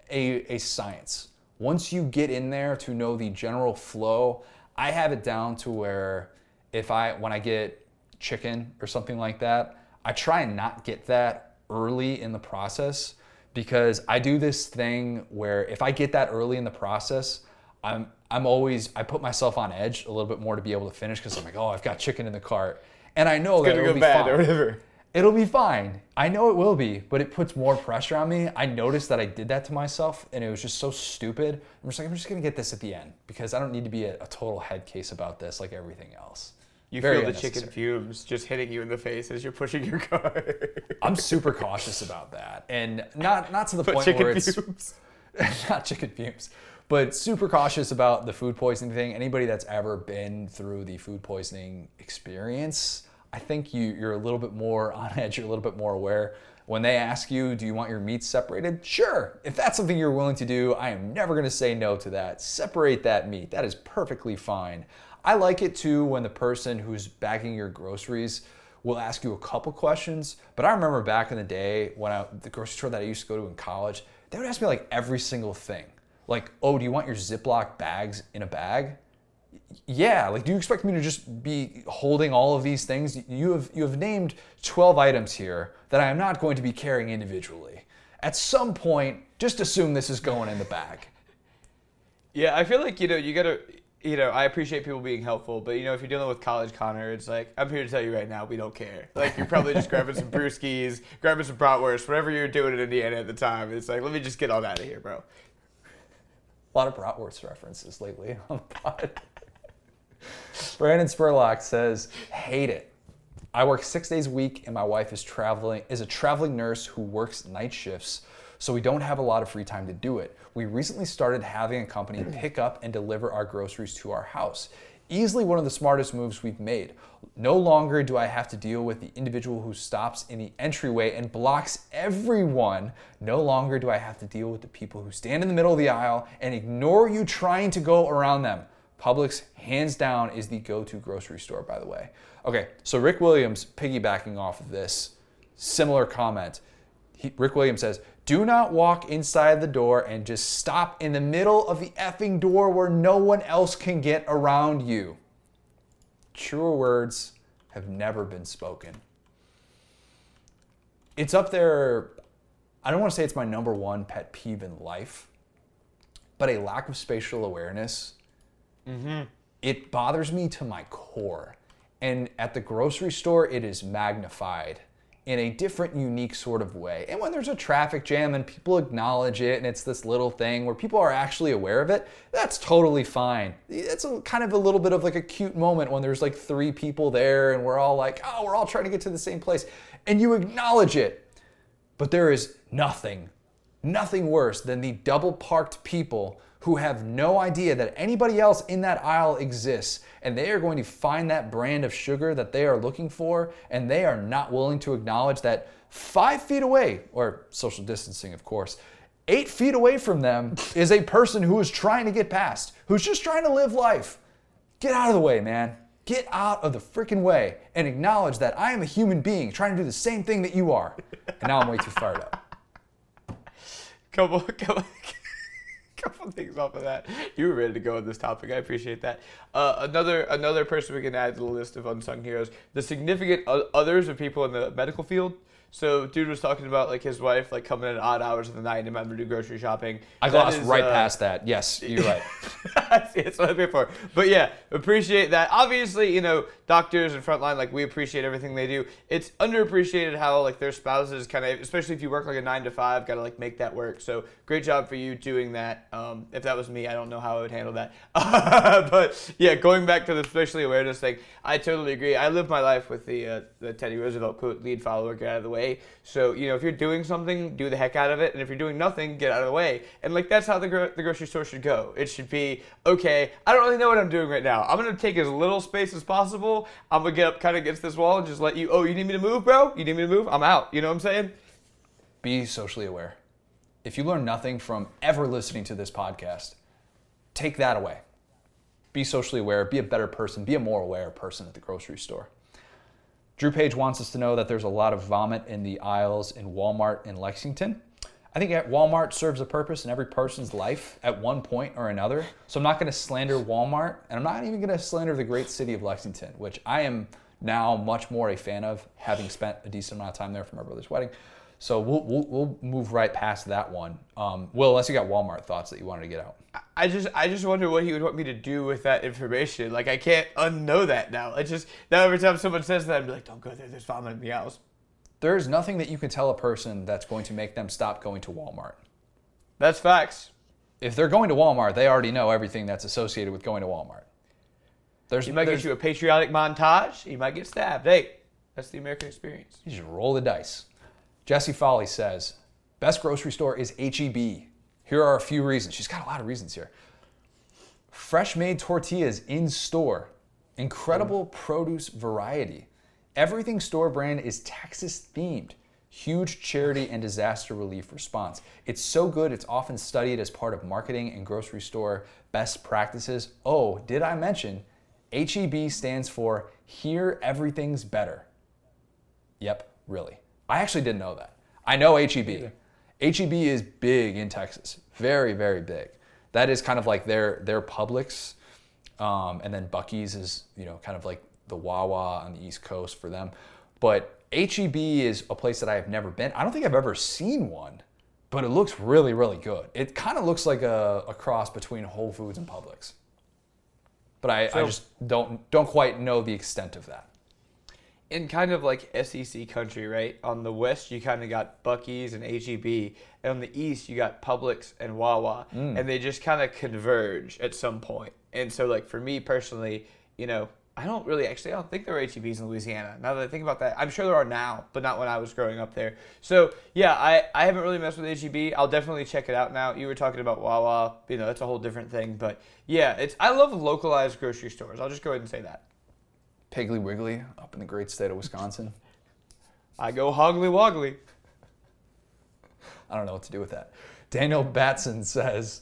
Speaker 2: a, a science. Once you get in there to know the general flow, I have it down to where if I when I get chicken or something like that, I try and not get that early in the process because I do this thing where if I get that early in the process, I'm I'm always I put myself on edge a little bit more to be able to finish because I'm like, oh, I've got chicken in the cart, and I know that
Speaker 3: Gonna
Speaker 2: it'll
Speaker 3: go
Speaker 2: be
Speaker 3: bad
Speaker 2: fine
Speaker 3: or whatever.
Speaker 2: it'll be fine. I know it will be, but it puts more pressure on me. I noticed that I did that to myself and it was just so stupid. I'm just like, I'm just gonna get this at the end because I don't need to be a, a total head case about this like everything else.
Speaker 3: You
Speaker 2: Very
Speaker 3: feel the chicken fumes just hitting you in the face as you're pushing your car.
Speaker 2: I'm super cautious about that. And not not to the
Speaker 3: But
Speaker 2: point
Speaker 3: chicken
Speaker 2: where it's
Speaker 3: fumes.
Speaker 2: not chicken fumes, but super cautious about the food poisoning thing. Anybody that's ever been through the food poisoning experience, I think you, you're a little bit more on edge, you're a little bit more aware. When they ask you, do you want your meats separated? Sure. If that's something you're willing to do, I am never going to say no to that. Separate that meat. That is perfectly fine. I like it too when the person who's bagging your groceries will ask you a couple questions. But I remember back in the day when I, the grocery store that I used to go to in college, they would ask me like every single thing. Like, oh, do you want your Ziploc bags in a bag? Yeah like do you expect me to just be holding all of these things you have you have named 12 items here that i am not going to be carrying individually at some point just assume this is going in the bag
Speaker 3: Yeah, I feel like you know you gotta. You know, I appreciate people being helpful, but you know, if you're dealing with college Connor, it's like I'm here to tell you right now, we don't care. Like you're probably just grabbing some brewskis, grabbing some bratwurst, whatever you're doing in Indiana at the time. It's like, let me just get all out of here, bro.
Speaker 2: a lot of bratwurst references lately on the pod. Brandon Spurlock says, "Hate it. I work six days a week, and my wife is traveling is a traveling nurse who works night shifts, so we don't have a lot of free time to do it. We recently started having a company hmm. pick up and deliver our groceries to our house. Easily one of the smartest moves we've made. No longer do I have to deal with the individual who stops in the entryway and blocks everyone. No longer do I have to deal with the people who stand in the middle of the aisle and ignore you trying to go around them. Publix, hands down, is the go to grocery store, by the way. Okay, so Rick Williams, piggybacking off of this, similar comment. He, Rick Williams says, Do not walk inside the door and just stop in the middle of the effing door where no one else can get around you. Truer words have never been spoken. It's up there. I don't want to say it's my number one pet peeve in life, but a lack of spatial awareness Mm-hmm. it bothers me to my core. And at the grocery store, it is magnified in a different, unique sort of way. And when there's a traffic jam and people acknowledge it and it's this little thing where people are actually aware of it, that's totally fine. It's a, kind of a little bit of like a cute moment when there's like three people there and we're all like, oh, we're all trying to get to the same place. And you acknowledge it. But there is nothing, nothing worse than the double parked people who have no idea that anybody else in that aisle exists and they are going to find that brand of sugar that they are looking for and they are not willing to acknowledge that five feet away, or social distancing, of course, eight feet away from them is a person who is trying to get past, who's just trying to live life. Get out of the way, man. Get out of the freaking way and acknowledge that I am a human being trying to do the same thing that you are. And now I'm way too fired up.
Speaker 3: Come on, come couple, couple things off of that. You were ready to go on this topic. I appreciate that. Uh, another another person we can add to the list of unsung heroes: the significant others of people in the medical field. So, dude was talking about like his wife like coming in at odd hours of the night and having to do grocery shopping.
Speaker 2: I
Speaker 3: That
Speaker 2: glossed
Speaker 3: is,
Speaker 2: right
Speaker 3: uh,
Speaker 2: past that. Yes, you're right.
Speaker 3: That's what I'm here for. But yeah, appreciate that. Obviously, you know, doctors and frontline, like we appreciate everything they do. It's underappreciated how like their spouses kind of, especially if you work like a nine to five, gotta like make that work. So great job for you doing that. Um, if that was me, I don't know how I would handle that. but yeah, going back to the spatially awareness thing, I totally agree. I live my life with the uh, the Teddy Roosevelt quote: "Lead, follower, get out of the way." So you know, if you're doing something, do the heck out of it, and if you're doing nothing, get out of the way. And like that's how the gro- the grocery store should go. It should be okay. I don't really know what I'm doing right now. I'm gonna take as little space as possible. I'm gonna get up kind of against this wall and just let you. Oh, you need me to move, bro? You need me to move? I'm out. You know what I'm saying?
Speaker 2: Be socially aware. If you learn nothing from ever listening to this podcast, take that away. Be socially aware, be a better person, be a more aware person at the grocery store. Drew Page wants us to know that there's a lot of vomit in the aisles in Walmart in Lexington. I think at Walmart serves a purpose in every person's life at one point or another. So I'm not going to slander Walmart, and I'm not even going to slander the great city of Lexington, which I am now much more a fan of, having spent a decent amount of time there for my brother's wedding. So we'll, we'll, we'll move right past that one. Um, Will, unless you got Walmart thoughts that you wanted to get out.
Speaker 3: I just I just wonder what he would want me to do with that information. Like I can't unknow that now. I just now every time someone says that, I'm like, don't go there. There's vomit in the house.
Speaker 2: There's nothing that you can tell a person that's going to make them stop going to Walmart.
Speaker 3: That's facts.
Speaker 2: If they're going to Walmart, they already know everything that's associated with going to Walmart. There's,
Speaker 3: You might
Speaker 2: there's-
Speaker 3: get you a patriotic montage. You might get stabbed. Hey, that's the American experience.
Speaker 2: You just roll the dice. Jesse Folly says, best grocery store is HEB. Here are a few reasons. She's got a lot of reasons here. Fresh made tortillas in store, incredible mm. produce variety. Everything store brand is Texas themed. Huge charity and disaster relief response. It's so good, it's often studied as part of marketing and grocery store best practices. Oh, did I mention HEB stands for Here Everything's Better? Yep, really. I actually didn't know that. I know HEB. HEB is big in Texas, very very big. That is kind of like their their Publix, um, and then Buc-ee's is you know kind of like the Wawa on the East Coast for them. But HEB is a place that I have never been. I don't think I've ever seen one, but it looks really really good. It kind of looks like a, a cross between Whole Foods and Publix. But I, I just don't don't quite know the extent of that.
Speaker 3: In kind of like SEC country, right? On the west, you kind of got Buc-ee's and HEB, and on the east, you got Publix and Wawa, mm. and they just kind of converge at some point. And so, like for me personally, you know, I don't really actually, I don't think there are HEBs in Louisiana. Now that I think about that, I'm sure there are now, but not when I was growing up there. So yeah, I I haven't really messed with HEB. I'll definitely check it out now. You were talking about Wawa, you know, that's a whole different thing, but yeah, it's I love localized grocery stores. I'll just go ahead and say that.
Speaker 2: Piggly Wiggly up in the great state of Wisconsin.
Speaker 3: I go hoggly woggly.
Speaker 2: I don't know what to do with that. Daniel Batson says,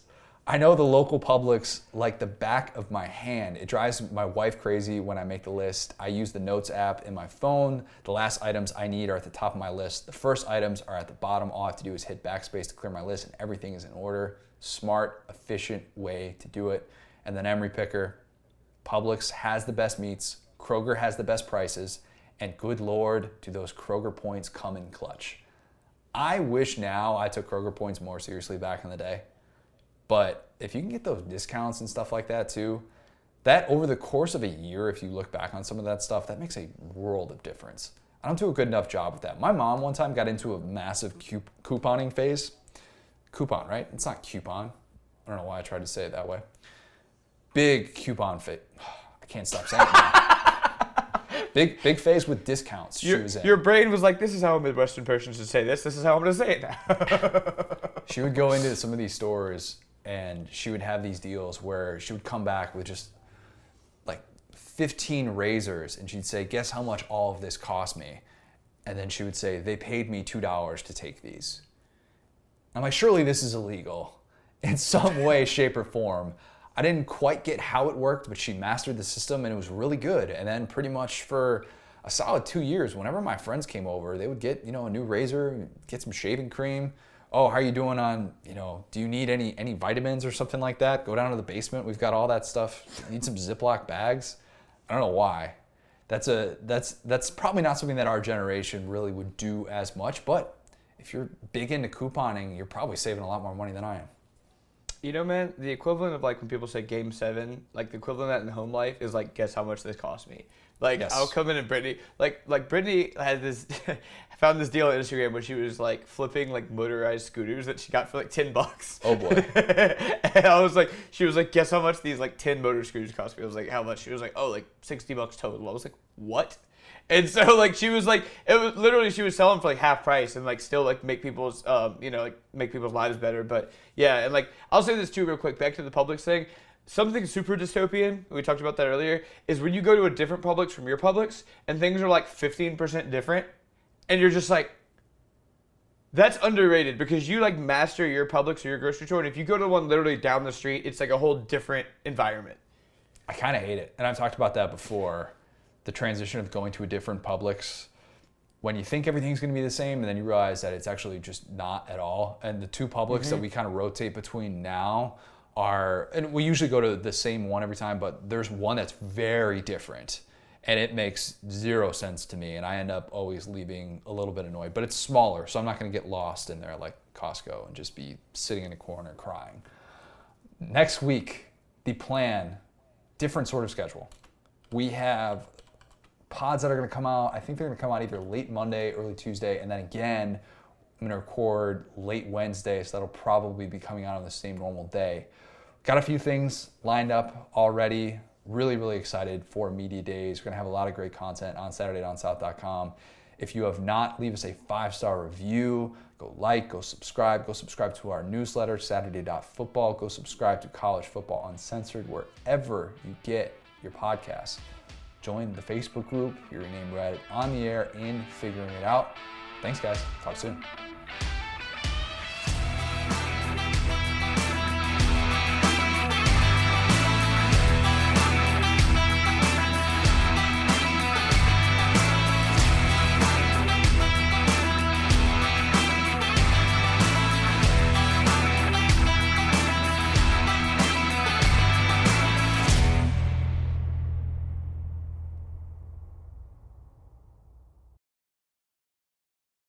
Speaker 2: I know the local Publix like the back of my hand. It drives my wife crazy when I make the list. I use the Notes app in my phone. The last items I need are at the top of my list. The first items are at the bottom. All I have to do is hit backspace to clear my list, and everything is in order. Smart, efficient way to do it. And then Emery Picker, Publix has the best meats, Kroger has the best prices, and good lord, do those Kroger points come in clutch. I wish now I took Kroger points more seriously back in the day. But if you can get those discounts and stuff like that too, that over the course of a year, if you look back on some of that stuff, that makes a world of difference. I don't do a good enough job with that. My mom one time got into a massive couponing phase. Coupon, right? It's not coupon. I don't know why I tried to say it that way. Big coupon phase. Can't stop saying it big, big phase with discounts. she
Speaker 3: Your,
Speaker 2: was in.
Speaker 3: your brain was like, this is how a Midwestern person should say this. This is how I'm going to say it now.
Speaker 2: she would go into some of these stores and she would have these deals where she would come back with just like 15 razors and she'd say guess how much all of this cost me and then she would say they paid me $2 to take these i'm like surely this is illegal in some way shape or form i didn't quite get how it worked but she mastered the system and it was really good. And then pretty much for a solid two years whenever my friends came over they would get you know a new razor get some shaving cream. Oh how are you doing on you know do you need any any vitamins or something like that? Go down to the basement. We've got all that stuff. Need some ziploc bags. I don't know why. That's a that's that's probably not something that our generation really would do as much but if you're big into couponing you're probably saving a lot more money than i am
Speaker 3: you know, man, the equivalent of like when people say game seven, like the equivalent of that in home life is like, guess how much this cost me? Like,
Speaker 2: Yes.
Speaker 3: I'll come in and Brittany, like, like Brittany had this, found this deal on Instagram where she was like flipping like motorized scooters that she got for like 10 bucks.
Speaker 2: Oh, boy.
Speaker 3: and I was like, she was like, guess how much these like 10 motor scooters cost me? I was like, how much? She was like, oh, like 60 bucks total. I was like, what? And so like she was like it was literally she was selling for like half price and like still like make people's um you know like make people's lives better. But yeah, and like I'll say this too real quick back to the Publix thing. Something super dystopian, we talked about that earlier, is when you go to a different Publix from your Publix and things are like 15% different and you're just like that's underrated because you like master your Publix or your grocery store and if you go to one literally down the street, it's like a whole different environment.
Speaker 2: I kind of hate it. And I've talked about that before. The transition of going to a different Publix when you think everything's going to be the same and then you realize that it's actually just not at all. And the two Publix that mm-hmm. we kind of rotate between now are, and we usually go to the same one every time, but there's one that's very different. And it makes zero sense to me. And I end up always leaving a little bit annoyed. But it's smaller, so I'm not going to get lost in there like Costco and just be sitting in a corner crying. Next week, the plan different sort of schedule. We have pods that are going to come out. I think they're going to come out either late Monday, early Tuesday, and then again, I'm going to record late Wednesday, so that'll probably be coming out on the same normal day. Got a few things lined up already. Really, really excited for Media Days. We're going to have a lot of great content on SaturdayDownSouth.com. If you have not, leave us a five star review. Go like, go subscribe, go subscribe to our newsletter, Saturday.football. Go subscribe to College Football Uncensored wherever you get your podcasts. Join the Facebook group, your name read on the air in Figuring It Out. Thanks, guys. Talk soon.